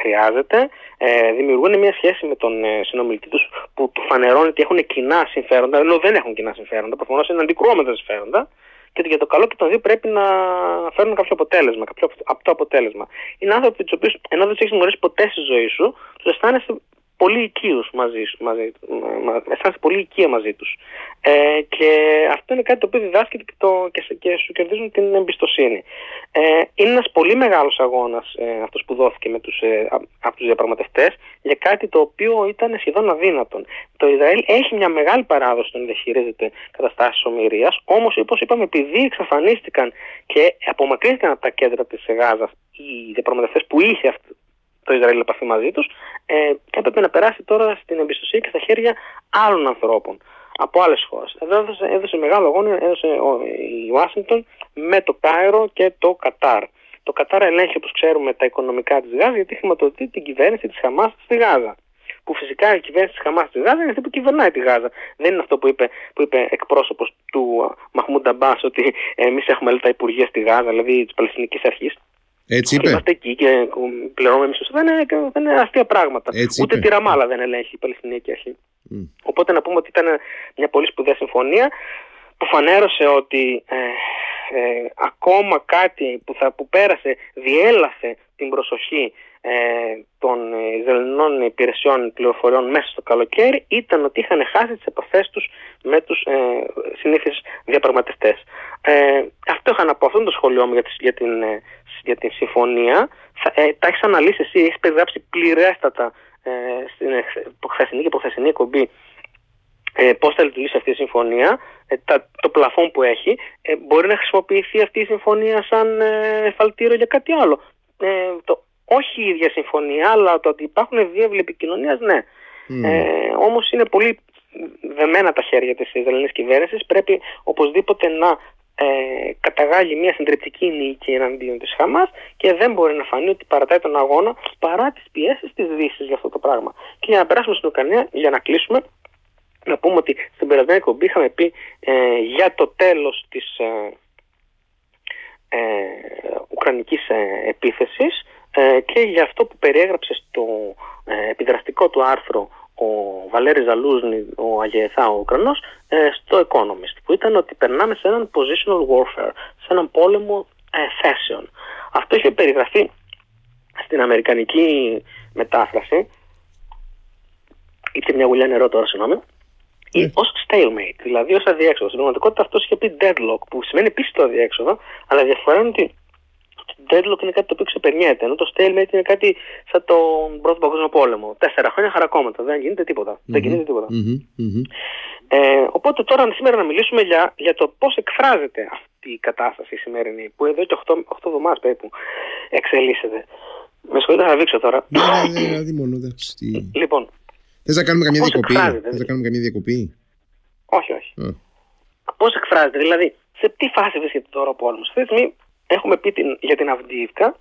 χρειάζεται, ε, δημιουργούν μια σχέση με τον ε, συνομιλητή τους που του φανερώνει ότι έχουν κοινά συμφέροντα, ενώ δεν έχουν κοινά συμφέροντα, προφανώς είναι αντικρουόμενα συμφέροντα, και ότι για το καλό και των δύο πρέπει να φέρουν κάποιο αποτέλεσμα, κάποιο αυτό αποτέλεσμα. Είναι άνθρωποι τους οποίους, ενώ δεν τους έχεις γνωρίσει ποτέ στη ζωή σου, τους αισθάνεσαι πολύ οικείους μαζί, μαζί αισθάνεσαι πολύ οικία μαζί τους. Ε, και αυτό είναι κάτι το οποίο διδάσκεται και, το, και, και σου κερδίζουν την εμπιστοσύνη. Ε, είναι ένας πολύ μεγάλος αγώνας ε, αυτός που δόθηκε με τους, ε, από τους διαπραγματευτές για κάτι το οποίο ήταν σχεδόν αδύνατον. Το Ισραήλ έχει μια μεγάλη παράδοση να διαχειρίζεται καταστάσεις ομοιρίας, όμως όπως είπαμε επειδή εξαφανίστηκαν και απομακρύνθηκαν από τα κέντρα της Γάζας οι διαπραγματευτές που είχε το Ισραήλ επαφή μαζί τους, ε, έπρεπε να περάσει τώρα στην εμπιστοσύνη και στα χέρια άλλων ανθρώπων από άλλες χώρες. Εδώ έδωσε, έδωσε μεγάλο αγώνα έδωσε ο, η Ουάσιγκτον με το Κάιρο και το Κατάρ. Το Κατάρ ελέγχει, όπως ξέρουμε, τα οικονομικά της Γάζας γιατί χρηματοδοτεί την κυβέρνηση της Χαμάς στη Γάζα. Που φυσικά η κυβέρνηση της Χαμάς στη Γάζα είναι αυτή που κυβερνάει τη Γάζα. Δεν είναι αυτό που είπε, που είπε εκπρόσωπος του Μαχμούντα Μπά ότι εμείς έχουμε τα υπουργεία στη Γάζα, δηλαδή της Παλαιστινικής Αρχής. Έτσι είπε. Είμαστε εκεί και πληρώνουμε μισθού. Δεν, είναι- δεν είναι αστεία πράγματα. Έτσι Ούτε είπε. τη Ραμάλα δεν ελέγχει η Παλαιστινιακή Αρχή. Μμ. Οπότε να πούμε ότι ήταν μια πολύ σπουδαία συμφωνία που φανέρωσε ότι ε, ε, ακόμα κάτι που, θα, που πέρασε, διέλασε την προσοχή ε, των ε, Ισραηλινών υπηρεσιών πληροφοριών μέσα στο καλοκαίρι ήταν ότι είχαν χάσει τις επαφές τους με τους ε, συνήθεις διαπραγματευτές. Ε, αυτό είχα να πω, αυτό είναι το σχολείο μου για, τη- για, την, ε, για την συμφωνία. Θα, ε, τα έχεις αναλύσει εσύ, έχεις περιγράψει πληρέστατα ε, στην εχ- χθεσινή και προχθεσινή εκπομπή ε, πώς θα λειτουργήσει αυτή η συμφωνία, ε, τα, το πλαφόν που έχει, ε, μπορεί να χρησιμοποιηθεί αυτή η συμφωνία σαν ε, εφαλτήριο για κάτι άλλο. Ε, το, όχι η ίδια συμφωνία, αλλά το ότι υπάρχουν διεύλοι επικοινωνίας, ναι. Μμ. Ε, Όμως είναι πολύ δεμένα τα χέρια της Ισραηλινής κυβέρνησης. Πρέπει οπωσδήποτε να ε, καταγάλει μια συντριπτική νίκη εναντίον της Χαμάς και δεν μπορεί να φανεί ότι παρατάει τον αγώνα παρά τις πιέσεις της Δύσης για αυτό το πράγμα. Και για να περάσουμε στην Ουκρανία, για να κλείσουμε, να πούμε ότι στην περασμένη εκπομπή είχαμε πει ε, για το τέλος της ε, ε, ουκρανικής ε, επίθεσης ε, και για αυτό που περιέγραψε στο ε, επιδραστικό του άρθρο ο Βαλέρης Ζαλούζνη, ο Αγιεθά, ο Ουκρανός, ε, στο Economist, που ήταν ότι περνάμε σε έναν positional warfare, σε έναν πόλεμο ε, θέσεων. Αυτό είχε περιγραφεί στην αμερικανική μετάφραση, είχε μια γουλιά νερό τώρα, συγγνώμη, ή Ναι. ως stalemate, δηλαδή ως αδιέξοδο. Στην πραγματικότητα αυτός είχε πει deadlock, που σημαίνει επίσης το αδιέξοδο, αλλά η διαφορά είναι ότι το deadlock είναι κάτι το οποίο ξεπερνιέται, ενώ το stalemate είναι κάτι σαν τον πρώτο παγκόσμιο πόλεμο. Τέσσερα χρόνια χαρακόμματα, δεν γίνεται τίποτα. Δεν Μμμ. γίνεται τίποτα. Μμμ. Μμμ. Ε, οπότε τώρα σήμερα να μιλήσουμε για, για το πώς εκφράζεται αυτή η κατάσταση η σημερινή, που εδώ και 8, 8 εβδομάδες περίπου εξελίσσεται. Με συγχωρείτε θα δείξω τώρα. Ναι, ναι, ναι, δηλαδή μόνο. εντάξει, τι- λοιπόν, Θες να κάνουμε καμία Πώς διακοπή; εκφράζεται, Θες να κάνουμε καμία διακοπή; όχι, όχι. Α. Πώς εκφράζεται, δηλαδή, σε τι φάση βρίσκεται τώρα ο πόλεμος; Αυτή τη στιγμή έχουμε πει την, για την Αυντίιβκα,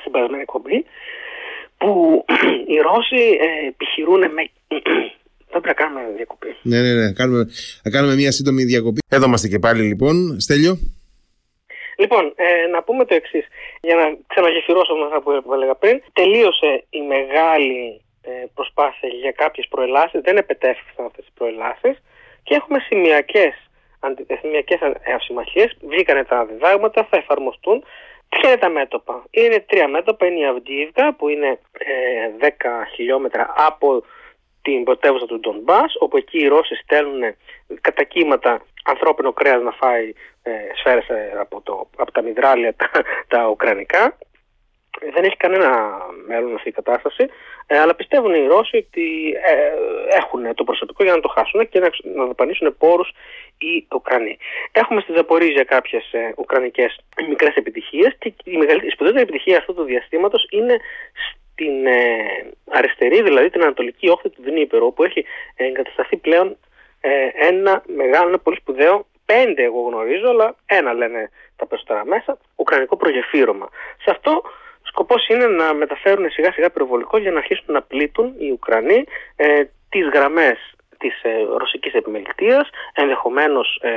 στην περασμένη εκπομπή, που οι Ρώσοι ε, επιχειρούν με... Δεν πρέπει να κάνουμε διακοπή. Ναι, ναι, ναι. Κάνουμε, θα κάνουμε μια σύντομη διακοπή. Εδώ είμαστε και πάλι λοιπόν. Στέλιο. Λοιπόν, ε, να πούμε το εξής. Για να ξαναγεφυρώσω με αυτά που έλεγα πριν, τελείωσε η μεγάλη ε, προσπάθεια για κάποιες προελάσεις, δεν επετέφθησαν αυτές τις προελάσεις και έχουμε σημειακές σημειακές αυσημαχίες. Βγήκανε τα διδάγματα, θα εφαρμοστούν. Ποια είναι τα μέτωπα; Είναι τρία μέτωπα. Είναι η Αυντίιβκα που είναι ε, 10 χιλιόμετρα από την πρωτεύουσα του Ντονμπάς, όπου εκεί οι Ρώσοι στέλνουν κατά κύματα ανθρώπινο κρέας να φάει ε, σφαίρες ε, από, το, από τα μυδράλια τα, τα ουκρανικά. Ε, Δεν έχει κανένα μέλλον αυτή η κατάσταση, ε, αλλά πιστεύουν οι Ρώσοι ότι ε, έχουν το προσωπικό για να το χάσουν και να, να δαπανίσουν πόρους οι Ουκρανοί. Έχουμε στη Ζαπορίζια κάποιες ε, ουκρανικές μικρές επιτυχίες και η, μεγαλύτερη, η σπουδαιότερη επιτυχία αυτού του διαστήματος είναι στην ε, αριστερή, δηλαδή την ανατολική όχθη του Δνήπερου, όπου έχει εγκατασταθεί πλέον ε, ένα μεγάλο, ένα πολύ σπουδαίο, πέντε εγώ γνωρίζω, αλλά ένα λένε τα περισσότερα μέσα, ουκρανικό προγεφύρωμα. Σε αυτό σκοπός είναι να μεταφέρουν σιγά σιγά πυροβολικό για να αρχίσουν να πλήττουν οι Ουκρανοί ε, τις γραμμές της ε, ρωσικής επιμελητίας, ενδεχομένως ε,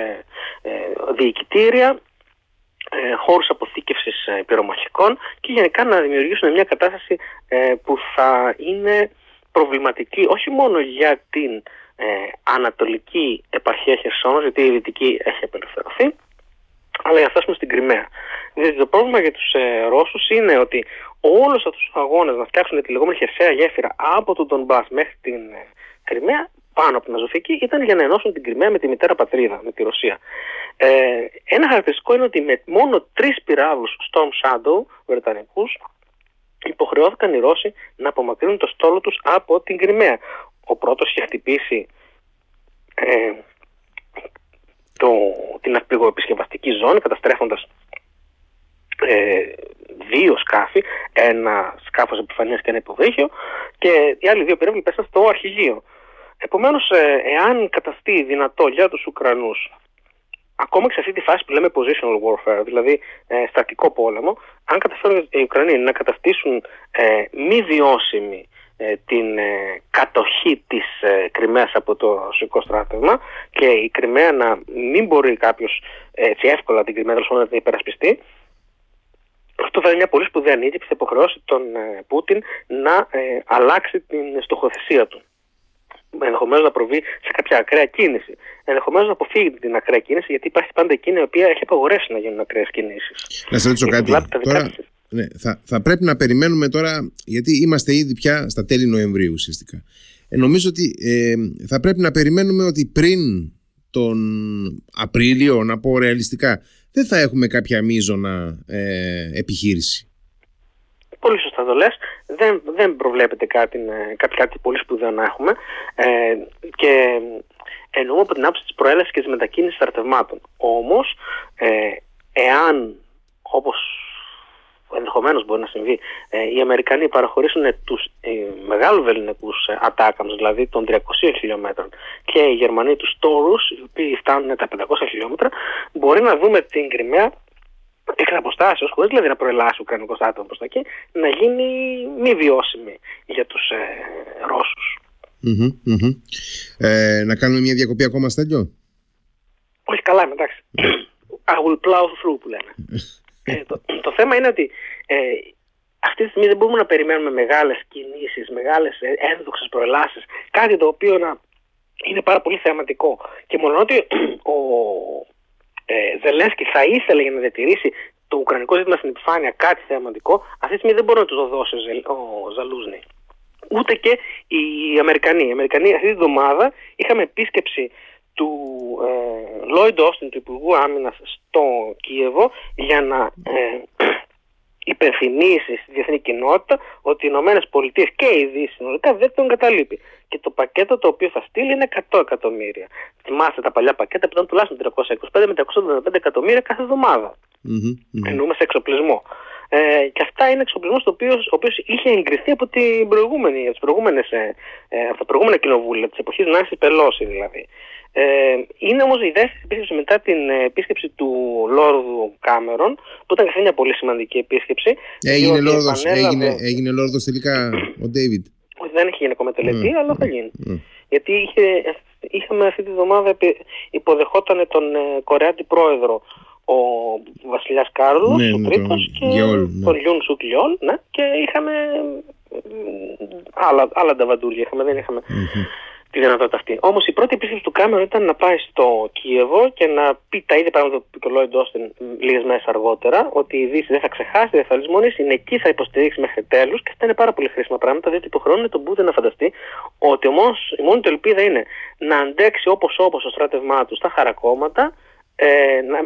ε, διοικητήρια, ε, χώρους αποθήκευσης ε, πυρομαχικών και γενικά να δημιουργήσουν μια κατάσταση ε, που θα είναι προβληματική όχι μόνο για την ε, ανατολική επαρχία Χερσόνος, γιατί η δυτική έχει απελευθερωθεί, αλλά για να φτάσουμε στην Κρυμαία. Δηλαδή το πρόβλημα για τους ε, Ρώσους είναι ότι όλους αυτούς τους αγώνες να φτιάξουν τη λεγόμενη χερσαία γέφυρα από τον Ντονμπάς μέχρι την ε, Κρυμαία πάνω από την Αζωφική ήταν για να ενώσουν την Κρυμαία με τη μητέρα πατρίδα, με τη Ρωσία. Ε, ένα χαρακτηριστικό είναι ότι με μόνο τρεις πυράβλους Storm Shadow βρετανικούς υποχρεώθηκαν οι Ρώσοι να απομακρύνουν το στόλο τους από την Κρυμαία. Ο πρώτος είχε χτυπήσει ε, το, την αυπηγοεπισκευαστική ζώνη καταστρέφοντας ε, δύο σκάφη, ένα σκάφος επιφανείας και ένα υποβρύχιο και οι άλλοι δύο πυράβλοι πέσαν στο αρχηγείο. Επομένως, ε, εάν καταστεί δυνατό για τους Ουκρανούς ακόμα και σε αυτή τη φάση που λέμε positional warfare, δηλαδή ε, στατικό πόλεμο, αν καταφέρουν οι Ουκρανοί να καταστήσουν ε, μη βιώσιμη ε, την ε, κατοχή της ε, Κρυμαίας από το ρωσικό στράτευμα και η Κρυμαία να μην μπορεί κάποιος έτσι εύκολα την Κρυμαία να την υπερασπιστεί, αυτό αυτό θα είναι μια πολύ σπουδαία νίκη που θα υποχρεώσει τον ε, Πούτιν να ε, αλλάξει την στοχοθεσία του. Ενδεχομένως να προβεί σε κάποια ακραία κίνηση. Ενδεχομένως να αποφύγει την ακραία κίνηση, γιατί υπάρχει πάντα εκείνη η οποία έχει απαγορεύσει να γίνουν ακραίες κινήσεις. Να σε ρωτήσω κάτι. Τώρα, ναι, θα, θα πρέπει να περιμένουμε τώρα, γιατί είμαστε ήδη πια στα τέλη Νοεμβρίου ουσιαστικά. Ε, νομίζω ότι ε, θα πρέπει να περιμένουμε ότι πριν τον Απρίλιο, να πω ρεαλιστικά, δεν θα έχουμε κάποια μείζωνα ε, επιχείρηση. Πολύ σωστά το λες. Δεν, δεν προβλέπεται κάτι, ε, κάτι, κάτι πολύ σπουδαίο να έχουμε ε, και εννοούμε από την άποψη της προέλευσης και της μετακίνησης στρατευμάτων. Όμως, ε, εάν όπως ενδεχομένως μπορεί να συμβεί, ε, οι Αμερικανοί παραχωρήσουν τους ε, μεγάλους βεληνικούς ε, ατάκαμς, δηλαδή των 300 χιλιόμετρων και οι Γερμανοί τους τόρους, οι οποίοι φτάνουν τα 500 χιλιόμετρα, μπορεί να δούμε την Κρυμαία εξ αποστάσεως, χωρίς δηλαδή να προελάσει ο Ουκρανικός άτομος προς τα εκεί, να γίνει μη βιώσιμη για τους ε, ρωσους Ε, να κάνουμε μια διακοπή ακόμα στέλιο; Όχι καλά, εντάξει. I will plow through που λένε. Ε, το, το θέμα είναι ότι ε, αυτή τη στιγμή δεν μπορούμε να περιμένουμε μεγάλες κινήσεις, μεγάλες ε, ένδοξες προελάσεις, κάτι το οποίο να είναι πάρα πολύ θεαματικό. Και μόνο ότι ο ε, Ζελένσκι θα ήθελε για να διατηρήσει το ουκρανικό ζήτημα στην επιφάνεια κάτι θεαματικό, αυτή τη στιγμή δεν μπορεί να του το δώσει ο Ζαλούζνη. Ούτε και οι Αμερικανοί. Οι Αμερικανοί αυτή τη βδομάδα είχαμε επίσκεψη του Λόιντ Όστιν, του Υπουργού Άμυνας στο Κίεβο, για να ε, υπενθυμίσει στη διεθνή κοινότητα ότι οι Ηνωμένες Πολιτείες και η Δύση συνολικά δεν τον καταλείπει. Και το πακέτο το οποίο θα στείλει είναι 100 εκατομμύρια. Θυμάστε τα παλιά πακέτα που ήταν τουλάχιστον 325 με 375 εκατομμύρια κάθε εβδομάδα. Mm-hmm, Εννοούμε σε εξοπλισμό. Ε, και αυτά είναι εξοπλισμός ο οποίος είχε εγκριθεί από, την προηγούμενη, από, τις προηγούμενες, ε, ε, από τα προηγούμενα κοινοβούλια τη εποχή Νάσης Πελώση δηλαδή. Ε, είναι όμως η δεύτερη επίσκεψη μετά την επίσκεψη του Λόρδου Κάμερον, που ήταν και μια πολύ σημαντική επίσκεψη. Έγινε Λόρδος έγινε, έγινε Λόρδος τελικά ο Ντέιβιντ. Όχι, δεν έχει γίνει ακόμα τελετή, αλλά θα γίνει. Γιατί είχε, είχαμε αυτή τη βδομάδα υποδεχόταν τον ε, Κορεάτη πρόεδρο ο βασιλιάς Κάρλος, ναι, ο ναι, τρίτος και Γεόλ, ναι. τον Γιούν Σουκ ναι, και είχαμε άλλα, άλλα νταβαντούρια, είχαμε, δεν είχαμε τη δυνατότητα αυτή. Όμως η πρώτη επίσκεψη του Κάμερον ήταν να πάει στο Κίεβο και να πει τα ίδια πράγματα που είπε ο Λόιντ Όστιν λίγες μέρες αργότερα, ότι η Δύση δεν θα ξεχάσει, δεν θα λησμονήσει, είναι εκεί, θα υποστηρίξει μέχρι τέλους και αυτά είναι πάρα πολύ χρήσιμα πράγματα, διότι υποχρεώνουν τον Πούτιν να φανταστεί ότι όμως, η μόνη του ελπίδα είναι να αντέξει όπως όπως το στράτευμά του στα χαρακόμματα, ε, να,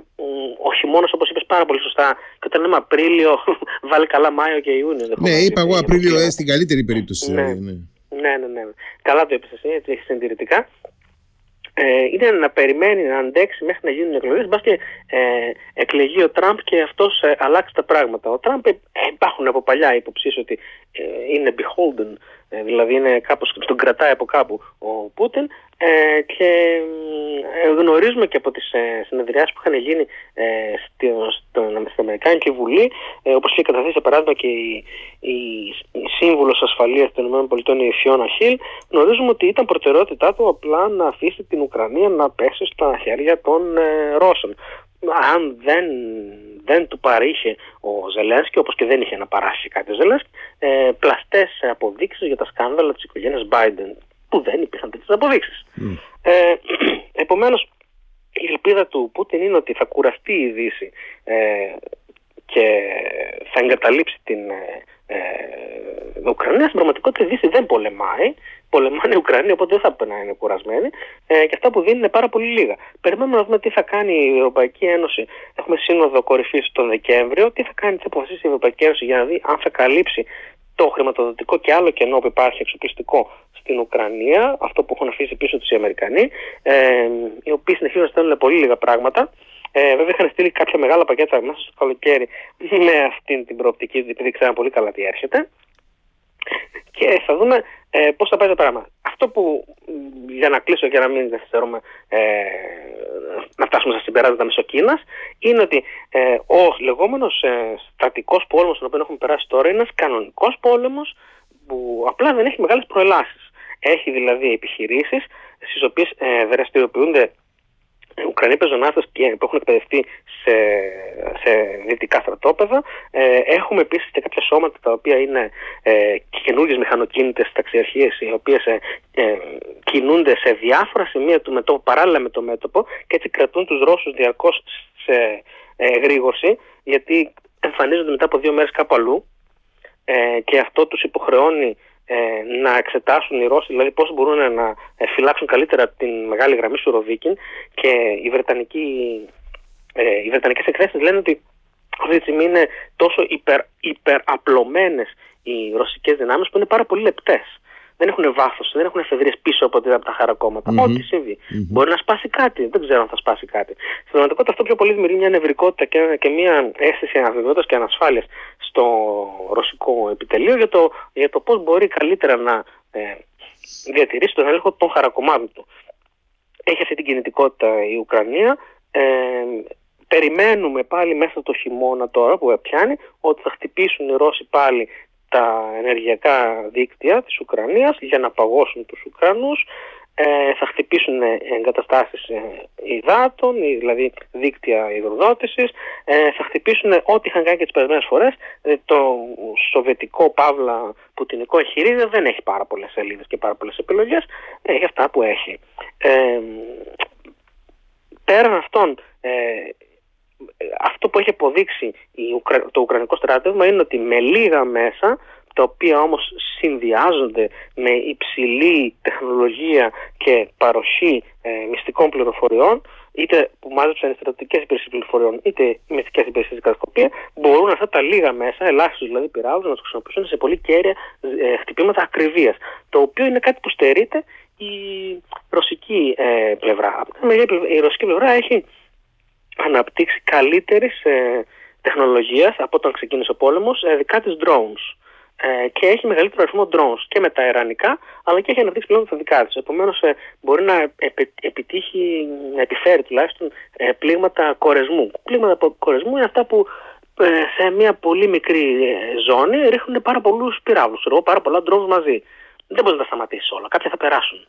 όχι μόνος όπως είπες πάρα πολύ σωστά, και όταν λέμε Απρίλιο, βάλει καλά Μάιο και Ιούνιο. Ναι, είπα εγώ Απρίλιο ε, στην καλύτερη περίπτωση. Ναι. Δηλαδή, ναι. Ναι, ναι, ναι. Καλά το είπες εσύ, έτσι έχει συντηρητικά. Ε, είναι να περιμένει να αντέξει μέχρι να γίνουν εκλογές. Μπας και ε, εκλεγεί ο Τραμπ και αυτός ε, αλλάξει τα πράγματα. Ο Τραμπ ε, υπάρχουν από παλιά υποψίες ότι ε, είναι beholden, ε, δηλαδή είναι κάπως, τον κρατάει από κάπου ο Πούτιν ε, και ε, γνωρίζουμε και από τις ε, συνεδριάσεις που είχαν γίνει ε, στην Αμερικάνικη Βουλή ε, όπως είχε καταθέσει παράδειγμα και η, η, η Σύμβουλος Ασφαλείας των ΗΠΑ η Φιώνα Χιλ γνωρίζουμε ότι ήταν προτεραιότητά του απλά να αφήσει την Ουκρανία να πέσει στα χέρια των ε, Ρώσων αν δεν, δεν του παρήχε ο Ζελένσκι, όπως και δεν είχε να παράσει κάτι ο Ζελένσκι, ε, πλαστές αποδείξεις για τα σκάνδαλα της οικογένειας Biden, που δεν υπήρχαν τέτοιες αποδείξεις. Mm. Ε, επομένως, η ελπίδα του Πούτιν είναι ότι θα κουραστεί η Δύση ε, και θα εγκαταλείψει την ε, ε, Ουκρανία. Στην πραγματικότητα η Δύση δεν πολεμάει πολεμάνε οι Ουκρανοί, οπότε δεν θα πρέπει να είναι κουρασμένοι. Ε, και αυτά που δίνουν είναι πάρα πολύ λίγα. Περιμένουμε να δούμε τι θα κάνει η Ευρωπαϊκή Ένωση. Έχουμε σύνοδο κορυφής τον Δεκέμβριο. Τι θα κάνει, τι θα αποφασίσει η Ευρωπαϊκή Ένωση για να δει αν θα καλύψει το χρηματοδοτικό και άλλο κενό που υπάρχει εξοπλιστικό στην Ουκρανία, αυτό που έχουν αφήσει πίσω τους οι Αμερικανοί, ε, οι οποίοι συνεχίζουν να στέλνουν πολύ λίγα πράγματα. Ε, βέβαια είχαν στείλει κάποια μεγάλα πακέτα μέσα στο καλοκαίρι με αυτή την προοπτική, επειδή ξέραν πολύ καλά τι έρχεται και θα δούμε ε, πώς θα πάει το πράγμα. Αυτό που, για να κλείσω και να μην δευτερούμε, ε, να φτάσουμε στα συμπεράσματα Μεσοκίνας, είναι ότι ε, ο λεγόμενος ε, στρατικός πόλεμος, τον οποίο έχουμε περάσει τώρα, είναι ένας κανονικός πόλεμος που απλά δεν έχει μεγάλες προελάσεις. Έχει δηλαδή επιχειρήσεις στις οποίες ε, δραστηριοποιούνται Ουκρανοί πεζοναύτες που έχουν εκπαιδευτεί σε, σε δυτικά στρατόπεδα. Ε, έχουμε επίσης και κάποια σώματα τα οποία είναι ε, καινούργιες μηχανοκίνητες ταξιαρχίες οι οποίες ε, ε, κινούνται σε διάφορα σημεία του μετώπου παράλληλα με το μέτωπο και έτσι κρατούν τους Ρώσους διαρκώς σε ε, γρήγορση γιατί εμφανίζονται μετά από δύο μέρες κάπου αλλού ε, και αυτό τους υποχρεώνει ε, να εξετάσουν οι Ρώσοι, δηλαδή πώς μπορούν να ε, φυλάξουν καλύτερα την μεγάλη γραμμή σου Ροβίκιν και οι, Βρετανικοί, ε, οι Βρετανικές εκθέσεις λένε ότι αυτή τη στιγμή είναι τόσο υπερ, υπεραπλωμένες οι ρωσικές δυνάμεις που είναι πάρα πολύ λεπτές δεν έχουν βάθος, δεν έχουν εφεδρείες πίσω από, από τα χαρακόμματα. Mm-hmm. Ό,τι συμβεί. Mm-hmm. Μπορεί να σπάσει κάτι, δεν ξέρω αν θα σπάσει κάτι. Στην πραγματικότητα αυτό πιο πολύ δημιουργεί μια νευρικότητα και, και μια αίσθηση αβεβαιότητα και ανασφάλειας στο ρωσικό επιτελείο για το, για το πώς μπορεί καλύτερα να ε, διατηρήσει τον έλεγχο των χαρακομμάτων του. Έχει αυτή την κινητικότητα η Ουκρανία. Ε, περιμένουμε πάλι μέσα το χειμώνα τώρα που πιάνει ότι θα χτυπήσουν οι Ρώσοι πάλι τα ενεργειακά δίκτυα της Ουκρανίας για να παγώσουν τους Ουκρανούς ε, θα χτυπήσουν εγκαταστάσεις ε, υδάτων, δηλαδή δίκτυα υδροδότησης, ε, θα χτυπήσουν ό,τι είχαν κάνει και τις περασμένες φορές. Ε, το σοβιετικό παύλα πουτινικό εγχειρίδιο δεν έχει πάρα πολλές σελίδες και πάρα πολλές επιλογές, έχει αυτά που έχει. Ε, πέραν αυτών, αυτό που έχει αποδείξει το Ουκρανικό στράτευμα είναι ότι με λίγα μέσα τα οποία όμως συνδυάζονται με υψηλή τεχνολογία και παροχή ε, μυστικών πληροφοριών είτε που μάζεψαν οι στρατιωτικές υπηρεσίες πληροφοριών, είτε οι μυστικές υπηρεσίες κατασκοπία, μπορούν αυτά τα λίγα μέσα, ελάχιστου δηλαδή πυράου, να τους χρησιμοποιήσουν σε πολύ κέρια ε, χτυπήματα ακριβίας. Το οποίο είναι κάτι που στερείται η ρωσική ε, πλευρά. Η ρωσική πλευρά έχει αναπτύξει καλύτερης ε, τεχνολογίας από όταν ξεκίνησε ο πόλεμος, ε, δικά της drones. Ε, και έχει μεγαλύτερο αριθμό drones και με τα ιρανικά, αλλά και έχει αναπτύξει πλέον τα δικά της. Επομένως, ε, μπορεί να επιτύχει, να επιφέρει τουλάχιστον ε, πλήγματα κορεσμού. Πλήγματα κορεσμού είναι αυτά που ε, σε μια πολύ μικρή ε, ζώνη ρίχνουν πάρα πολλούς πυράβλους, πάρα πολλά drones μαζί. Δεν μπορείς να τα σταματήσεις όλα. Κάποια θα περασουν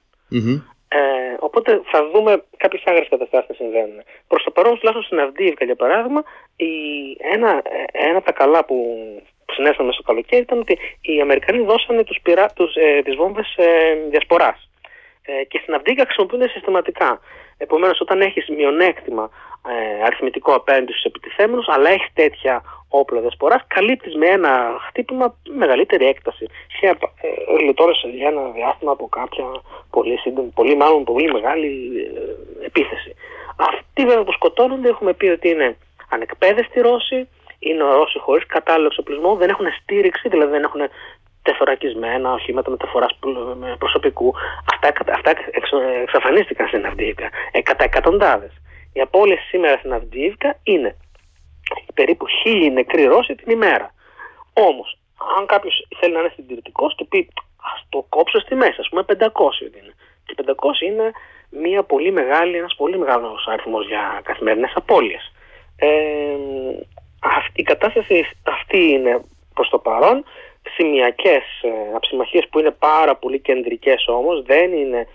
ε, οπότε θα δούμε κάποιες άγριες καταστάσεις να συμβαίνουν. Προς το παρόν, τουλάχιστον στην Αυδίευκα για παράδειγμα, η, ένα, ένα από τα καλά που συνέβησαν μέσα στο καλοκαίρι ήταν ότι οι Αμερικανοί δώσανε τους πυρα, τους, ε, τις βόμβες ε, διασποράς. Ε, και στην Αυδίκα χρησιμοποιούνται συστηματικά. Επομένως όταν έχεις μειονέκτημα ε, αριθμητικό απέναντι στους επιτιθέμενους αλλά έχεις τέτοια όπλα διασποράς καλύπτεις με ένα χτύπημα μεγαλύτερη έκταση και ε, για ένα διάστημα από κάποια πολύ σύντομη, πολύ μάλλον πολύ μεγάλη ε, επίθεση. Αυτοί βέβαια που σκοτώνονται έχουμε πει ότι είναι ανεκπαίδευτοι Ρώσοι, είναι Ρώσοι χωρίς κατάλληλο εξοπλισμό, δεν έχουν στήριξη, δηλαδή δεν έχουν τεθωρακισμένα οχήματα μεταφοράς προσωπικού. Αυτά, αυτά εξαφανίστηκαν στην Αυδίβκα ε, κατά εκατοντάδες. Οι απώλειε σήμερα στην Αυδίβκα είναι περίπου χίλιοι νεκροί Ρώσοι την ημέρα. Όμως, αν κάποιος θέλει να είναι συντηρητικός και πει Α το κόψω στη μέση, ας πούμε 500 είναι. Και 500 είναι μια πολύ μεγάλη, ένας πολύ μεγάλος αριθμός για καθημερινές απώλειες. Ε, η κατάσταση αυτή είναι προς το παρόν σημειακές ε, αψημαχίες που είναι πάρα πολύ κεντρικές όμως δεν είναι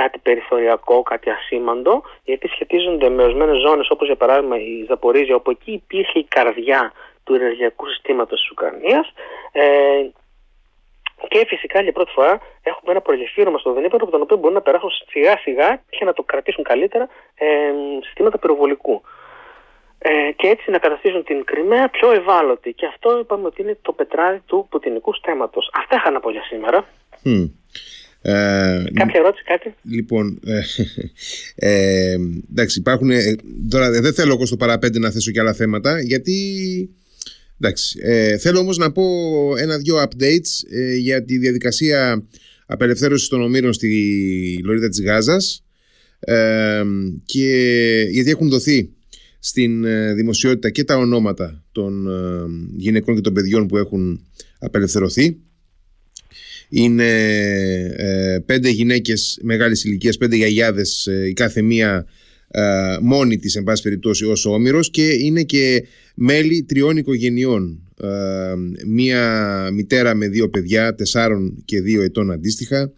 κάτι περιθωριακό, κάτι ασήμαντο γιατί σχετίζονται με ορισμένες ζώνες όπως για παράδειγμα η Ζαπορίζια όπου εκεί υπήρχε η καρδιά του ενεργειακού συστήματος της Ουκρανίας ε, και φυσικά για πρώτη φορά έχουμε ένα προγεφύρωμα στο Δενήπερο από τον οποίο μπορούν να περάσουν σιγά σιγά και να το κρατήσουν καλύτερα ε, συστήματα πυροβολικού ε, και έτσι να καταστήσουν την Κρυμαία πιο ευάλωτη. Και αυτό είπαμε ότι είναι το πετράδι του πουτινικού στέματος. Αυτά είχα να πω για σήμερα. Ε, Κάποια ερώτηση, κάτι; Λοιπόν, ε, ε, εντάξει, υπάρχουν. Ε, τώρα δεν θέλω εγώ στο παραπέντε να θέσω και άλλα θέματα, γιατί. Εντάξει, ε, θέλω όμως να πω ένα-δυο updates ε, για τη διαδικασία απελευθέρωσης των ομήρων στη Λωρίδα της Γάζας ε, και γιατί έχουν δοθεί στην ε, δημοσιότητα και τα ονόματα των ε, γυναικών και των παιδιών που έχουν απελευθερωθεί. Είναι ε, πέντε γυναίκες μεγάλης ηλικίας, πέντε γιαγιάδες, η κάθε μία μόνη της εν πάση περιπτώσει ως όμηρος και είναι και μέλη τριών οικογενειών. Μία μητέρα με δύο παιδιά, τεσσάρων και δύο ετών αντίστοιχα,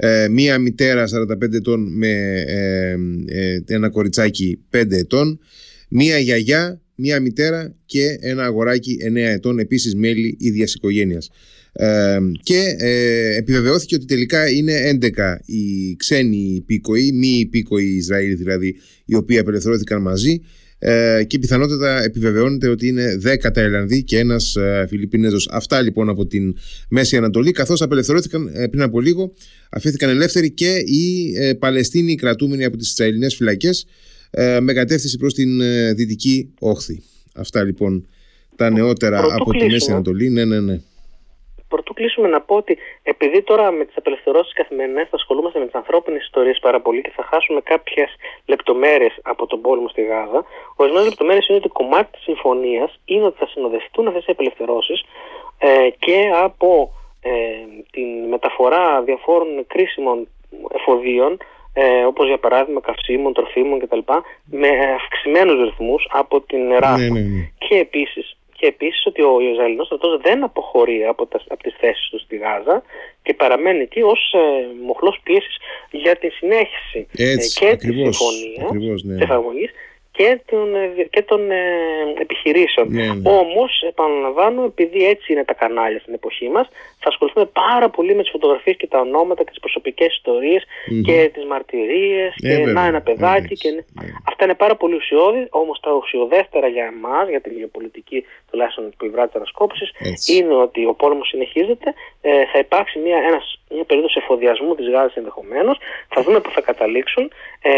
Ε, μία μητέρα 45 ετών με ε, ε, ένα κοριτσάκι 5 ετών. Μία γιαγιά, μία μητέρα και ένα αγοράκι 9 ετών, επίσης μέλη ίδιας οικογένειας. Ε, και ε, επιβεβαιώθηκε ότι τελικά είναι 11 οι ξένοι υπήκοοι, μη υπήκοοι Ισραήλ δηλαδή, οι οποίοι απελευθερώθηκαν μαζί ε, και πιθανότατα επιβεβαιώνεται ότι είναι 10 Ταϊλανδοί και ένας ε, Φιλιππινέζος. Αυτά λοιπόν από την Μέση Ανατολή, καθώς απελευθερώθηκαν ε, πριν από λίγο, αφήθηκαν ελεύθεροι και οι ε, Παλαιστίνοι κρατούμενοι από τις Ισραηλινές φυλακές ε, με κατεύθυνση προς την ε, Δυτική Όχθη. Αυτά λοιπόν τα νεότερα από τη Μέση Ανατολή. Ναι, ναι, ναι πρωτού κλείσουμε να πω ότι επειδή τώρα με τις απελευθερώσεις καθημερινές θα ασχολούμαστε με τις ανθρώπινες ιστορίες πάρα πολύ και θα χάσουμε κάποιες λεπτομέρειες από τον πόλεμο στη Γάζα, ορισμένες λεπτομέρειες είναι ότι κομμάτι της συμφωνίας είναι ότι θα συνοδευτούν αυτές οι απελευθερώσεις ε, και από ε, την μεταφορά διαφόρων κρίσιμων εφοδίων ε, όπως για παράδειγμα καυσίμων, τροφίμων κτλ. με αυξημένους ρυθμούς από την Ελλάδα. Ναι, ναι, ναι. Και επίσης και επίσης ότι ο Ισραηλινός στρατός δεν αποχωρεί από, τα, από τις θέσεις του στη Γάζα και παραμένει εκεί ως ε, μοχλός πίεσης για τη συνέχιση ε, και ακριβώς, της συμφωνίας ναι. εφαρμογής και των, ε, και των ε, επιχειρήσεων. Ναι, ναι. Όμως, επαναλαμβάνω, επειδή έτσι είναι τα κανάλια στην εποχή μας, θα ασχοληθούμε πάρα πολύ με τις φωτογραφίες και τα ονόματα και τις προσωπικές και τις μαρτυρίες. Ε, και να ένα παιδάκι. Και... Ναι. Αυτά είναι πάρα πολύ ουσιώδη. Όμως τα ουσιοδέστερα για εμάς, για την γεωπολιτική τουλάχιστον που υβρά της ανασκόπησης, είναι ότι ο πόλεμος συνεχίζεται. Ε, θα υπάρξει μια, ένας, μια περίοδος εφοδιασμού της Γάζας ενδεχομένως. Θα δούμε πού θα καταλήξουν. Ε,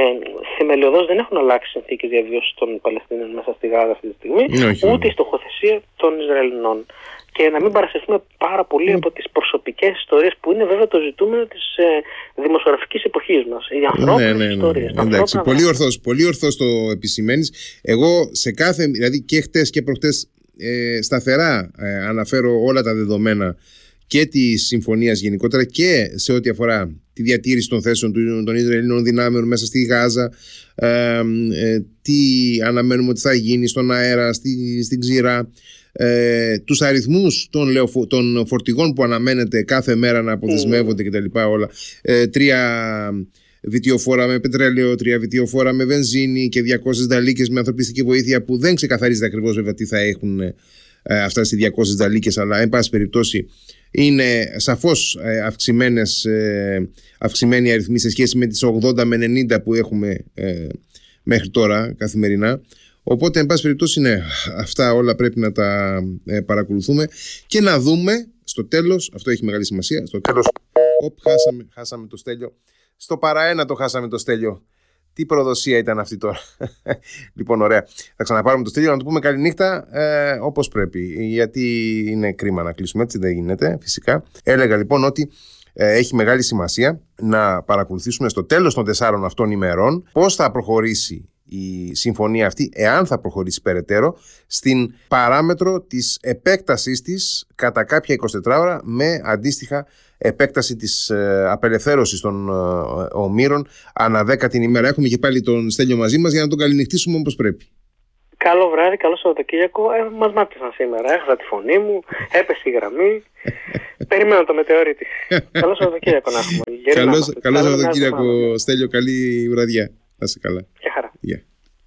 Θεμελιωδώς δεν έχουν αλλάξει συνθήκες διαβίωσης διαβίωση των Παλαιστίνων μέσα στη Γάζα αυτή τη στιγμή, ναι, ούτε η στοχοθεσία των Ισραηλινών. Και να μην παρασυρθούμε πάρα πολύ mm. από τις προσωπικές ιστορίες που είναι βέβαια το ζητούμενο της ε, δημοσιογραφικής εποχής μας. Οι ανθρώπινες ναι, ναι, ιστορίες. Ναι. Εντάξει, πολύ ορθώ πολύ ορθώς το επισημαίνεις. Εγώ σε κάθε. δηλαδή και χτες και προχτές ε, σταθερά ε, αναφέρω όλα τα δεδομένα και της συμφωνίας γενικότερα και σε ό,τι αφορά τη διατήρηση των θέσεων των Ισραηλινών δυνάμεων μέσα στη Γάζα, ε, τι αναμένουμε ότι θα γίνει στον αέρα, στη, στην ξηρά, ε, τους αριθμούς των, λεωφο, των φορτηγών που αναμένεται κάθε μέρα να αποδεσμεύονται κτλ. όλα. Ε, τρία βιτιοφόρα με πετρέλαιο, τρία βιτιοφόρα με βενζίνη και 200 δαλίκες με ανθρωπιστική βοήθεια που δεν ξεκαθαρίζεται ακριβώς βέβαια τι θα έχουν ε, αυτά οι 200 δαλίκες αλλά εν πάση περιπτώσει είναι σαφώς ε, αυξημένες, ε, αυξημένοι αριθμοί σε σχέση με τις 80 με 90 που έχουμε ε, μέχρι τώρα καθημερινά. Οπότε, εν πάση περιπτώσει, ναι, αυτά όλα πρέπει να τα παρακολουθούμε και να δούμε στο τέλος, αυτό έχει μεγάλη σημασία, στο τέλος, οπ, χάσαμε, χάσαμε το στέλιο, στο παραένα το χάσαμε το στέλιο. Τι προδοσία ήταν αυτή τώρα. λοιπόν, ωραία. Θα ξαναπάρουμε το στήλιο να του πούμε καληνύχτα ε, όπως πρέπει. Γιατί είναι κρίμα να κλείσουμε έτσι, δεν γίνεται φυσικά. Έλεγα λοιπόν ότι ε, έχει μεγάλη σημασία να παρακολουθήσουμε στο τέλος των τεσσάρων αυτών ημερών πώς θα προχωρήσει η συμφωνία αυτή, εάν θα προχωρήσει περαιτέρω, στην παράμετρο της επέκτασής της κατά κάποια 24 ώρα με αντίστοιχα επέκταση της ε, απελευθέρωσης των ε, ομήρων ανά δέκα την ημέρα. Έχουμε και πάλι τον Στέλιο μαζί μας για να τον καληνυχτήσουμε όπως πρέπει. Καλό βράδυ, καλό Σαββατοκύριακο. Ε, Μας μάτισαν σήμερα. Έχασα τη φωνή μου, έπεσε η γραμμή. Περιμένω το μετεωρίτη. καλό Σαββατοκύριακο να έχουμε. Καλό Σαββατοκύριακο, Στέλιο. Καλή βραδιά. Να είσαι καλά. Γεια χαρά. Yeah.